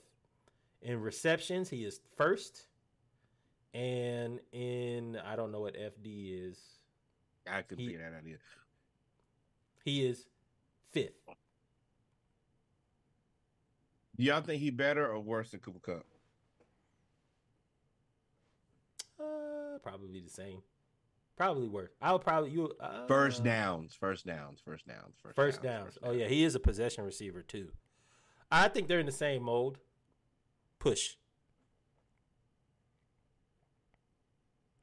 In receptions, he is first. And in I don't know what FD is. I could He- be that idea. He is fifth. Do y'all think he better or worse than Cooper Kupp? Uh, probably the same. Probably worse. I would probably you uh, First downs, first downs, first downs, first, First downs. Oh yeah, he is a possession receiver too. I think they're in the same mold. Push.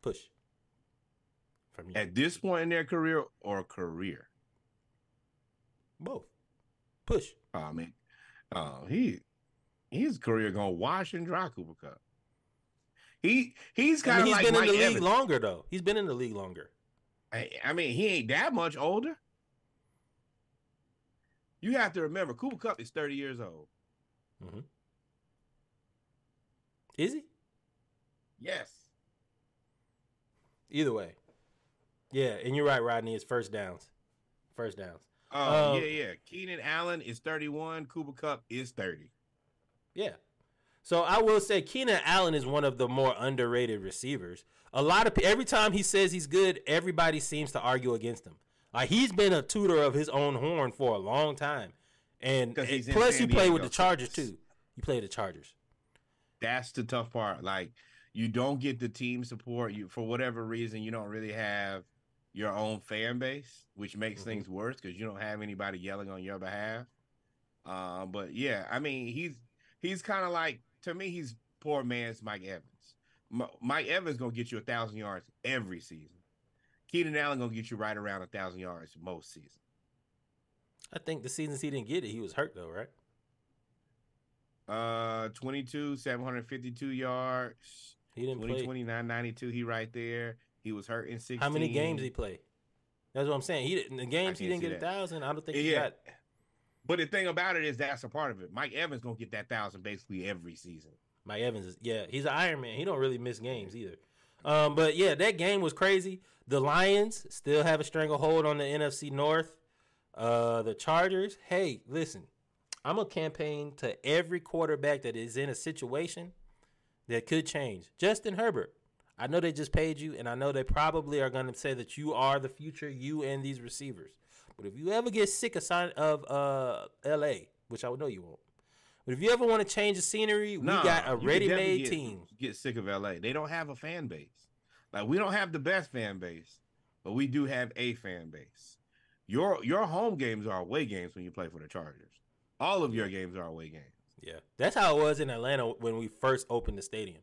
Push. From you. At this point in their career or career? Both. Push. Oh man, oh he his career gonna wash and dry Cooper Kupp. He he's kind of mean, he's like been Mike in the league longer though. He's been in the league longer. I, I mean, he ain't that much older. You have to remember, Cooper Kupp is thirty years old. Mm-hmm. Is he? Yes. Either way. Yeah, and you're right, Rodney. It's first downs. First downs. Oh Um, yeah, yeah. Keenan Allen is thirty-one. Cooper Kupp is thirty. Yeah. So I will say Keenan Allen is one of the more underrated receivers. A lot of every time he says he's good, everybody seems to argue against him. Like he's been a tutor of his own horn for a long time, and and plus he played with the Chargers too. He played the Chargers. That's the tough part. Like you don't get the team support. You for whatever reason you don't really have your own fan base, which makes Mm-hmm. things worse because you don't have anybody yelling on your behalf. Uh, but yeah, I mean he's he's kind of like to me he's poor man's Mike Evans. M- Mike Evans gonna get you a thousand yards every season. Keenan Allen gonna get you right around a thousand yards most seasons. I think the seasons he didn't get it, he was hurt though, right? Uh, 22, 752 yards. He didn't 20, play. 29, 92. He right there. He was hurt in 16. How many games he played? That's what I'm saying. He didn't. The games he didn't get a thousand. I don't think he Yeah. got. But the thing about it is that's a part of it. Mike Evans gonna get that thousand basically every season. Mike Evans is yeah, he's an Iron Man. He don't really miss games either. Um, but yeah, that game was crazy. The Lions still have a stranglehold on the NFC North. Uh, the Chargers. Hey, listen, I'm a campaign to every quarterback that is in a situation that could change. Justin Herbert. I know they just paid you, and I know they probably are going to say that you are the future, you and these receivers. But if you ever get sick of sign of uh L.A., which I would know you won't. But if you ever want to change the scenery, we Nah, got a ready-made get- team. Get sick of LA. They don't have a fan base. Like we don't have the best fan base, but we do have a fan base. Your your home games are away games when you play for the Chargers. All of your games are away games. Yeah, that's how it was in Atlanta when we first opened the stadium.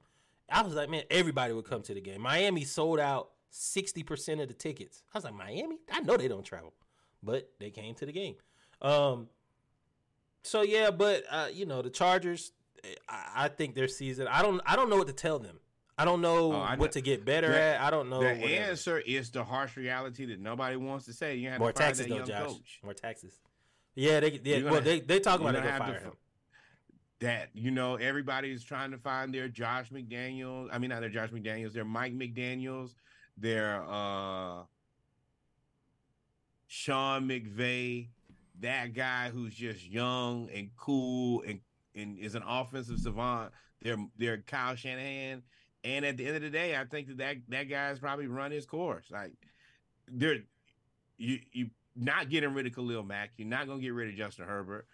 I was like, man, everybody would come to the game. Miami sold out sixty percent of the tickets. I was like, Miami? I know they don't travel, but they came to the game. Um, so yeah, but uh, you know the Chargers. I, I think their season. I don't. I don't know what to tell them. I don't know Oh, I what know- to get better The- at. I don't know. the whatever. answer is the harsh reality that nobody wants to say. You have More to taxes though, young Josh. coach. More taxes. Yeah, they. Yeah, well, they they talk about it. gonna have to him. That you know, everybody's trying to find their Josh McDaniels. I mean, not their Josh McDaniels. Their Mike McDaniels. Their uh Sean McVay. That guy who's just young and cool and and is an offensive savant. They're they're Kyle Shanahan. And at the end of the day, I think that that, that guy's probably run his course. Like they're you you not getting rid of Khalil Mack. You're not gonna get rid of Justin Herbert,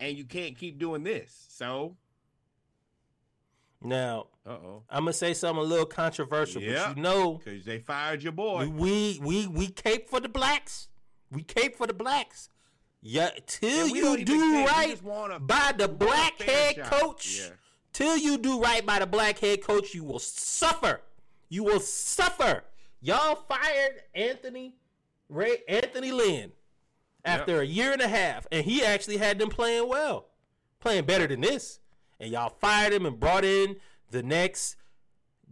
and you can't keep doing this. So, Now, uh oh, I'm gonna say something a little controversial, Yeah. but you know, because they fired your boy. we we we cape for the blacks. We cape for the blacks. Yeah, till you do right by the we want a black head shot. coach. Yeah. Till you do right by the black head coach, you will suffer. You will suffer. Y'all fired Anthony Ray Anthony Lynn after a year and a half, and he actually had them playing well, playing better than this. and y'all fired him and brought in the next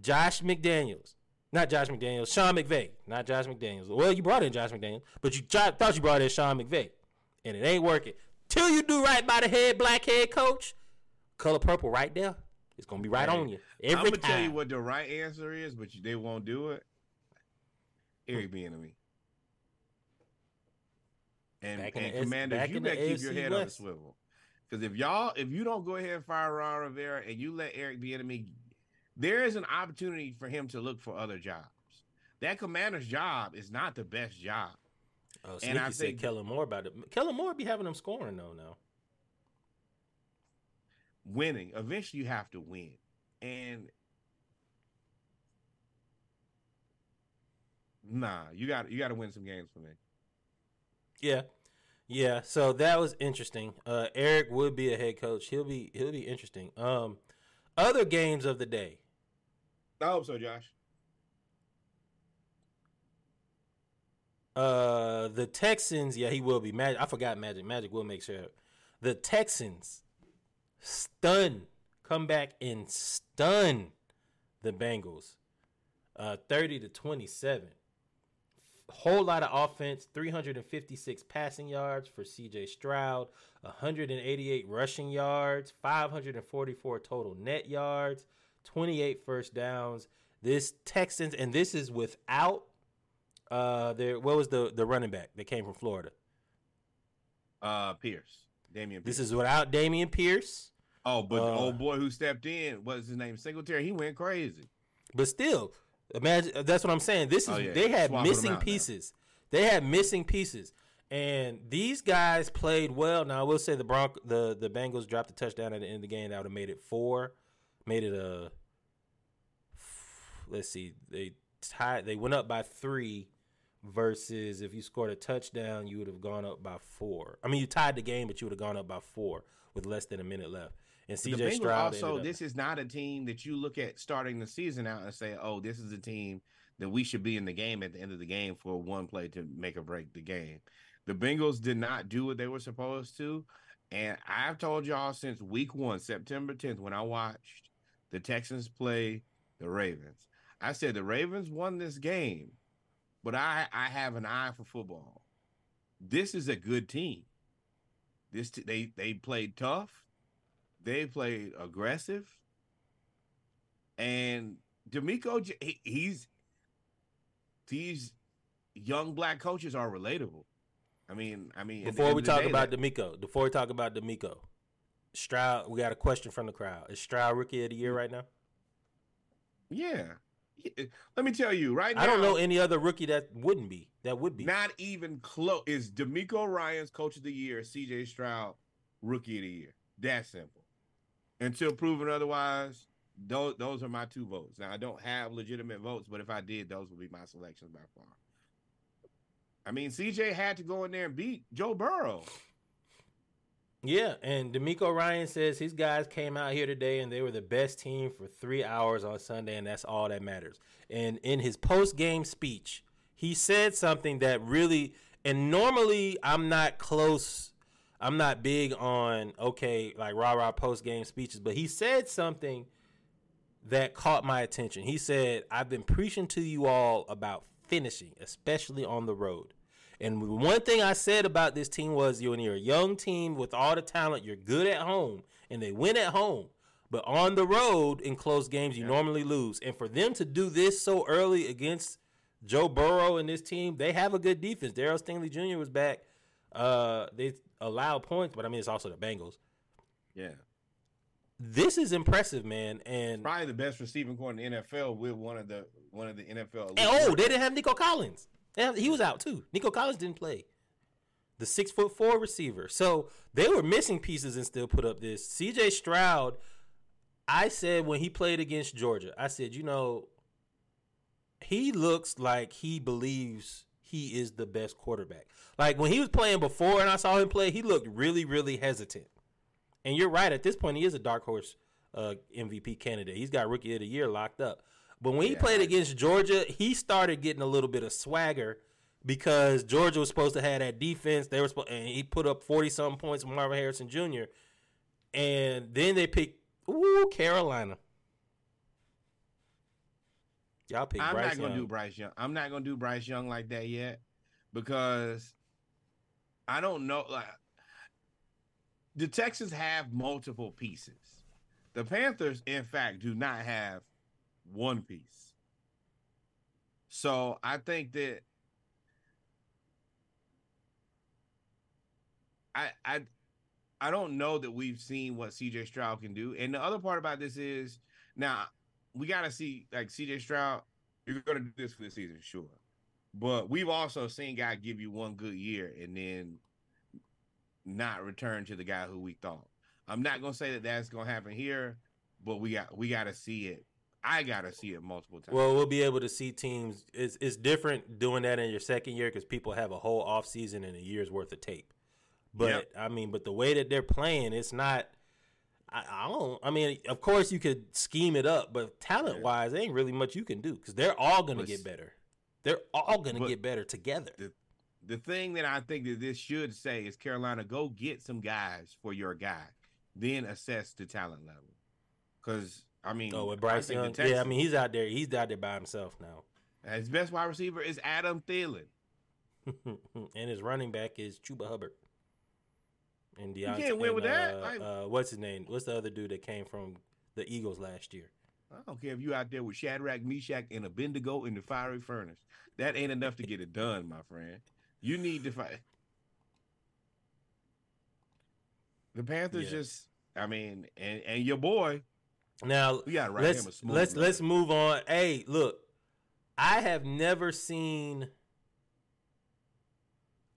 Josh McDaniels. Not Josh McDaniels, Sean McVay. Not Josh McDaniels. Well, you brought in Josh McDaniels, but you thought you brought in Sean McVay, and it ain't working. Till you do right by the head black head coach, color purple right there. It's gonna be right on you every I'm gonna time. tell you what the right answer is, but they won't do it. Eric Bieniemy. And, Back and the S- commanders, back you better keep your AFC head on the swivel. Because if y'all, if you don't go ahead and fire Ron Rivera and you let Eric Bieniemy, there is an opportunity for him to look for other jobs. That commander's job is not the best job. Oh, And I said think- Kellen Moore about it. Kellen Moore be having them scoring though now. Winning, eventually you have to win. And nah, you got you got to win some games for me. Yeah. Yeah, so that was interesting. Uh, Eric would be a head coach. He'll be he'll be interesting. Um, other games of the day. I hope so, Josh. Uh, the Texans. Yeah, he will be. Magic. I forgot Magic. Magic will make sure. The Texans stun, come back and stun the Bengals. Uh, thirty to twenty-seven. Whole lot of offense. Three hundred and fifty-six passing yards for C.J. Stroud. One hundred and eighty-eight rushing yards. Five hundred and forty-four total net yards. Twenty-eight first downs. This Texans, and this is without uh, there. What was the the running back that came from Florida? Uh, Pierce, Dameon. Pierce. This is without Dameon Pierce, oh, but the uh, old boy who stepped in, what's his name? Singletary. He went crazy. but still, imagine. That's what I'm saying. This is Oh, yeah. they had missing out now. pieces. They had missing pieces, and these guys played well. Now I will say the Bronc the the Bengals dropped a touchdown at the end of the game that would have made it four, made it a. Let's see, they tied. They went up by three. Versus if you scored a touchdown, you would have gone up by four. I mean, you tied the game, but you would have gone up by four with less than a minute left. And The CJ Bengals Stroud also, this is not a team that you look at starting the season out and say, "Oh, this is a team that we should be in the game at the end of the game for one play to make or break the game." The Bengals did not do what they were supposed to, and I've told y'all since week one, September 10th, when I watched the Texans play the Ravens, I said the Ravens won this game, but I I have an eye for football. This is a good team. This they they played tough. They played aggressive. And DeMeco, he, he's these young black coaches are relatable. I mean, I mean, Before we talk day, about that- DeMeco, before we talk about DeMeco, Stroud, we got a question from the crowd. Is Stroud rookie of the year right now? yeah. Yeah. Let me tell you right now. I don't know any other rookie that wouldn't be. That would be. Not even close. Is DeMeco Ryans coach of the year, CJ Stroud rookie of the year? That simple. Until proven otherwise, those those are my two votes. Now I don't have legitimate votes, but if I did, those would be my selections by far. I mean, CJ had to go in there and beat Joe Burrow. Yeah, and DeMeco Ryan says his guys came out here today and they were the best team for three hours on Sunday, and that's all that matters. And in his post game speech, he said something that really, and normally I'm not close, I'm not big on, okay, like rah rah post game speeches, but he said something that caught my attention. He said, I've been preaching to you all about finishing, especially on the road. And one thing I said about this team was you when you're a young team with all the talent, you're good at home and they win at home. But on the road in close games, you normally lose. And for them to do this so early against Joe Burrow and this team, they have a good defense. Derek Stingley Jr. was back. Uh, they allow points, but I mean it's also the Bengals. Yeah, This is impressive, man. And, probably the best receiving corps in the NFL with one of the one of the NFL. and oh, they didn't have Nico Collins. Have- he was out too. Nico Collins didn't play. The six foot four receiver. So they were missing pieces and still put up this. CJ Stroud, I said when he played against Georgia, I said, you know, he looks like he believes he is the best quarterback. Like when he was playing before and I saw him play, he looked really, really hesitant. And you're right, at this point, he is a dark horse uh, MVP candidate. He's got rookie of the year locked up. But when he Yeah, played against Georgia, he started getting a little bit of swagger because Georgia was supposed to have that defense. They were supposed, and he put up forty something points with Marvin Harrison Jr. And then they picked Ooh, Carolina. Y'all pick I'm Bryce not gonna Young. do Bryce Young. I'm not gonna do Bryce Young like that yet because I don't know. Like the Texans have multiple pieces. The Panthers, in fact, do not have one piece. So I think that I I I don't know that we've seen what CJ Stroud can do. And the other part about this is now we got to see like CJ Stroud. You're going to do this for the season, sure, but we've also seen guy give you one good year and then not return to the guy who we thought. I'm not going to say that that's going to happen here, but we got we got to see it. I got to see it multiple times. Well, we'll be able to see teams. It's it's different doing that in your second year because people have a whole off season and a year's worth of tape. But Yep. I mean, but the way that they're playing, it's not. I, I don't. I mean, of course you could scheme it up, but talent wise, there ain't really much you can do because they're all going to get better. They're all going to get better together. the the thing that I think that this should say is Carolina, go get some guys for your guy, then assess the talent level. Because I mean, Oh, with Bryce Young, yeah. I mean, he's out there. He's out there by himself now, his best wide receiver is Adam Thielen. and his running back is Chuba Hubbard. And Deontay, can't win and, with that. uh, Like- uh, what's his name? What's the other dude that came from the Eagles last year? I don't care if you out there with Shadrach, Meshach, and Abednego in the fiery furnace. That ain't enough to get it done, my friend. You need to fight. The Panthers Yeah. just, I mean, and and your boy, Now we got write let's him a smooth. let's let's move on. Hey, look, I have never seen.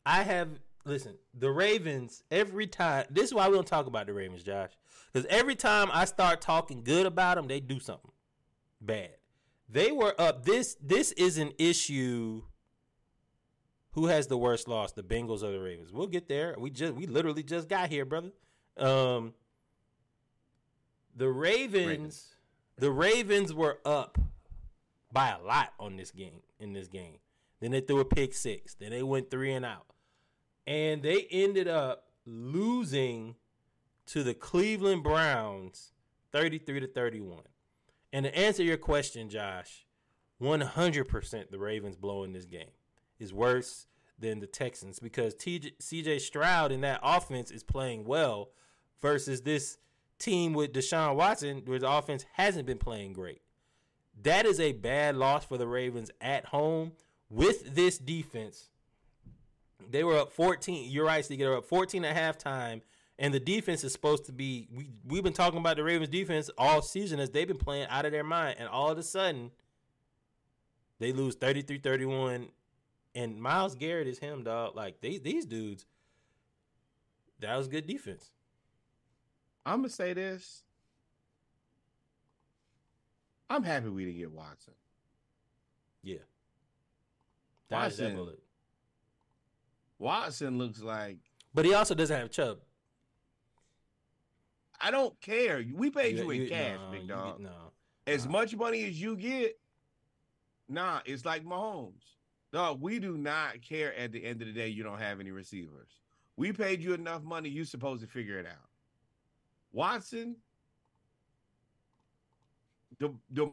I have listen. The Ravens every time. This is why we don't talk about the Ravens, Josh, because every time I start talking good about them, they do something bad. They were up. This this is an issue. Who has the worst loss, the Bengals or the Ravens? We'll get there. We just we literally just got here, brother. Um, the Ravens, Ravens. the Ravens were up by a lot on this game in this game. Then they threw a pick six. Then they went three and out. And they ended up losing to the Cleveland Browns 33 to 31. And to answer your question, Josh, 100% the Ravens blowing this game is worse than the Texans because CJ Stroud in that offense is playing well versus this team with Deshaun Watson, where the offense hasn't been playing great. That is a bad loss for the Ravens at home with this defense. They were up 14. You're right, Steve. They were up 14 at halftime. And the defense is supposed to be. We, we've been talking about the Ravens defense all season as they've been playing out of their mind. And all of a sudden, they lose 33 31. And Myles Garrett is him, dog. Like, these, these dudes, that was good defense. I'm gonna say this. I'm happy we didn't get Watson. Yeah. That Watson. bullet. Watson looks like But he also doesn't have Chubb. I don't care. We paid you, in you- cash, no, big dog. get- no. As Nah. much money as you get, nah, it's like Mahomes. Dog, we do not care at the end of the day you don't have any receivers. We paid you enough money, you supposed to figure it out. Watson, the the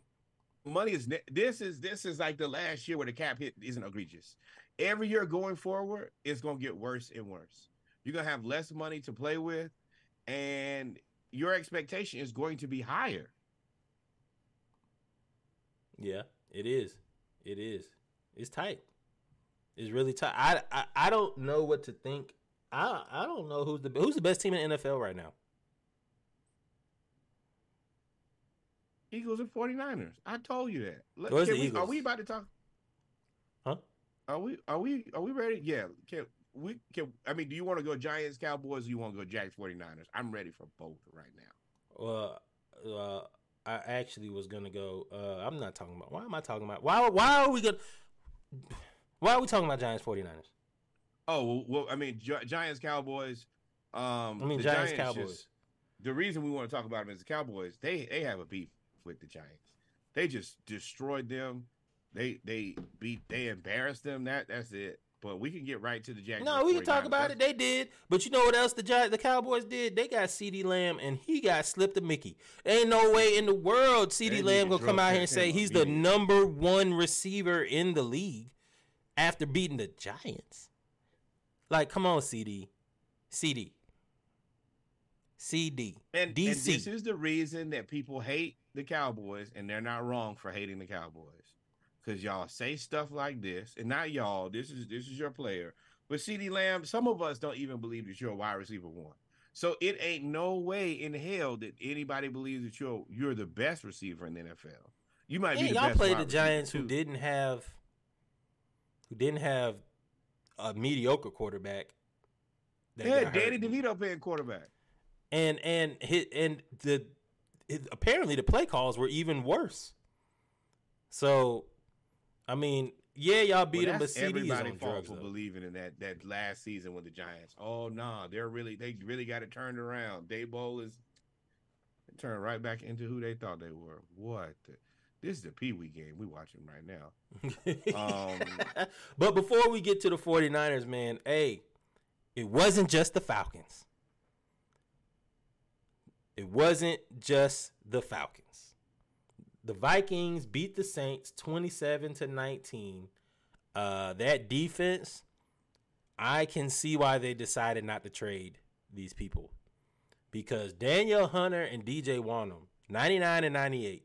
money is this is this is like the last year where the cap hit isn't egregious. Every year going forward, it's gonna get worse and worse. You're gonna have less money to play with, and your expectation is going to be higher. Yeah, it is. It is. It's tight. It's really tight. I, I I don't know what to think. I I don't know who's the who's the best team in the NFL right now. Eagles and 49ers. I told you that. Let- we- Are we about to talk? Are we are we are we ready? Yeah. Can we can I mean, do you want to go Giants, Cowboys, or you want to go Jacks, 49ers? I'm ready for both right now. Well, uh, I actually was gonna go. Uh, I'm not talking about. Why am I talking about? Why why are we gonna? Why are we talking about Giants 49ers? Oh, well, well I mean Gi- Giants, Cowboys. Um I mean the Giants, Giants Cowboys. just- the reason we want to talk about them is the Cowboys. They they have a beef with the Giants. They just destroyed them. They they beat they embarrassed them. That that's it. but we can get right to the Jaguars. No, we can talk about it. They did, but you know what else the Gi- the Cowboys did? They got CeeDee Lamb, and he got slipped a Mickey. Ain't no way in the world CeeDee They Lamb gonna come out here and say him he's the number one receiver in the league after beating the Giants. Like, come on, CeeDee, CeeDee, CeeDee, And, and DC. this is the reason that people hate the Cowboys, and they're not wrong for hating the Cowboys. Because y'all say stuff like this, and not y'all. This is this is your player. But CeeDee Lamb, some of us don't even believe that you're a wide receiver one. So it ain't no way in hell that anybody believes that you're you're the best receiver in the NFL. You might Yeah, be the y'all played the Giants, who didn't have, who didn't have a mediocre quarterback. that Yeah, Danny. DeVito playing quarterback. and and hit and the it, apparently the play calls were even worse. So, I mean, yeah, y'all beat Well, them, but CeeDee is everybody on fault drugs. for though. believing in that that last season with the Giants. Oh no, nah, they're really they really got it turned around. Daboll is turned right back into who they thought they were. What? The, this is the Pee Wee game we watching right now. Um, but before we get to the 49ers, man, hey, it wasn't just the Falcons. It wasn't just the Falcons. The Vikings beat the Saints 27 to 19. Uh, that defense, I can see why they decided not to trade these people. Because Danielle Hunter and DJ Wonnum, 99 and 98,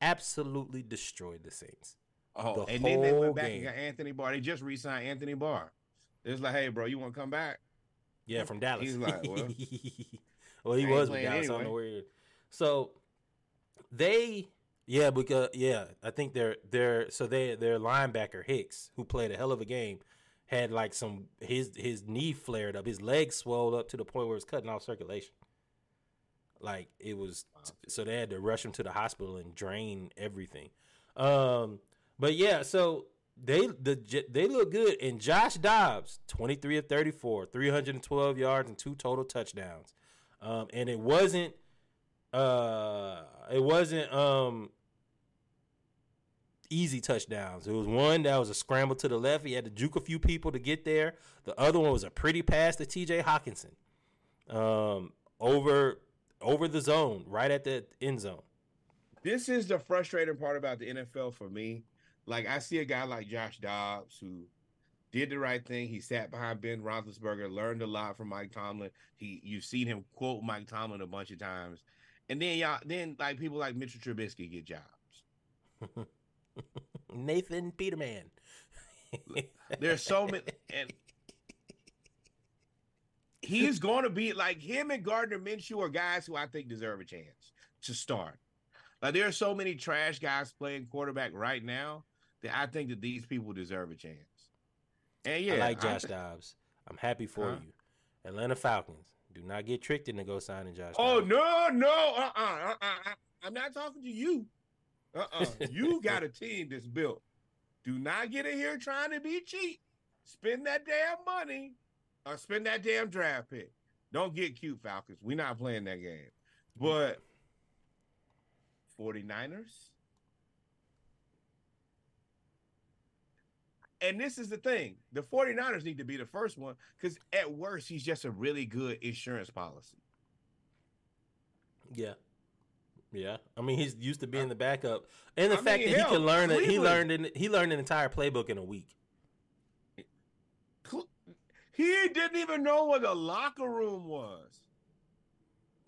absolutely destroyed the Saints. oh, The and then they went back game. and got Anthony Barr. They just re-signed Anthony Barr. It's like, hey, bro, you want to come back? Yeah, from Dallas. He's like, well, well, he was with Dallas. I don't anyway. know where he. So they, yeah, because yeah, I think they're they're so they their linebacker Hicks, who played a hell of a game, had like some his his knee flared up, his leg swelled up to the point where it's cutting off circulation. Like it was, so they had to rush him to the hospital and drain everything. Um, but yeah, so they the they look good. And Josh Dobbs, twenty three of thirty four, three hundred and twelve yards and two total touchdowns. Um, and it wasn't, uh, it wasn't um easy touchdowns. It was one that was a scramble to the left. He had to juke a few people to get there. The other one was a pretty pass to T.J. Hockenson, um, over over the zone, right at the end zone. this is the frustrating part about the NFL for me. Like I see a guy like Josh Dobbs who did the right thing. He sat behind Ben Roethlisberger, learned a lot from Mike Tomlin. He you've seen him quote Mike Tomlin a bunch of times, and then y'all then like people like Mitchell Trubisky get jobs. Nathan Peterman. There's so many, and he's going to be like him and Gardner Minshew are guys who I think deserve a chance to start. Like there are so many trash guys playing quarterback right now that I think that these people deserve a chance. And yeah, I like Josh thi- Dobbs. I'm happy for Huh? you. Atlanta Falcons. Do not get tricked into go signing Josh. Oh no, no, uh, uh-uh, uh, uh, I'm not talking to you. Uh, uh you got a team that's built. Do not get in here trying to be cheap. Spend that damn money, or spend that damn draft pick. Don't get cute, Falcons. We're not playing that game. But 49ers. And this is the thing. The 49ers need to be the first one because at worst, he's just a really good insurance policy. Yeah. Yeah. I mean, he's used to being the backup. And the I fact mean, that hell, he can learn it, he learned in, he learned an entire playbook in a week. He didn't even know what the locker room was.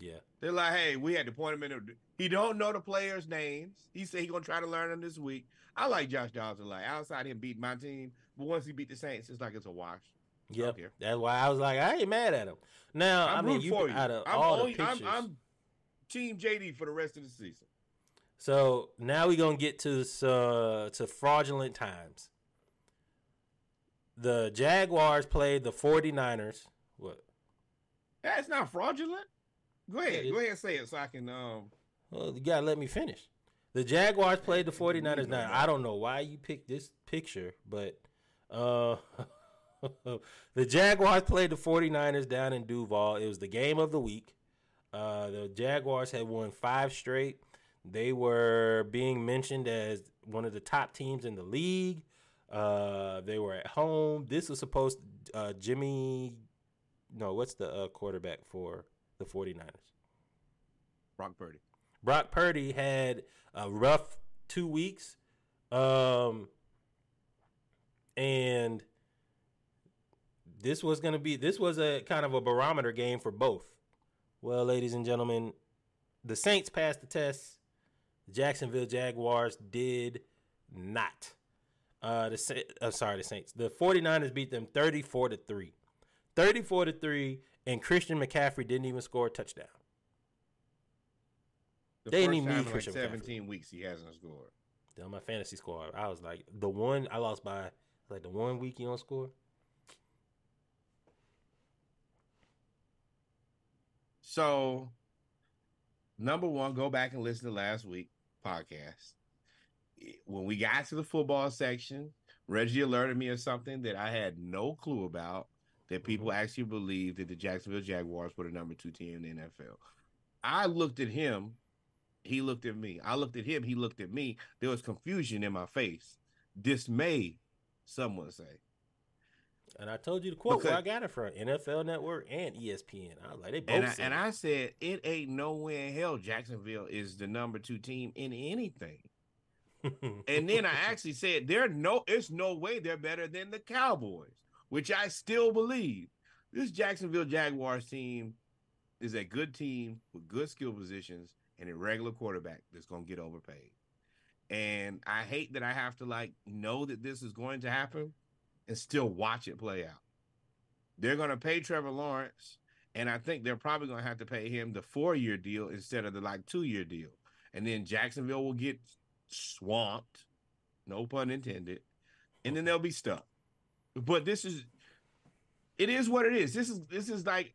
Yeah. They're like, hey, we had to point him in. He don't know the players' names. He said he gonna try to learn them this week. I like Josh Dobbs a lot. Outside him beat my team, but once he beat the Saints, it's like it's a wash. Yeah. care. That's why I was like, I ain't mad at him. Now, I'm I mean, you for you. out of I'm, all only, the I'm, pictures. I'm Team JD for the rest of the season. So now we're gonna get to uh, to fraudulent times. The Jaguars played the 49ers. What? That's not fraudulent. Go ahead, it go ahead, and say it so I can. Um, Well, you gotta let me finish. The Jaguars played the 49ers. Now I don't know why you picked this picture, but uh the Jaguars played the 49ers down in Duval. It was the game of the week. Uh the Jaguars had won five straight. They were being mentioned as one of the top teams in the league. Uh, they were at home. This was supposed uh, Jimmy. No, what's the uh, quarterback for the 49ers? Brock Purdy. Brock Purdy had a rough two weeks. Um, and this was going to be this was a kind of a barometer game for both. Well, ladies and gentlemen, the Saints passed the test. The Jacksonville Jaguars did not. Uh, the Sa- uh, sorry, the Saints. The 49ers beat them 34 to 3. 34 to 3 and Christian McCaffrey didn't even score a touchdown. The They didn't even need in like Christian McCaffrey. 17 weeks he hasn't scored. on my fantasy squad. I was like the one I lost by like the one week you don't score. So, number one, go back and listen to last week podcast. When we got to the football section, Reggie alerted me of something that I had no clue about. That mm-hmm. people actually believe that the Jacksonville Jaguars were the number two team in the NFL. I looked at him, he looked at me. I looked at him, he looked at me. There was confusion in my face, dismay, some would say. And I told you the quote where I got it from NFL Network and ESPN. I was like, they both And I, said and it. I said, it ain't no way in hell Jacksonville is the number two team in anything. and then I actually said, there no, it's no way they're better than the Cowboys, which I still believe. This Jacksonville Jaguars team is a good team with good skill positions and a regular quarterback that's gonna get overpaid. And I hate that I have to like know that this is going to happen and still watch it play out. They're gonna pay Trevor Lawrence, and I think they're probably gonna have to pay him the four-year deal instead of the like two-year deal. And then Jacksonville will get swamped, no pun intended, and then they'll be stuck. But this is it is what it is. This is this is like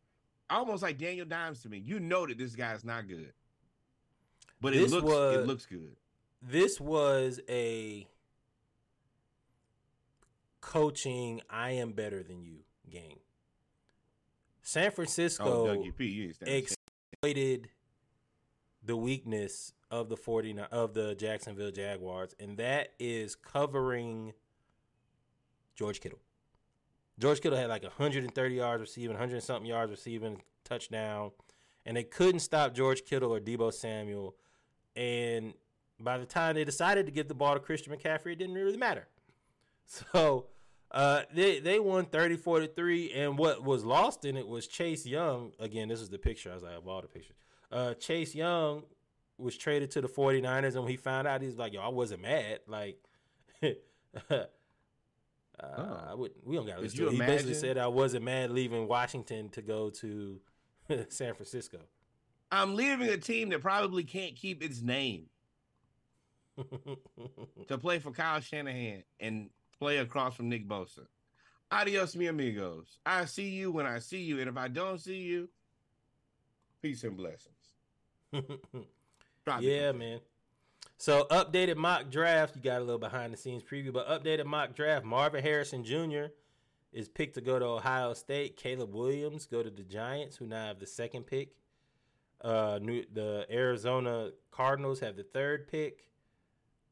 almost like Daniel Dimes to me. You know that this guy's not good. But it looks was- it looks good. this was a coaching I am better than you game. San Francisco Oh, Dougie P, you ain't standing a chance. exploited the weakness of the 49 of the Jacksonville Jaguars and that is covering George Kittle. George Kittle had like 130 yards receiving, 100 and something yards receiving, touchdown, and they couldn't stop George Kittle or Deebo Samuel. And by the time they decided to give the ball to Christian McCaffrey, it didn't really matter. So uh, they they won 34 to 3 and what was lost in it was Chase Young. Again, this is the picture. I was like, of all the pictures. Uh, Chase Young was traded to the 49ers and when he found out he's like, "Yo, I wasn't mad." Like uh, I would, we don't got to listen to it. He basically said I wasn't mad leaving Washington to go to San Francisco. I'm leaving a team that probably can't keep its name to play for Kyle Shanahan and play across from Nick Bosa. Adios, mi amigos. I see you when I see you, and if I don't see you, peace and blessings. Yeah, man. So updated mock draft. You got a little behind the scenes preview, but updated mock draft. Marvin Harrison Jr. is picked to go to Ohio State. Caleb Williams go to the Giants, who now have the second pick. Uh, new, the Arizona Cardinals have the third pick.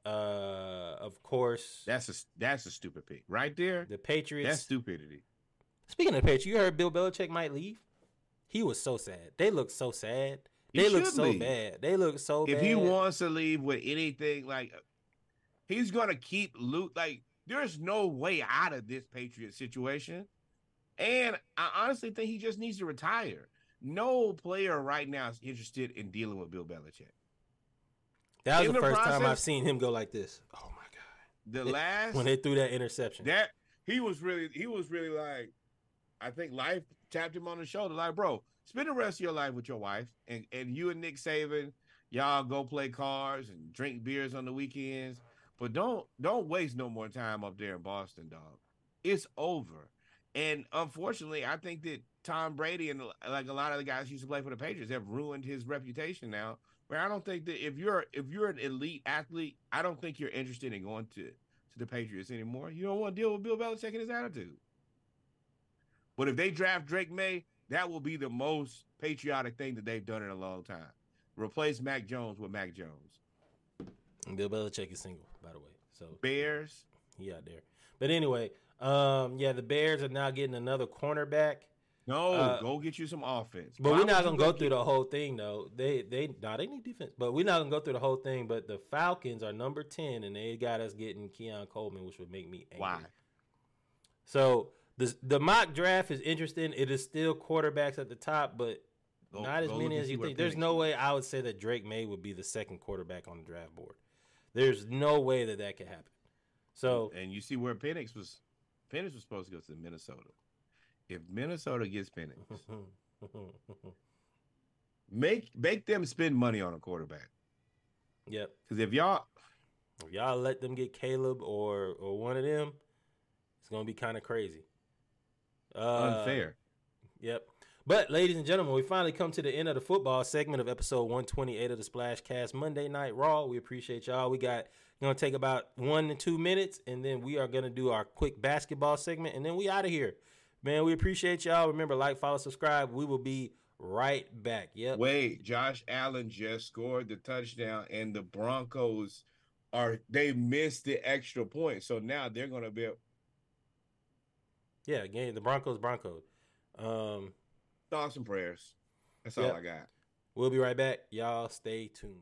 Uh, of course, That's a that's a stupid pick right there. the Patriots. That's stupidity. Speaking of the Patriots, you heard Bill Belichick might leave. He was so sad. They look so sad. He They look so leave. bad. They look so if bad. he wants to leave with anything like he's gonna keep loot like there's no way out of this Patriot situation. And I honestly think he just needs to retire. No player right now is interested in dealing with Bill Belichick. that was in the first time I've seen him go like this. Oh my god! The god! last when they threw that interception. that he was really he was really like I think life tapped him on the shoulder, like, bro, spend the rest of your life with your wife and, and you and Nick Saban, y'all go play cards and drink beers on the weekends. But don't don't waste no more time up there in Boston, dog. It's over. And unfortunately, I think that Tom Brady and like a lot of the guys who used to play for the Patriots have ruined his reputation now. Where I don't think that if you're if you're an elite athlete, I don't think you're interested in going to to the Patriots anymore. You don't want to deal with Bill Belichick and his attitude. But if they draft Drake Maye, that will be the most patriotic thing that they've done in a long time. Replace Mac Jones with Mac Jones. And Bill Belichick is single, by the way. So Bears. he out there. But anyway, um, yeah, the Bears are now getting another cornerback. No, Uh, go get you some offense. But Why we're not gonna go through the whole thing though. They they nah, they need defense, but we're not gonna go through the whole thing. But the Falcons are number ten, and they got us getting Keon Coleman, which would make me angry. Why? So the the mock draft is interesting. It is still quarterbacks at the top, but Go- not as many as you think. There's no way I would say that Drake Maye would be the second quarterback on the draft board. There's no way that that could happen. So and you see where Penix was. Penix was supposed to go to Minnesota. If Minnesota gets Penix, make make them spend money on a quarterback. yep, Because if y'all, if y'all let them get Caleb or or one of them, it's gonna be kind of crazy. Uh, unfair. Yep. But, ladies and gentlemen, we finally come to the end of the football segment of episode 128 of the Splash Cast Monday Night Raw. We appreciate y'all. We got gonna take about one to two minutes, and then we are gonna do our quick basketball segment, and then we out of here. Man, we appreciate y'all. Remember, like, follow, subscribe. We will be right back. Yep. Wait, Josh Allen just scored the touchdown, and the Broncos are they missed the extra point, so now they're gonna be Yeah, game the Broncos, Broncos. Um, thoughts and prayers. That's all I got. we'll be right back. Y'all stay tuned.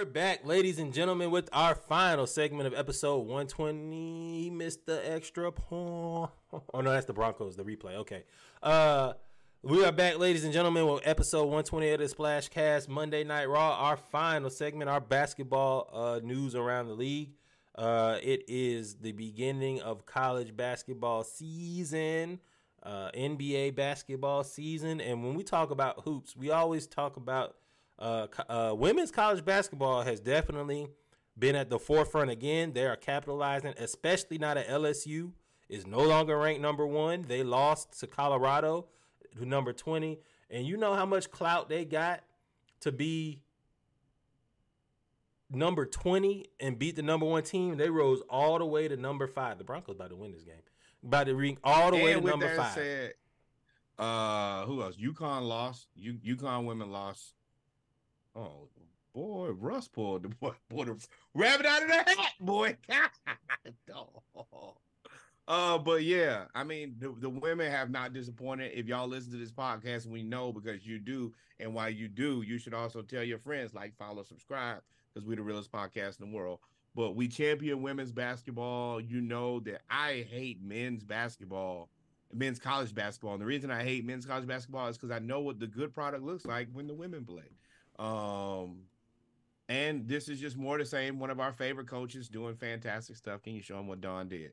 We're back, ladies and gentlemen, with our final segment of episode 120. He missed the extra point. Oh no, that's the Broncos, the replay. Okay. Uh we are back, ladies and gentlemen, with episode 128 of the Splash Cast Monday Night Raw, our final segment, our basketball uh, news around the league. Uh, it is the beginning of college basketball season, uh, NBA basketball season, and when we talk about hoops, we always talk about uh, uh, women's college basketball has definitely been at the forefront again. They are capitalizing, especially now that LSU is no longer ranked number one. They lost to Colorado, to number 20. And you know how much clout they got to be number 20 and beat the number one team? They rose all the way to number five. The Broncos about to win this game. About to ring all the way to number five. said, uh, who else? UConn lost. U- UConn women lost. Oh boy, Russ pulled the boy, pulled the rabbit out of the hat, boy. uh, but yeah, I mean, the, the women have not disappointed. If y'all listen to this podcast, we know because you do, and while you do, you should also tell your friends, like, follow, subscribe, because we're the realest podcast in the world. But we champion women's basketball. You know that I hate men's basketball men's college basketball. And the reason I hate men's college basketball is because I know what the good product looks like when the women play. Um, and this is just more the same. One of our favorite coaches doing fantastic stuff. Can you show them what Dawn did?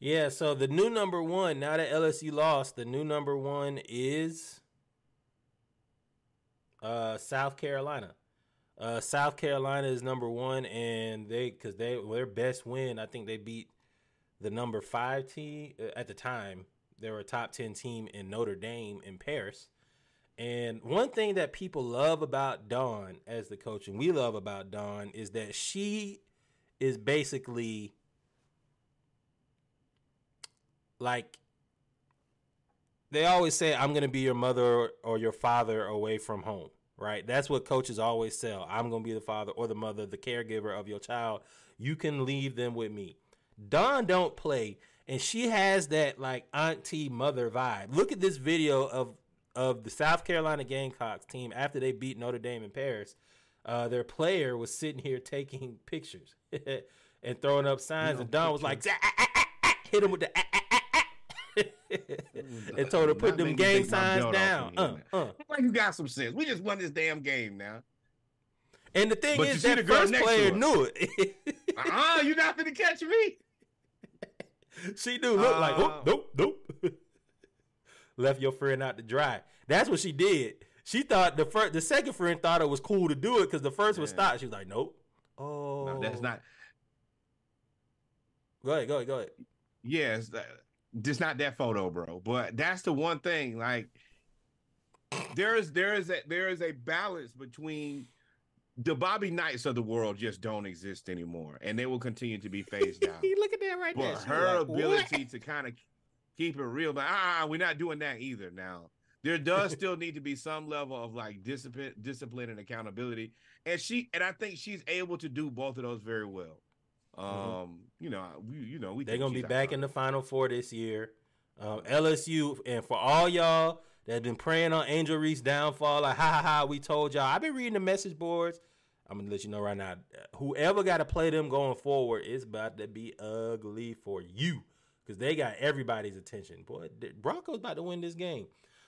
Yeah, so the new number one, now that LSU lost, the new number one is uh South Carolina. Uh South Carolina is number one and they cuz they their best win, I think they beat the number 5 team uh, at the time. They were a top 10 team in Notre Dame in Paris. And one thing that people love about Dawn as the coach and we love about Dawn is that she is basically like they always say i'm going to be your mother or your father away from home right? That's what coaches always sell i'm going to be the father or the mother the caregiver of your child. You can leave them with me. Dawn don't play and she has that like auntie mother vibe. Look at this video of of the south carolina gamecocks team after they beat notre dame in paris uh, their player was sitting here taking pictures and throwing up signs and Dawn was like "Ah, ah, ah, ah," hit him with the ah, ah, and told her put them make me gang take my signs down. Uh, you uh. Like you got some sense. We just won this damn game now. And the thing But is, that the girl first player knew it. Uh-uh, you not gonna catch me. she knew. Look like, Uh, oh, nope, nope. Left your friend out to dry. That's what she did. She thought the first, the second friend thought it was cool to do it because the first one Yeah. stopped. She was like, nope. Oh, No, that's oh. not. Go ahead, go ahead, go ahead. Yes, that, just not that photo, bro. But that's the one thing. Like, there is there is a there is a balance between the Bobby Knights of the world just don't exist anymore, and they will continue to be phased out. Look at that right there. but She her like, "What?" ability to kind of keep it real. But ah, we're not doing that either. Now there does still need to be some level of like discipline, discipline and accountability. And she and I think she's able to do both of those very well. Um, Mhm. you know, we you know we They're gonna be back in the Final Four this year. Um, LSU, and for all y'all that have been praying on Angel Reese downfall, like ha ha ha, we told y'all. I've been reading the message boards. I'm gonna let you know right now. Whoever got to play them going forward is about to be ugly for you because they got everybody's attention. Boy, the Broncos about to win this game.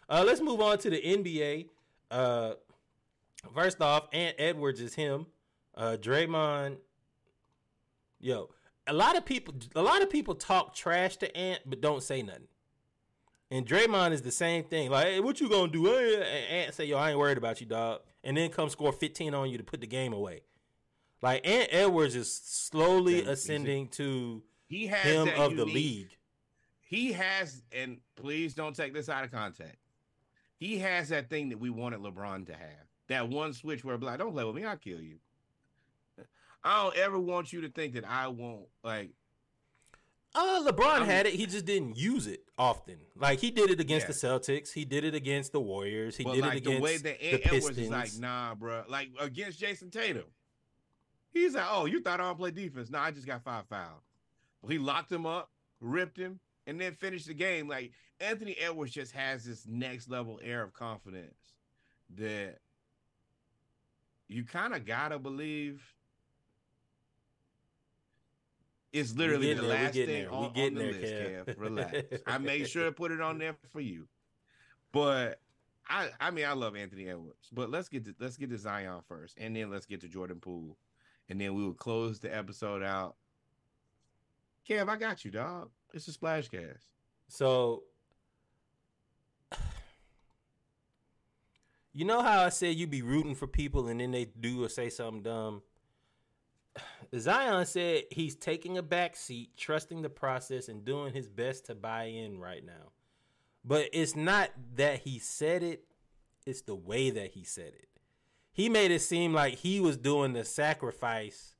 Uh, let's move on to the NBA. Uh, first off, Ant Edwards is him. Uh, Draymond Yo, a lot of people, a lot of people talk trash to Ant, but don't say nothing. And Draymond is the same thing. Like, hey, what you gonna do? Hey, Ant say, yo, I ain't worried about you, dog. And then come score 15 on you to put the game away. Like Ant Edwards is slowly a- ascending to He has him that of the league. He has, and please don't take this out of context. He has that thing that we wanted LeBron to have. That one switch where like, don't play with me, I'll kill you. I don't ever want you to think that I won't like Uh, LeBron I'm- had it. He just didn't use it often. Like he did it against Yeah. the Celtics. He did it against the Warriors. He but did like it against the way that Ant. Edwards is like, nah, bro. Like against Jayson Tatum. He's like, oh, you thought I don't play defense? No, I just got five fouls. He locked him up, ripped him, and then finished the game. Like Anthony Edwards just has this next level air of confidence that you kind of gotta believe it's literally the there, last thing there, we on, on the there, list, Kev. Kev. Relax. I made sure to put it on there for you. But I I mean I love Anthony Edwards. But let's get to let's get to Zion first, and then let's get to Jordan Poole. And then we will close the episode out. Kev, I got you, dog. It's a splash cast. So, you know how I said you be rooting for people and then they do or say something dumb? Zion said he's taking a back seat, trusting the process, and doing his best to buy in right now. But it's not that he said it, it's the way that he said it. He made it seem like he was doing the sacrifice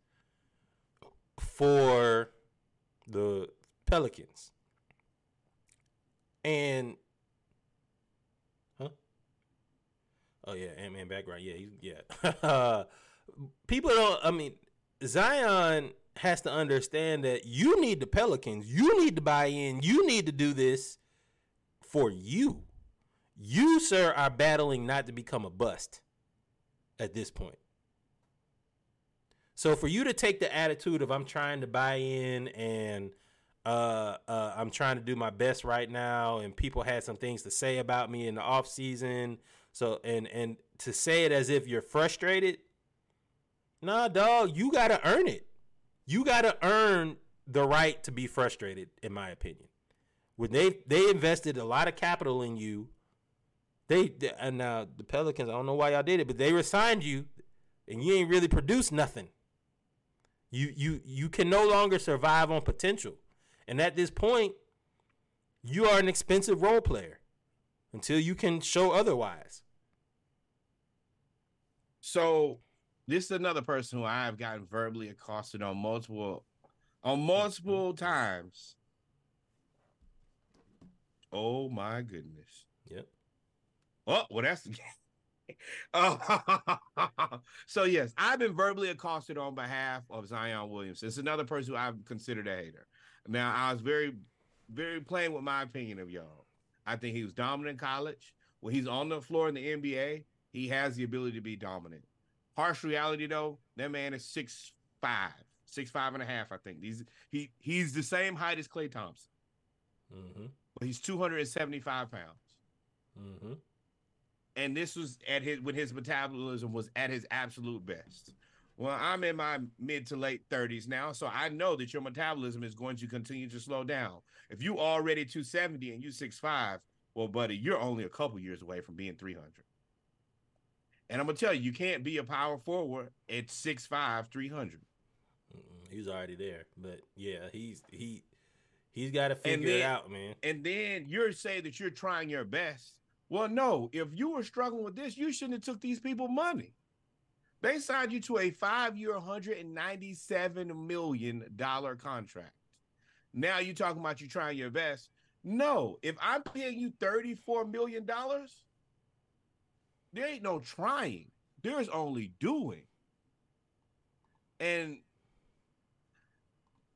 for the Pelicans. And huh? Oh yeah, Ant Man background. Yeah, he's yeah. People don't. I mean, Zion has to understand that you need the Pelicans. You need to buy in. You need to do this for you. You, sir, are battling not to become a bust at this point. So for you to take the attitude of I'm trying to buy in and uh, uh, I'm trying to do my best right now, and people had some things to say about me in the off season. So and and to say it as if you're frustrated, nah, dog, you gotta earn it. You gotta earn the right to be frustrated, in my opinion. When they they invested a lot of capital in you, they and now the Pelicans. I don't know why y'all did it, but they resigned you, and you ain't really produced nothing. You you you can no longer survive on potential. And at this point, you are an expensive role player until you can show otherwise. So this is another person who I have gotten verbally accosted on multiple on multiple mm-hmm. times. Oh my goodness. Yep. Oh, well, that's the Oh, so yes, I've been verbally accosted on behalf of Zion Williams. It's another person who I've considered a hater. Now, I was very, very plain with my opinion of y'all. I think he was dominant in college. When he's on the floor in the NBA, he has the ability to be dominant. Harsh reality, though, that man is six five, six five and a half. I think he's he he's the same height as Klay Thompson, Mm-hmm. but he's two hundred and seventy five pounds. Mm-hmm. And this was at his when his metabolism was at his absolute best. Well, I'm in my mid to late 30s now, so I know that your metabolism is going to continue to slow down. If you already 270 and you 6'5, well, buddy, you're only a couple years away from being 300. And I'm gonna tell you, you can't be a power forward at 6'5, 300. He was already there, but yeah, he's he he's got to figure it out, man. And then you're saying that you're trying your best. Well, no, if you were struggling with this, you shouldn't have took these people money. They signed you to a five-year, $197 million contract. Now you're talking about you trying your best. No, if I'm paying you $34 million, there ain't no trying. There's only doing. And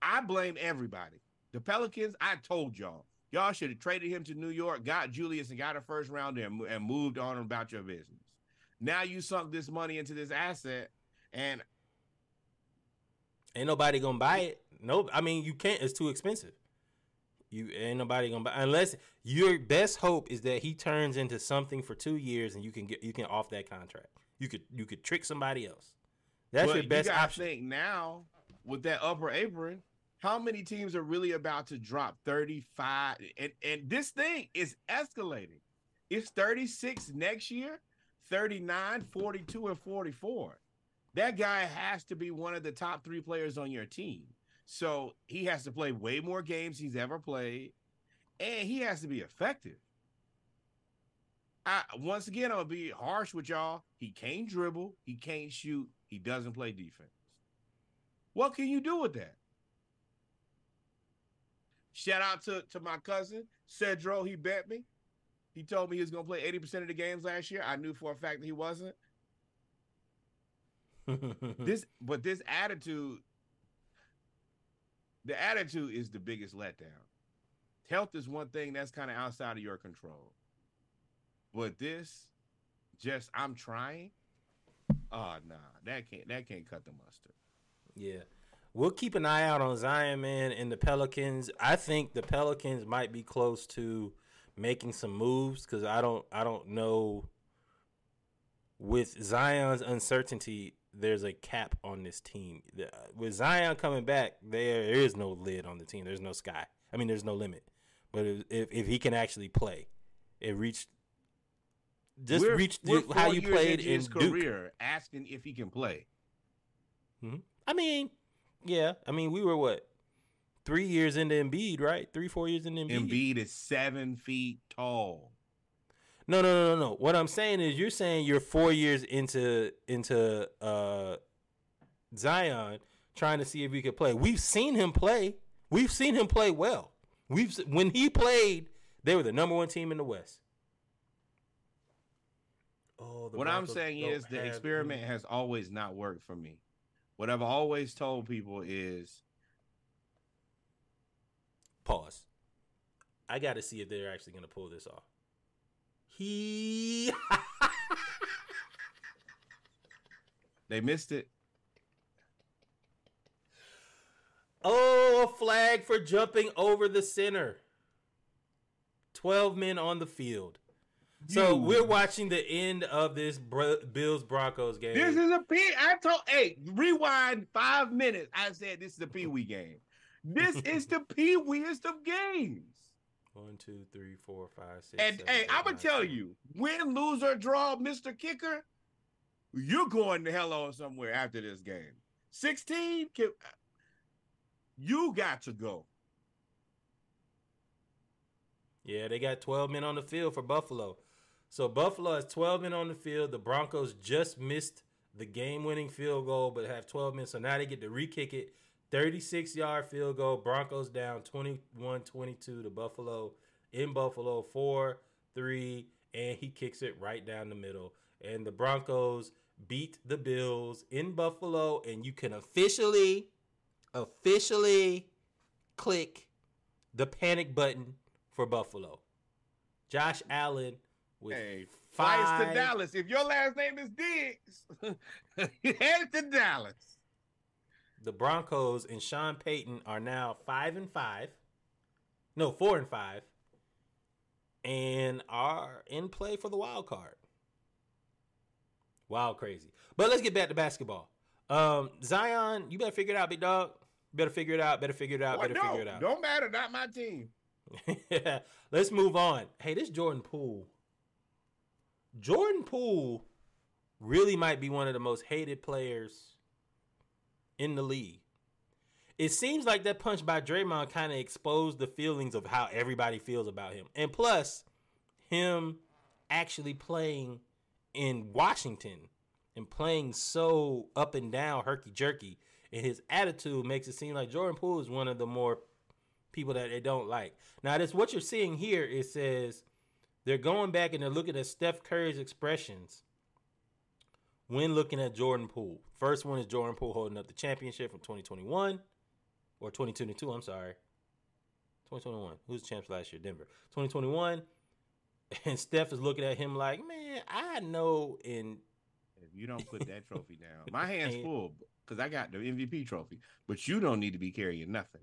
I blame everybody. The Pelicans, I told y'all, y'all should have traded him to New York, got Julius and got a first rounder and, and moved on about your business. Now you sunk this money into this asset, and Ain't nobody gonna buy it. Nope. I mean, you can't. It's too expensive. You ain't nobody gonna buy unless your best hope is that he turns into something for two years and you can get you can off that contract. You could you could trick somebody else. That's but your best you option. think now with that upper apron, how many teams are really about to drop 35? And, and this thing is escalating. It's 36 next year, 39, 42, and 44. That guy has to be one of the top three players on your team. So he has to play way more games he's ever played, and he has to be effective. I once again, gonna be harsh with y'all. He can't dribble, he can't shoot, he doesn't play defense. What can you do with that? Shout out to, to my cousin, Cedro. He bet me. He told me he was gonna play 80% of the games last year. I knew for a fact that he wasn't. this but this attitude, the attitude is the biggest letdown. Health is one thing that's kind of outside of your control. But this, just I'm trying. Oh nah, that can't that can't cut the mustard. Yeah. We'll keep an eye out on Zion, man, and the Pelicans. I think the Pelicans might be close to making some moves because I don't, I don't know. With Zion's uncertainty, there's a cap on this team. With Zion coming back, there is no lid on the team. There's no sky. I mean, there's no limit. But if if, if he can actually play, it reached just We're- reached we're how you played in his Duke. career, asking if he can play. Hmm? I mean, yeah. I mean, we were what three years into Embiid, right? Three, four years into Embiid. Embiid is seven feet tall. No, no, no, no, no. What I'm saying is, you're saying you're four years into into uh, Zion, trying to see if he could play. We've seen him play. We've seen him play well. We've when he played, they were the number one team in the West. Oh, the what I'm saying is the experiment has always not worked for me. What I've always told people is Pause. I got to see if they're actually going to pull this off. He. they missed it. Oh, a flag for jumping over the center. 12 men on the field. So You- we're watching the end of this Bro- Bills Broncos game. This is a P. I told, hey, rewind five minutes. I said this is a Pee Wee game. This is the Pee Weeest of games. One, two, three, four, five, six. And seven, hey, I'm gonna tell you, win, lose, or draw, Mr. Kicker, you're going to hell on somewhere after this game. 16, can- you got to go. Yeah, they got 12 men on the field for Buffalo. So Buffalo has 12 men on the field. The Broncos just missed the game-winning field goal, but have 12 men. So now they get to re-kick it. 36-yard field goal. Broncos down 21-22 to Buffalo in Buffalo. 4 3 and he kicks it right down the middle. And the Broncos beat the Bills in Buffalo and you can officially officially click the panic button for Buffalo. Josh Allen with Hey, flights to Dallas. If your last name is Diggs, head to Dallas. the Broncos and Sean Payton are now five and five. No, four and five. And are in play for the wild card. Wild crazy. But let's get back to basketball. Um, Zion, you better figure it out, big dog. Better figure it out. Better figure it out. Better No, figure it out. don't matter. Not my team. Let's move on. Hey, this Jordan Poole. Jordan Poole really might be one of the most hated players in the league. It seems like that punch by Draymond kind of exposed the feelings of how everybody feels about him. And plus, him actually playing in Washington and playing so up and down, herky jerky, and his attitude makes it seem like Jordan Poole is one of the more people that they don't like. Now, this what you're seeing here. It says they're going back and they're looking at Steph Curry's expressions when looking at Jordan Poole. First one is Jordan Poole holding up the championship from 2021 or 2022. I'm sorry, 2021. Who's the champs last year? Denver. 2021. And Steph is looking at him like, man, I know in If you don't put that trophy down, my hands full because I got the MVP trophy, but you don't need to be carrying nothing.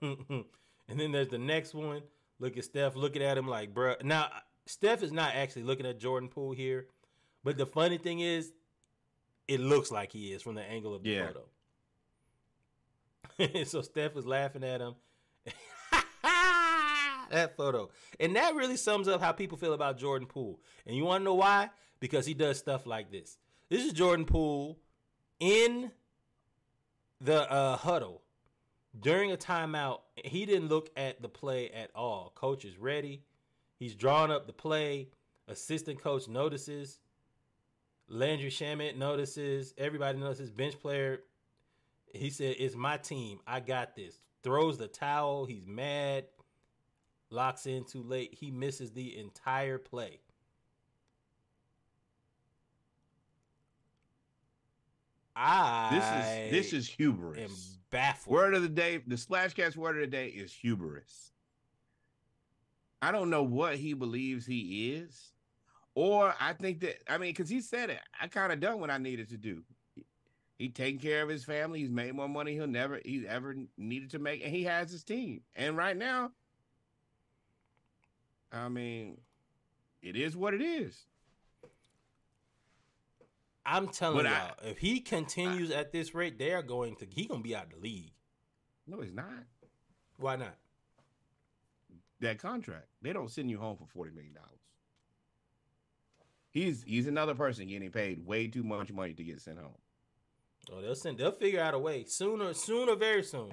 and then there's the next one. Look at Steph looking at him like, bruh. Now, Steph is not actually looking at Jordan Poole here, but the funny thing is, it looks like he is from the angle of the Yeah. photo. so Steph is laughing at him. that photo. And that really sums up how people feel about Jordan Poole. And you want to know why? Because he does stuff like this. This is Jordan Poole in the uh, huddle during a timeout. He didn't look at the play at all. Coach is ready. He's drawing up the play. Assistant coach notices. Landry Shamet notices. Everybody notices. Bench player. He said, "It's my team. I got this." Throws the towel. He's mad. Locks in too late. He misses the entire play. I This is this is hubris. baffled. Word of the day, the Splashcast word of the day is hubris. I don't know what he believes he is, or I think that I mean, because he said it, I kind of done what I needed to do. He taking care of his family. He's made more money he'll never he's ever needed to make, and he has his team. And right now, I mean, it is what it is. I'm telling But y'all, if he continues at this rate, they are going to he gonna be out of the league. No, he's not. Why not? that contract. They don't send you home for forty million dollars. He's he's another person getting paid way too much money to get sent home. Oh, they'll send. They'll figure out a way sooner, sooner, very soon.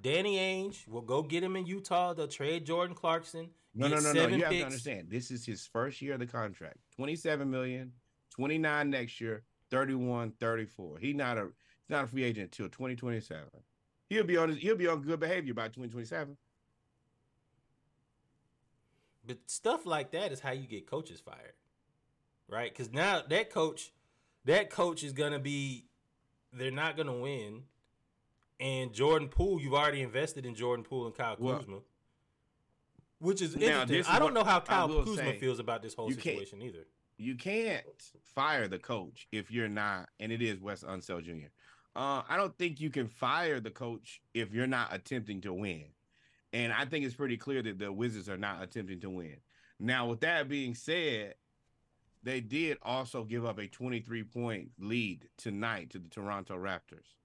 Danny Ainge will go get him in Utah. They'll trade Jordan Clarkson. No, no, no, no. seven You have to understand. This is his first year of the contract. 27 million, 29 next year, 31, 34. He not a he's not a free agent until 2027. He'll be on his, he'll be on good behavior by 2027. But stuff like that is how you get coaches fired, right? Because now that coach, that coach is gonna be, they're not gonna win. And Jordan Poole, you've already invested in Jordan Poole and Kyle Well, Kuzma, which is interesting. is I don't know how Kyle Kuzma say. feels about this whole situation either. You can't fire the coach if you're not, and it is Wes Unseld Jr. Uh, I don't think you can fire the coach if you're not attempting to win. And I think it's pretty clear that the Wizards are not attempting to win. Now, with that being said, they did also give up a 23 point lead tonight to the Toronto Raptors.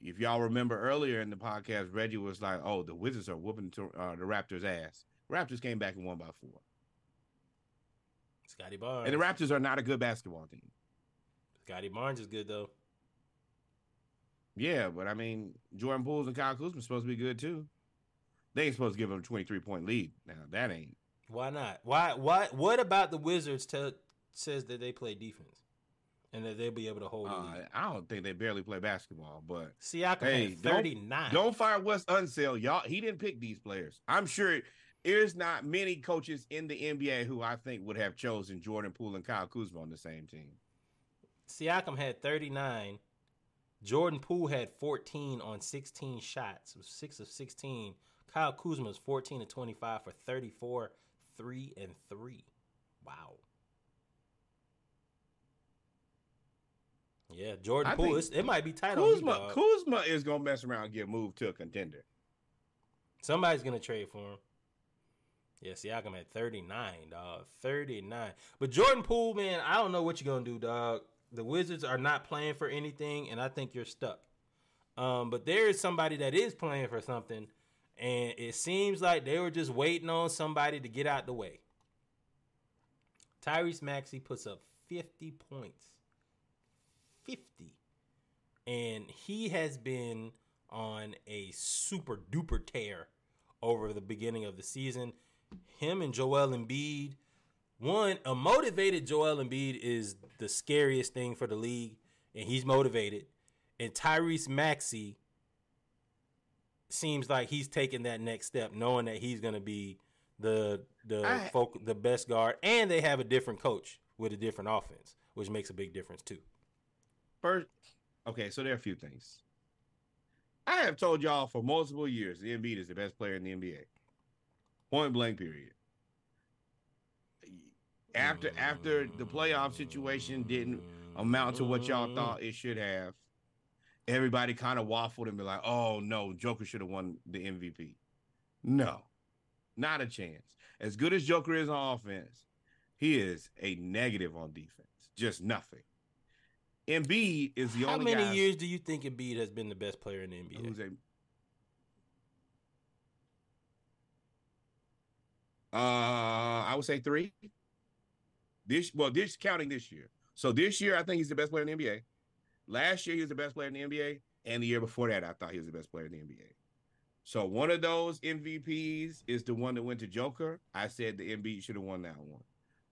If y'all remember earlier in the podcast, Reggie was like, "Oh, the Wizards are whooping to, uh, the Raptors' ass." Raptors came back and won by four, Scottie Barnes. and the Raptors are not a good basketball team. Scottie Barnes is good though. Yeah, but I mean, Jordan Pools and Kyle Kuzma supposed to be good too. They ain't supposed to give them a 23 point lead. Now that ain't. Why not? Why? Why? What about the Wizards tell, says that they play defense and that they'll be able to hold Uh? I don't think they barely play basketball, but Siakam hey, had don't- 39. Don't, fire Wes Unseld, y'all. He didn't pick these players. I'm sure there's not many coaches in the NBA who I think would have chosen Jordan Poole and Kyle Kuzma on the same team. Siakam had 39. Jordan Poole had 14 on 16 shots. It was 6 of 16. Kyle Kuzma was 14 to 25 for 34, 3 and 3. Wow. Yeah, Jordan I Poole, it might be tight Kuzma. Kuzma is gonna mess around and get moved to a contender. Somebody's gonna trade for him. Yeah, Siakam had 39, dog. 39. But Jordan Poole, man, I don't know what you're gonna do, dog. The Wizards are not playing for anything, and I think you're stuck. Um, but there is somebody that is playing for something, and it seems like they were just waiting on somebody to get out the way. Tyrese Maxey puts up 50 points. 50. And he has been on a super duper tear over the beginning of the season. Him and Joel Embiid. One, a motivated Joel Embiid is the scariest thing for the league, and he's motivated. And Tyrese Maxey seems like he's taking that next step, knowing that he's going to be the the I- folk, the best guard, and they have a different coach with a different offense, which makes a big difference too. First, okay, so there are a few things. I have told y'all for multiple years the Embiid is the best player in the NBA. Point blank, period. After after the playoff situation didn't amount to what y'all thought it should have, everybody kind of waffled and be like, "Oh no, Joker should have won the MVP." No, not a chance. As good as Joker is on offense, he is a negative on defense. Just nothing. Embiid is the How only How many guy years do you think Embiid has been the best player in the NBA? who's a uh I would say three. This well, this counting this year. So this year I think he's the best player in the NBA. Last year he was the best player in the NBA, and the year before that I thought he was the best player in the NBA. So one of those MVPs is the one that went to Joker. I said the Embiid should have won that one.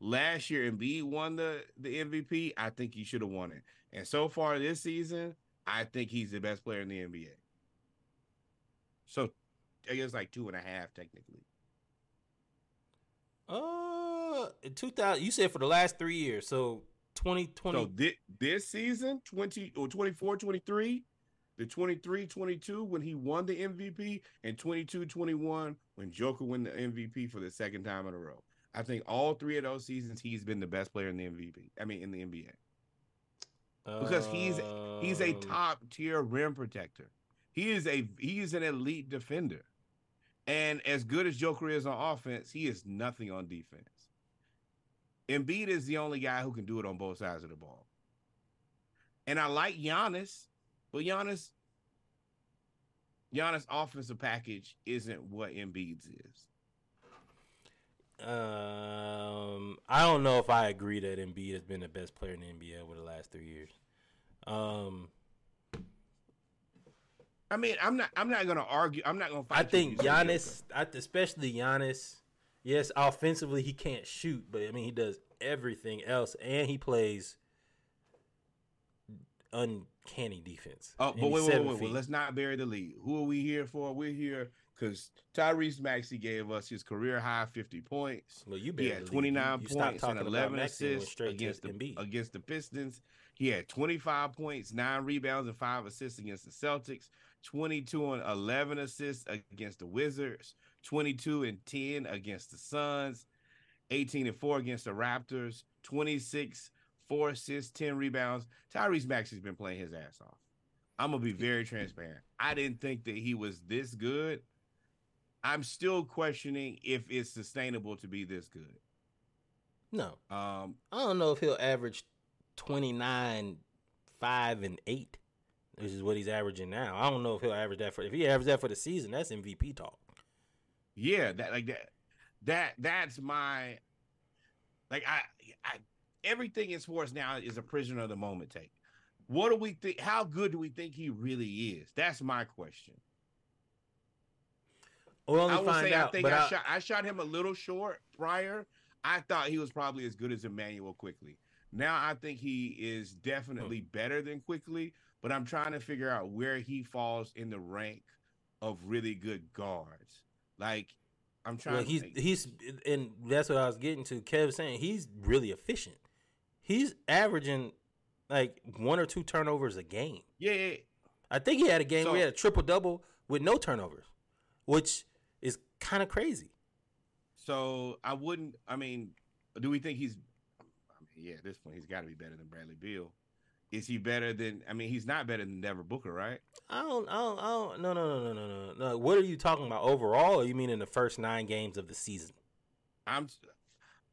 Last year Embiid won the the MVP. I think he should have won it. And so far this season, I think he's the best player in the NBA. So I guess like two and a half technically. Uh, in 2000. You said for the last three years, so 2020. So thi- this season, 20 or 24, 23, the 23, 22 when he won the MVP, and 22, 21 when Joker won the MVP for the second time in a row. I think all three of those seasons he's been the best player in the MVP. I mean in the NBA. Because he's he's a Um, top tier rim protector. He is a he is an elite defender. And as good as Joker is on offense, he is nothing on defense. Embiid is the only guy who can do it on both sides of the ball. And I like Giannis, but Giannis Giannis offensive package isn't what Embiid's is. Um, I don't know if I agree that Embiid has been the best player in the NBA over the last three years. Um, I mean, I'm not I'm not gonna argue. I'm not gonna fight. I think. Giannis, I, especially Giannis, yes, offensively he can't shoot, but I mean he does everything else, and he plays uncanny defense. Oh, but he's wait, wait, wait, wait. Let's not bury the lead. Who are we here for? We're here because Tyrese Maxey gave us his career high 50 points. Well, you he had 29 You- you points and 11 Maxey and went assists against the, Embiid. against the Pistons. He had 25 points, nine rebounds, and five assists against the Celtics. 22 and 11 assists against the Wizards. 22 and 10 against the Suns. 18 and 4 against the Raptors. 26, four assists, 10 rebounds. Tyrese Maxey's been playing his ass off. I'm gonna be very transparent. I didn't think that he was this good. I'm still questioning if it's sustainable to be this good. No, Um, I don't know if he'll average twenty nine, five, and eight, which is what he's averaging now. I don't know if he'll average that for. If he averages that for the season, that's MVP talk. yeah, that like that, that that's my like I, I everything in sports now is a prisoner of the moment take. What do we think? How good do we think he really is? That's my question. We'll only I will find say out. I think but I, I- shot I shot him a little short prior. I thought he was probably as good as Immanuel Quickley. Now I think he is definitely Hmm. better than Quickley, but I'm trying to figure out where he falls in the rank of really good guards. Like I'm trying well, to he's he's and that's what I was getting to. Kev saying he's really efficient. He's averaging like one or two turnovers a game. yeah, yeah. I think he had a game where he had a triple double with no turnovers, which is kind of crazy. So I wouldn't. I mean, do we think he's? I mean, yeah, at this point he's got to be better than Bradley Beal. Is he better than? I mean, he's not better than Devin Booker, right? I don't, I don't, I don't. No, no, no, no, no, no, no. What are you talking about overall? Or you mean in the first nine games of the season? I'm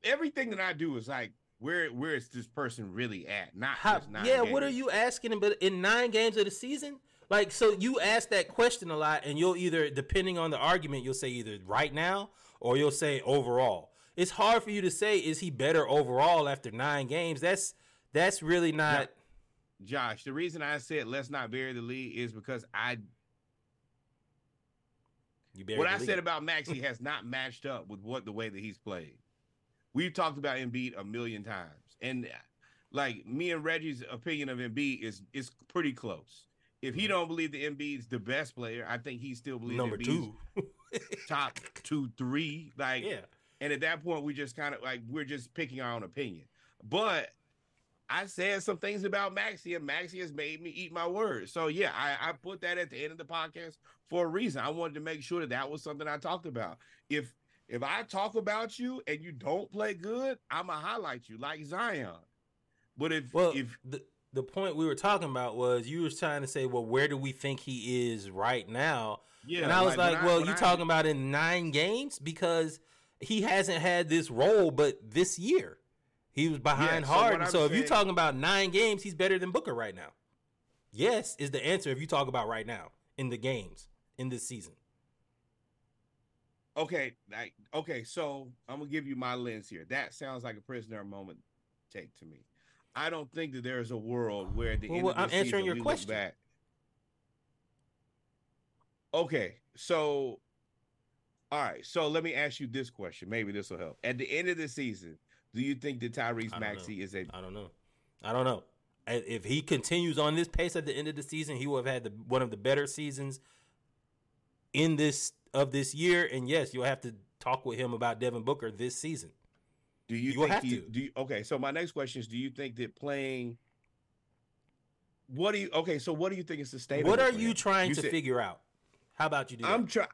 everything that I do is like where where is this person really at? Not How, yeah, what are you asking? But in nine games of the season, like, so you ask that question a lot, and you'll either, depending on the argument, you'll say either right now or you'll say overall. It's hard for you to say is he better overall after nine games. That's that's really not. Josh? The reason I said let's not bury the lead is because I You what I said about Maxey has not matched up with what the way that he's played. We've talked about Embiid a million times, and uh, like me and Reggie's opinion of Embiid is is pretty close. if he mm-hmm. don't believe the Embiid's the best player, I think he still believes Number Embiid's two. top two, three. Like, Yeah. And at that point, we just kind of like we're just picking our own opinion. But I said some things about Maxey, and Maxey has made me eat my words. So yeah, I, I put that at the end of the podcast for a reason. I wanted to make sure that that was something I talked about. If if I talk about you and you don't play good, I'ma highlight you like Zion. But if Well, if the the point we were talking about was you was trying to say, well, where do we think he is right now? Yeah, and I was like, like, well, you I- talking about in nine games because he hasn't had this role, but this year he was behind so what Harden. I'm So, if you're talking about nine games, he's better than Booker right now. Yes, is the answer if you talk about right now in the games in this season. Okay, like okay, so I'm gonna give you my lens here. That sounds like a prisoner moment take to me. I don't think that there's a world where at the Well, end well, of the I'm answering season your we look question. back. Okay, so all right, so let me ask you this question. Maybe this will help. At the end of the season, do you think that Tyrese Maxey is a I don't know. I don't know. If he continues on this pace at the end of the season, he will have had the, one of the better seasons in this of this year. And yes, you'll have to talk with him about Devin Booker this season. do you, You think have to. do you, okay, so my next question is do you think that playing what do you okay, so what do you think is sustainable? what are you trying You to said- figure out? How about you do I'm trying.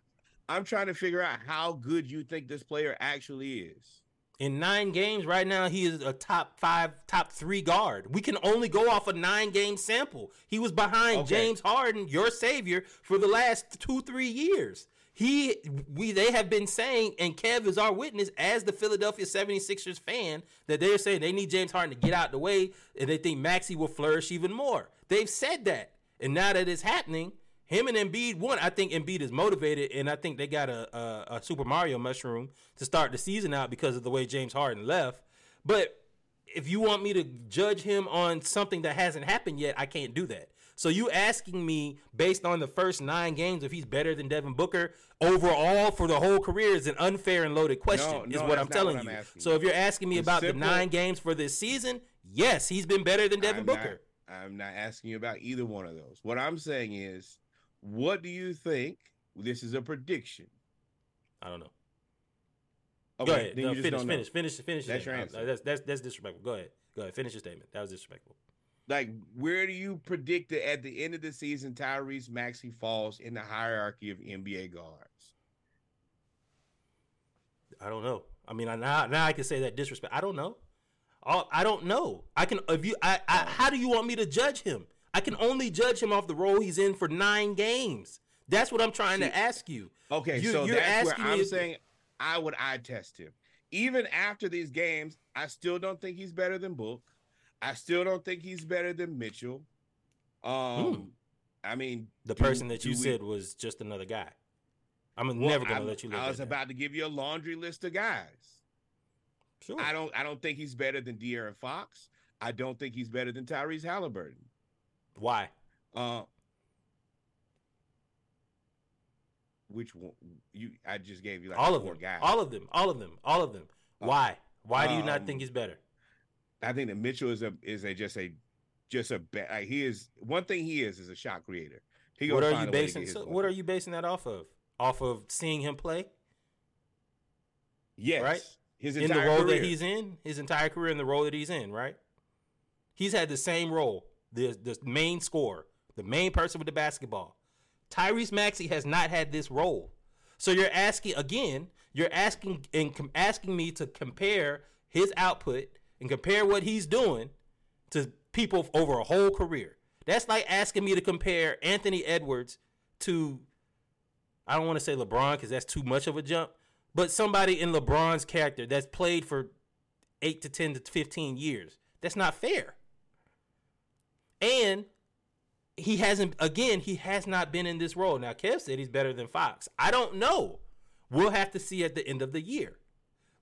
I'm trying to figure out how good you think this player actually is. In nine games right now, he is a top five, top three guard. We can only go off a nine game sample. He was behind Okay. James Harden, your savior, for the last two, three years. He we they have been saying, and Kev is our witness as the Philadelphia 76ers fan, that they're saying they need James Harden to get out the way and they think Maxey will flourish even more. They've said that. And now that it's happening, him and Embiid, one, I think Embiid is motivated, and I think they got a, a, a Super Mario mushroom to start the season out because of the way James Harden left. But if you want me to judge him on something that hasn't happened yet, I can't do that. So you asking me based on the first nine games if he's better than Devin Booker overall for the whole career is an unfair and loaded question. No, is what I'm telling what I'm you. asking so if you're asking me The about simple- the nine games for this season, yes, he's been better than Devin I'm Booker. Not, I'm not asking you about either one of those. What I'm saying is, what do you think? This is a prediction. I don't know. Okay, Go ahead. then No, you just finish, finish, finish, finish. That's your answer. That's, that's that's disrespectful. Go ahead. Go ahead. Finish your statement. That was disrespectful. Like, where do you predict that at the end of the season, Tyrese Maxey falls in the hierarchy of NBA guards? I don't know. I mean, I, now now I can say that disrespect. I don't know. All, I don't know. I can if you. I, I. How do you want me to judge him? I can only judge him off the role he's in for nine games. That's what I'm trying to ask you. Okay, You- so you're that's asking me I'm if- saying I would eye test him. Even after these games, I still don't think he's better than Book. I still don't think he's better than Mitchell. Um, I mean, Hmm. The do- person that you we- said was just another guy. I'm Well, never gonna I'm- let you. I was about to give you a laundry list of guys. Sure. I don't. I don't think he's better than De'Aaron Fox. I don't think he's better than Tyrese Haliburton. Why? Uh, which one? You? I just gave you like all of four them. guys. All of them. All of them. All of them. Why? Why do you not um, think he's better? I think that Mitchell is a is a just a just a like he is one thing he is is a shot creator. He What are you a way to basing? So, what are you basing that off of? Off of seeing him play Yes, right? His in the entire role career. that he's in, his entire career in the role that he's in, right? He's had the same role, the the main scorer, the main person with the basketball. Tyrese Maxey has not had this role. So you're asking again, you're asking and com- asking me to compare his output and compare what he's doing to people over a whole career. That's like asking me to compare Anthony Edwards to I don't want to say LeBron because that's too much of a jump, but somebody in LeBron's character that's played for eight to ten to fifteen years. That's not fair. And he hasn't again, he has not been in this role. Now Kev said he's better than Fox. I don't know. We'll have to see at the end of the year.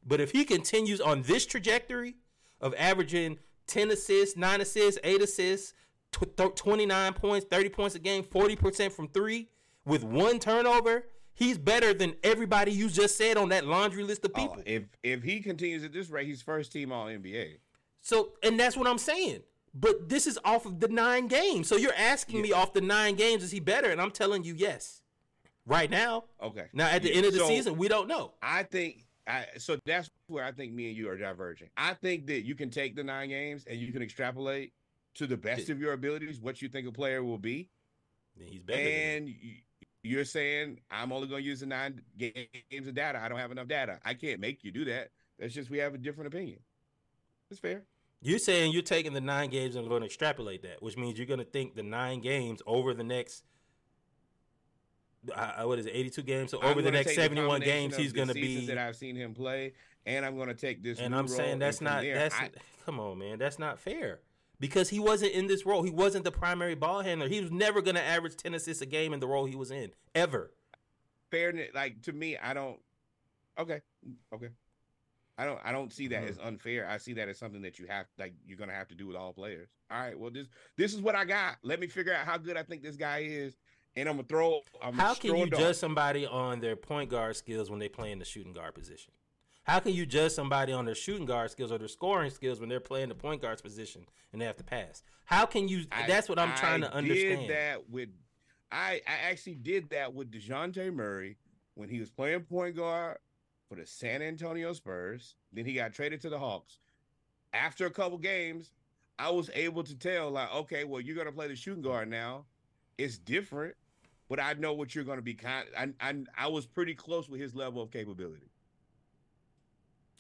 But if he continues on this trajectory of averaging 10 assists, 9 assists, 8 assists, tw- th- 29 points, 30 points a game, 40% from 3 with one turnover, he's better than everybody you just said on that laundry list of Oh, people. if if he continues at this rate, he's first team All NBA. So, and that's what I'm saying. But this is off of the nine games. So you're asking me off the nine games, is he better? And I'm telling you yes. Right now. Okay. Now at the Yeah, end of the so- season, we don't know. I think I so that's where I think me and you are diverging. I think that you can take the nine games and you can extrapolate to the best of your abilities what you think a player will be. He's better. And you're saying I'm only going to use the nine games of data. I don't have enough data. I can't make you do that. That's just we have a different opinion. It's fair. You're saying you're taking the nine games and going to extrapolate that, which means you're going to think the nine games over the next, uh, what is it, 82 games? So I'm over the next 71 combination games, he's going to be. that I've seen him play, and I'm going to take this. And I'm saying that's not there, that's I- come on, man, that's not fair because he wasn't in this role. He wasn't the primary ball handler. He was never going to average 10 assists a game in the role he was in ever. fairness like to me i don't okay okay i don't i don't see that Mhm. as unfair i see that as something that you have like you're gonna have to do with all players all right well this this is what i got let me figure out how good i think this guy is and i'm gonna throw I'm How gonna can you judge somebody on their point guard skills when they play in the shooting guard position? How can you judge somebody on their shooting guard skills or their scoring skills when they're playing the point guard's position and they have to pass? How can you? I- that's what I'm trying I to understand. Did that with I I actually did that with Dejounte Murray when he was playing point guard for the San Antonio Spurs. Then he got traded to the Hawks. After a couple games, I was able to tell like, okay, well, you're gonna play the shooting guard now. It's different, but I know what you're gonna be. Kind, I I I was pretty close with his level of capability.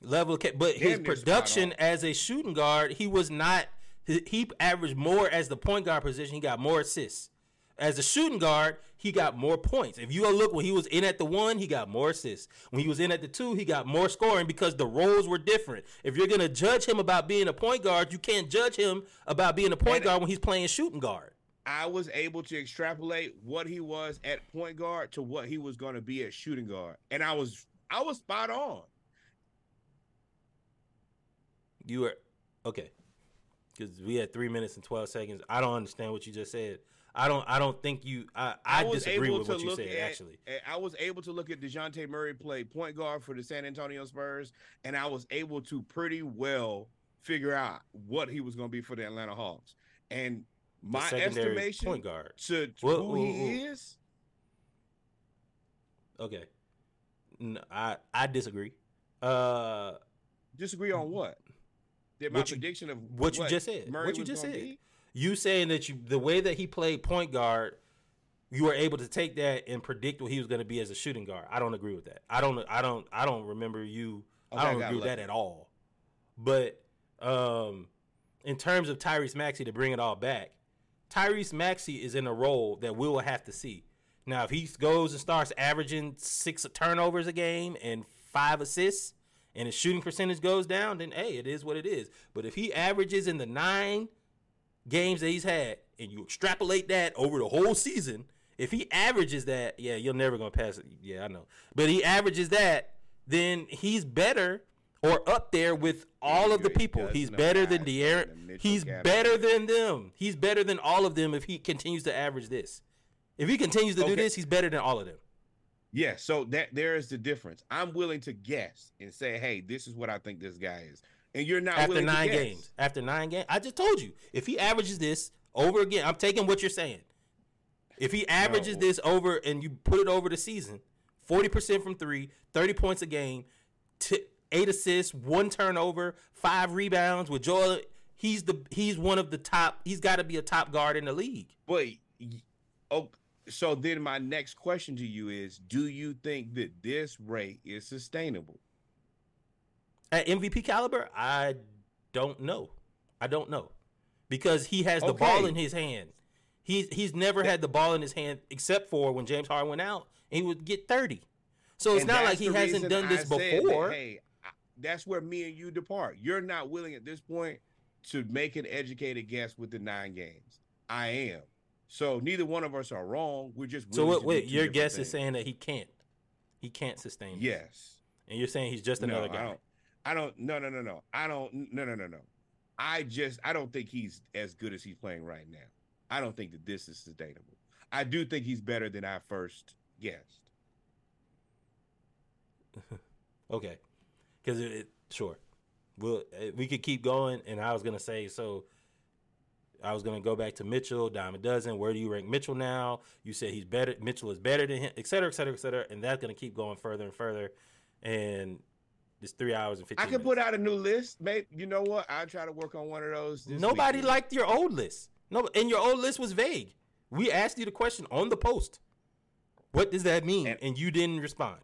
level, of ca- but Damn his production as a shooting guard, he was not. He, he averaged more as the point guard position. He got more assists. As a shooting guard, he got more points. If you go look when he was in at the one, he got more assists. When he was in at the two, he got more scoring because the roles were different. If you're gonna judge him about being a point guard, you can't judge him about being a point guard when he's playing shooting guard. I was able to extrapolate what he was at point guard to what he was going to be at shooting guard, and I was I was spot on. You were okay because we had three minutes and twelve seconds. I don't understand what you just said. I don't. I don't think you. I, I, was disagree with what you said. at- actually, I was able to look at Dejounte Murray play point guard for the San Antonio Spurs, and I was able to pretty well figure out what he was going to be for the Atlanta Hawks. And my estimation point guard. to, to Whoa, who whoa, he whoa. is, okay. No, I I disagree. Uh, disagree on what? That my What you- prediction of what you just said. Murray what you just said. be? You saying that you the way that he played point guard, you were able to take that and predict what he was going to be as a shooting guard. I don't agree with that. I don't. I don't. I don't remember you. Okay, I don't agree with that at all. But um, in terms of Tyrese Maxey to bring it all back, Tyrese Maxey is in a role that we will have to see. Now, if he goes and starts averaging six turnovers a game and five assists, and his shooting percentage goes down, then hey, it is what it is. But if he averages in the nine games that he's had, and you extrapolate that over the whole season, if he averages that, yeah, you're never gonna pass it. Yeah, I know. But he averages that, then he's better or up there with all of the people. He's better than De'Aaron. He's better than them. He's better than all of them if he continues to average this. If he continues to do Okay. this, he's better than all of them. Yeah, so that there is the difference. I'm willing to guess and say, hey, this is what I think this guy is. And you're not after nine games. After nine games, I just told you if he averages this over again, I'm taking what you're saying. If he averages No. this over and you put it over the season, forty percent from three, 30 points a game, t- eight assists, one turnover, five rebounds with Joel. He's the he's one of the top. He's got to be a top guard in the league. But y- oh, so then my next question to you is: Do you think that this rate is sustainable? At MVP caliber, I don't know. I don't know because he has the ball in his hand. He's he's never had the ball in his hand except for when James Harden went out and he would get thirty. So it's And not like he hasn't done this said that, before. hey, that's where me and you depart. You're not willing at this point to make an educated guess with the nine games. I am. So neither one of us are wrong. We're just so to Wait, your guess things. is saying that he can't. He can't sustain. this. yes. and you're saying he's just No, another I guy. I don't. No, no, no, no. I don't. No, no, no, no. I just. I don't think he's as good as he's playing right now. I don't think that this is sustainable. I do think he's better than I first guessed. Okay, because it, it- sure, well, uh, we could keep going, and I was gonna say so. I was gonna go back to Mitchell, a dozen. Where do you rank Mitchell now? You said he's better. Mitchell is better than him, et cetera, et cetera, et cetera. And that's gonna keep going further and further. And it's three hours and I fifteen. could minutes. put out a new list. Maybe you know what? I'll try to work on one of those. this Nobody weekend. liked your old list. No, and your old list was vague. We asked you the question on the post. What does that mean? And- And you didn't respond.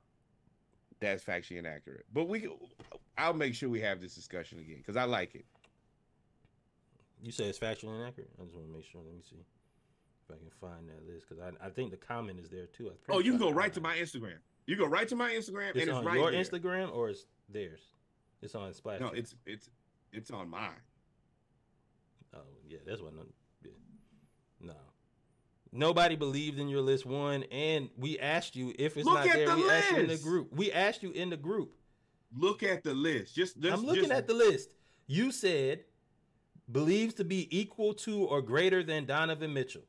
that's factually inaccurate. But we, I'll make sure we have this discussion again because I like it. You say it's factually inaccurate. I just want to make sure. Let me see if I can find that list because I, I think the comment is there too. I'm Oh, you can go right to my. Instagram. You go right to my Instagram, It's and it's on right your there. Instagram or it's theirs. It's on Splash. No, it's it's it's on mine. Oh yeah, that's what. Yeah. No, nobody believed in your list one, and we asked you if it's Look not there. the we asked you in the group. We asked you in the group. Look at the list. Just, just I'm looking just- at the list. You said believes to be equal to or greater than Donovan Mitchell.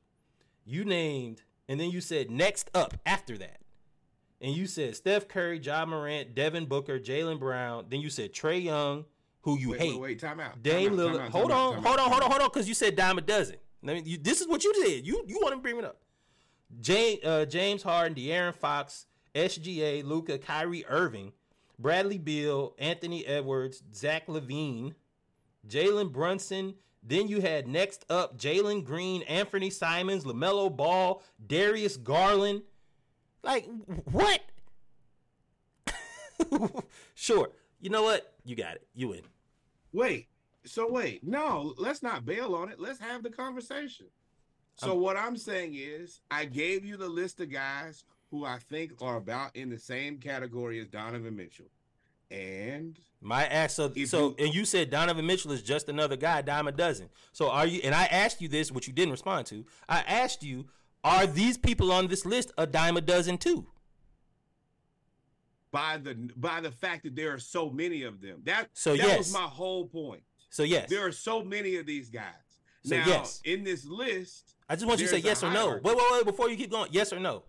You named, and then you said next up after that. And you said Steph Curry, Ja Morant, Devin Booker, Jaylen Brown. Then you said Trae Young, who you Wait, hate. wait, wait, time out. Dame Lillard. hold out, on, hold on, hold on, hold on, because you said dime a dozen. I mean, you, this is what you did. You you want to bring it up. James, uh, James Harden, De'Aaron Fox, SGA, Luka, Kyrie Irving, Bradley Beal, Anthony Edwards, Zach LaVine, Jalen Brunson. Then you had next up Jalen Green, Anfernee Simons, LaMelo Ball, Darius Garland. Like, what? sure. You know what? You got it. You win. Wait. So wait. No, let's not bail on it. Let's have the conversation. So what I'm saying is, I gave you the list of guys who I think are about in the same category as Donovan Mitchell, and My ask so so you- and you said Donovan Mitchell is just another guy, dime a dozen. So are you and I asked you this, which you didn't respond to. I asked you, are these people on this list a dime a dozen too? by the by the fact that there are so many of them, that So, that yes. was my whole point. So yes. There are so many of these guys. So, now, yes. in this list, I just want you to say yes or no. Wait, wait, wait, before you keep going, yes or no.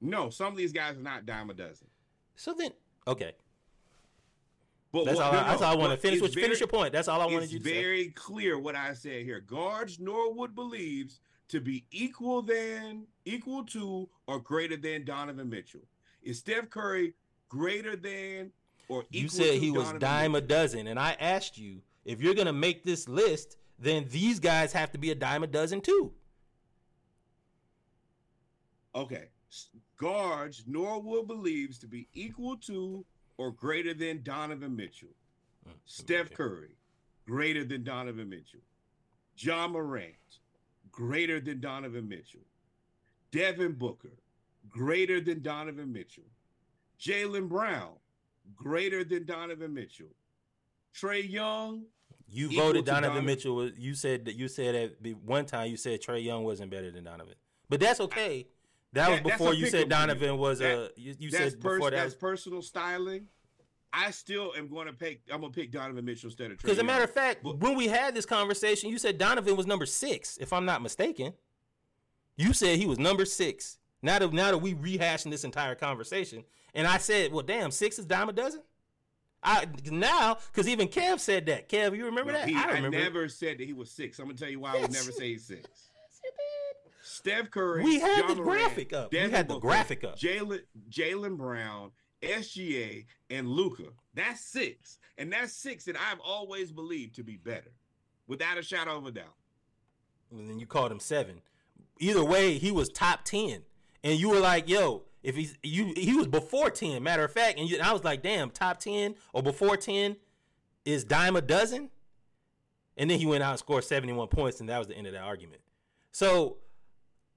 no, some of these guys are not dime a dozen. So then okay. But That's what- all I, that's no, all I want to finish. What, finish your point. That's all I wanted you to say. It's very clear what I said here. Guards Norwood believes to be equal than, equal to, or greater than Donovan Mitchell. Is Steph Curry greater than or equal You said to he was Donovan dime a dozen, and I asked you if you're gonna make this list, then these guys have to be a dime a dozen too. Okay. Guards Norwood believes to be equal to or greater than Donovan Mitchell. Mm, Steph okay. Curry, greater than Donovan Mitchell. Ja Morant, greater than Donovan Mitchell. Devin Booker, greater than Donovan Mitchell. Jaylen Brown, greater than Donovan Mitchell. Trae Young, You voted Donovan, Donovan- Mitchell. Was, you said that you said at the one time you said Trae Young wasn't better than Donovan, but that's okay. That, That- was before you said you. Donovan was That- a. You, you that's, said pers- before that that's was personal styling. I still am going to pick. I'm going to pick Donovan Mitchell instead of Trae because, as a matter of fact, But- when we had this conversation, you said Donovan was number six, if I'm not mistaken. You said he was number six. Now that now that we rehashing this entire conversation, and I said, well, damn, six is dime a dozen. I now because even Kev said that. Kev, you remember No, that? he- I remember. never said that he was six. I'm gonna tell you why I would never say he's six. Steph Curry. We had Ja the Morant, graphic up. We had the Booker, graphic up. Jalen Jalen Brown, SGA, and Luka. That's six, and that's six that I've always believed to be better, without a shadow of a doubt. and then you called him seven. Either way, he was top ten, and you were like, "Yo, if he's you, he was before ten." Matter of fact, and, you, and I was like, "Damn, top ten or before ten is dime a dozen." And then he went out and scored seventy-one points, and that was the end of that argument. So,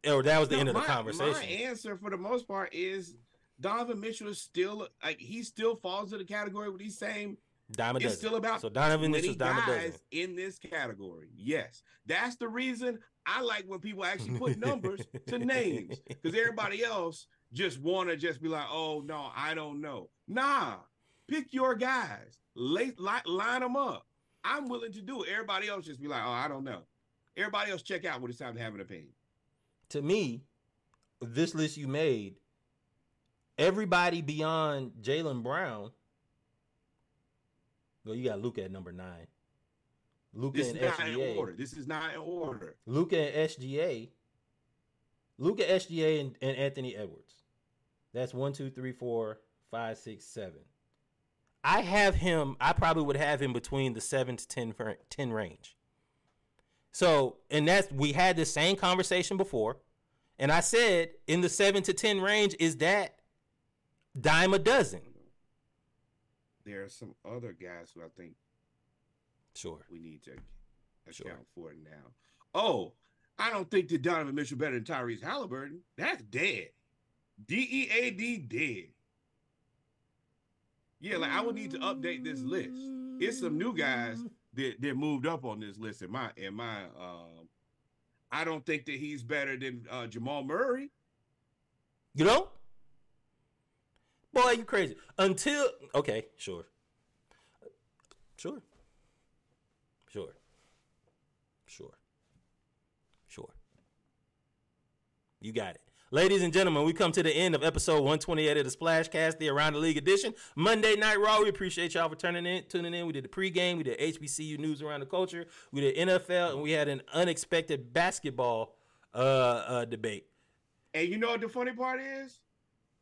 or that was the No, end of the conversation. My answer for the most part is Donovan Mitchell is still like he still falls in the category with these same dime it's dozen. still about so Donovan 20 Mitchell's guys dozen. in this category. Yes, that's the reason I like when people actually put numbers to names because everybody else just want to just be like, oh no, I don't know. Nah, pick your guys, late li- line them up. I'm willing to do it. Everybody else just be like, oh, I don't know. Everybody else check out when it's time to have an opinion. to me, this list you made, everybody beyond Jaylen Brown. Well, you got Luka at number nine. Luka This and is not in SGA. order. This is not in order. Luka and SGA. Luka, SGA, and, and Anthony Edwards. That's one, two, three, four, five, six, seven. I have him. I probably would have him between the seven to 10, 10 range. So, and that's we had the same conversation before, and I said in the seven to ten range is that dime a dozen. There are some other guys who I think Sure. we need to account Sure. for now. Oh, I don't think that Donovan Mitchell better than Tyrese Haliburton. That's dead. D E A D dead. Yeah, like I would need to update this list. It's some new guys that, that moved up on this list in my in my um I don't think that he's better than uh, Jamal Murray. You know? Boy, you crazy. Until okay, sure. Sure. Sure. Sure. Sure. You got it. Ladies and gentlemen, we come to the end of episode 128 of the Splashcast, the Around the League edition. Monday Night Raw. We appreciate y'all for turning in, tuning in. We did the pregame, we did HBCU news around the culture, we did NFL, and we had an unexpected basketball uh, uh, debate. And you know what the funny part is?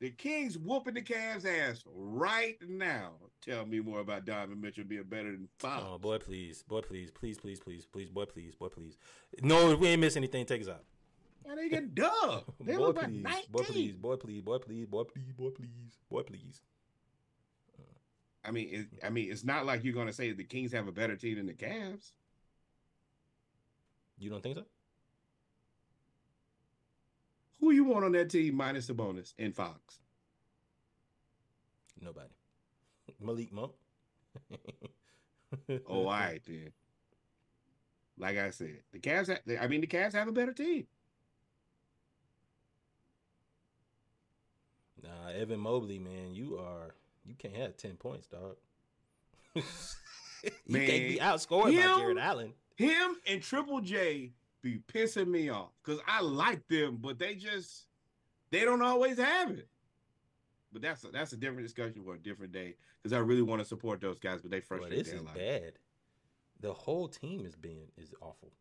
The Kings whooping the Cavs ass right now. Tell me more about Donovan Mitchell being better than Fox. Oh boy, please, boy, please, please, please, please, please, boy, please, boy, please. No, we ain't miss anything, take us out. And they get dubbed. They boy, like please, boy, please, boy, please, boy, please, boy, please, boy, please, boy, please. I mean, it, I mean, it's not like you're gonna say the Kings have a better team than the Cavs. You don't think so? Who you want on that team minus Sabonis and Fox? Nobody. Malik Monk. Oh, all right then. Like I said, the Cavs. ha- I mean, the Cavs have a better team. Nah, Evan Mobley, man, you are you can't have ten points, dog. you Man, can't be outscored by Jarrett Allen. Him and Triple J be pissing me off because I like them, but they just they don't always have it. But that's a, that's a different discussion for a different day because I really want to support those guys, but they frustrate this the is hell out of me. bad. The whole team is being is awful,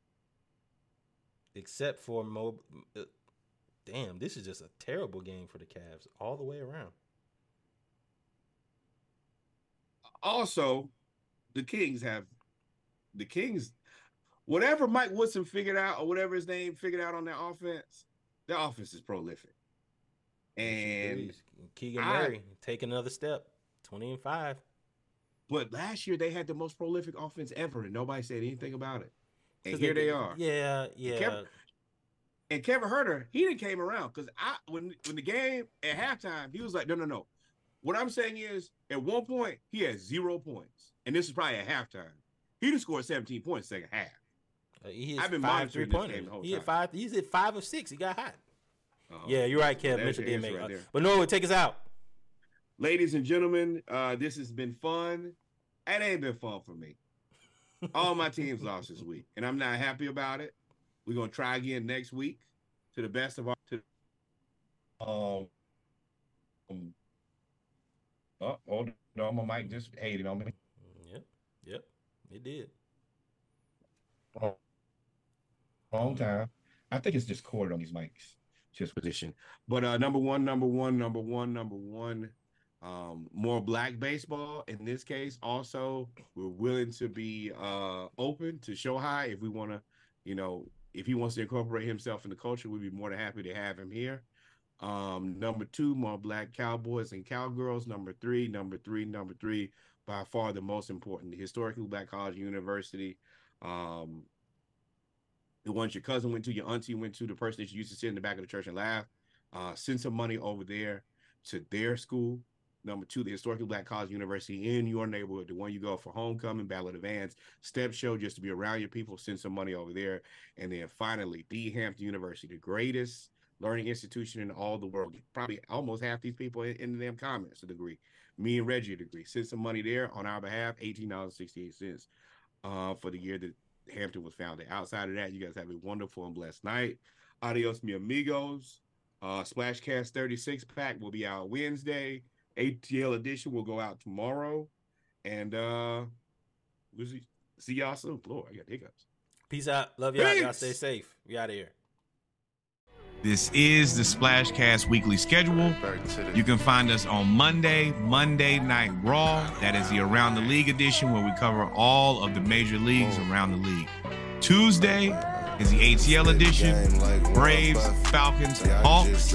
except for Mob. Uh, damn, this is just a terrible game for the Cavs all the way around. Also, the Kings have the Kings. Whatever Mike Woodson figured out, or whatever his name figured out on their offense, their offense is prolific. And Keegan Murray take another step, twenty and five. but last year they had the most prolific offense ever, and nobody said anything about it. And here they did- are. Yeah, yeah. Kevin- And Kevin Huerter, he didn't came around because I when when the game at halftime, he was like, no, no, no. What I'm saying is, at one point, he had zero points, and this is probably at halftime. He just scored 17 points second half. Uh, he hit I've been five three monitoring pointers. game the whole He hit five. He's hit five of six. He got hot. Uh, yeah, you're right, Kev. there's Mitchell did answer make. right uh, there. but no, take us out. Ladies and gentlemen, uh, this has been fun. It ain't been fun for me. All my teams lost this week, and I'm not happy about it. We're gonna try again next week to the best of our. To, um, um, oh, hold on, my mic just hated on me. Yep, yep, it did. Wrong, wrong time. I think it's just cord on these mics, just position. But uh, number one, number one, number one, number one. Um, more black baseball. In this case, also, we're willing to be uh open to Shohei if we want to, you know, if he wants to incorporate himself in the culture, we'd be more than happy to have him here. Um, number two, more black cowboys and cowgirls. Number three, number three, number three, by far the most important, the historically black college university. Um, the ones your cousin went to, your auntie went to, the person that you used to sit in the back of the church and laugh. Uh, send some money over there to their school. Number two, the historically black college university in your neighborhood, the one you go for homecoming, ballot advance, step show, just to be around your people. Send some money over there. And then finally, D. Hampton University, the greatest learning institution in all the world. Probably almost half these people in, in the damn comments a degree. Me and Reggie a degree. Send some money there on our behalf, $18.68 uh, for the year that Hampton was founded. Outside of that, you guys have a wonderful and blessed night. Adios, mi amigos. Uh, Splashcast 36 pack will be out Wednesday. ATL edition will go out tomorrow. And uh, we'll see, See y'all soon. Lord, I got hiccups. Peace out. Love y'all. Y'all stay safe. We out of here. This is the Splashcast weekly schedule. You can find us on Monday, Monday Night Raw. That is the Around the League edition where we cover all of the major leagues around the league. Tuesday is the ATL edition. Braves, Falcons, Hawks.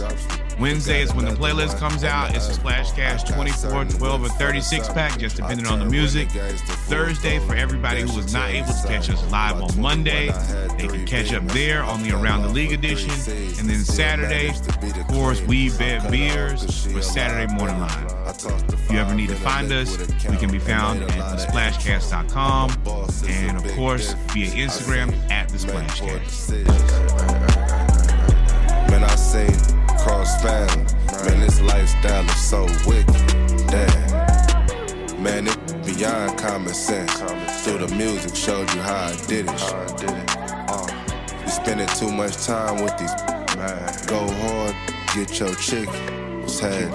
Wednesday is when the playlist comes out. It's a Splashcast 24, 12, or 36 pack, just depending on the music. Thursday, for everybody who was not able to catch us live on Monday, they can catch up there on the Around the League edition. And then Saturday, of course, We Bet Beers with Saturday Morning Live. If you ever need to find us, we can be found at thesplashcast.com and, of course, via Instagram at the Splashcast. Man, I seen cross family. Man, this lifestyle is so wicked. Damn. Man, it beyond common sense. Through the music showed you how I did it. Uh, you spending too much time with these. Man, go hard, get your chick. What's happening?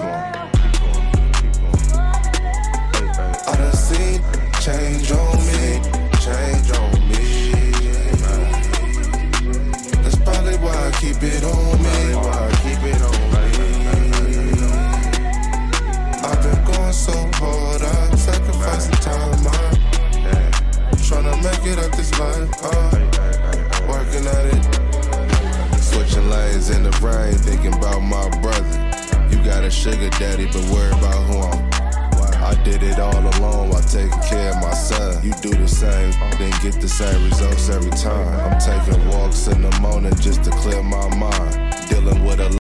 I done seen change on me, change on me. That's probably why I keep it on me. Why I keep so hard, I'm sacrificing time. I'm trying to make it up this life. I'm working at it. Switching lanes in the rain, thinking about my brother. You got a sugar daddy, but worry about who I'm. I did it all alone while taking care of my son. You do the same, then get the same results every time. I'm taking walks in the morning just to clear my mind. Dealing with a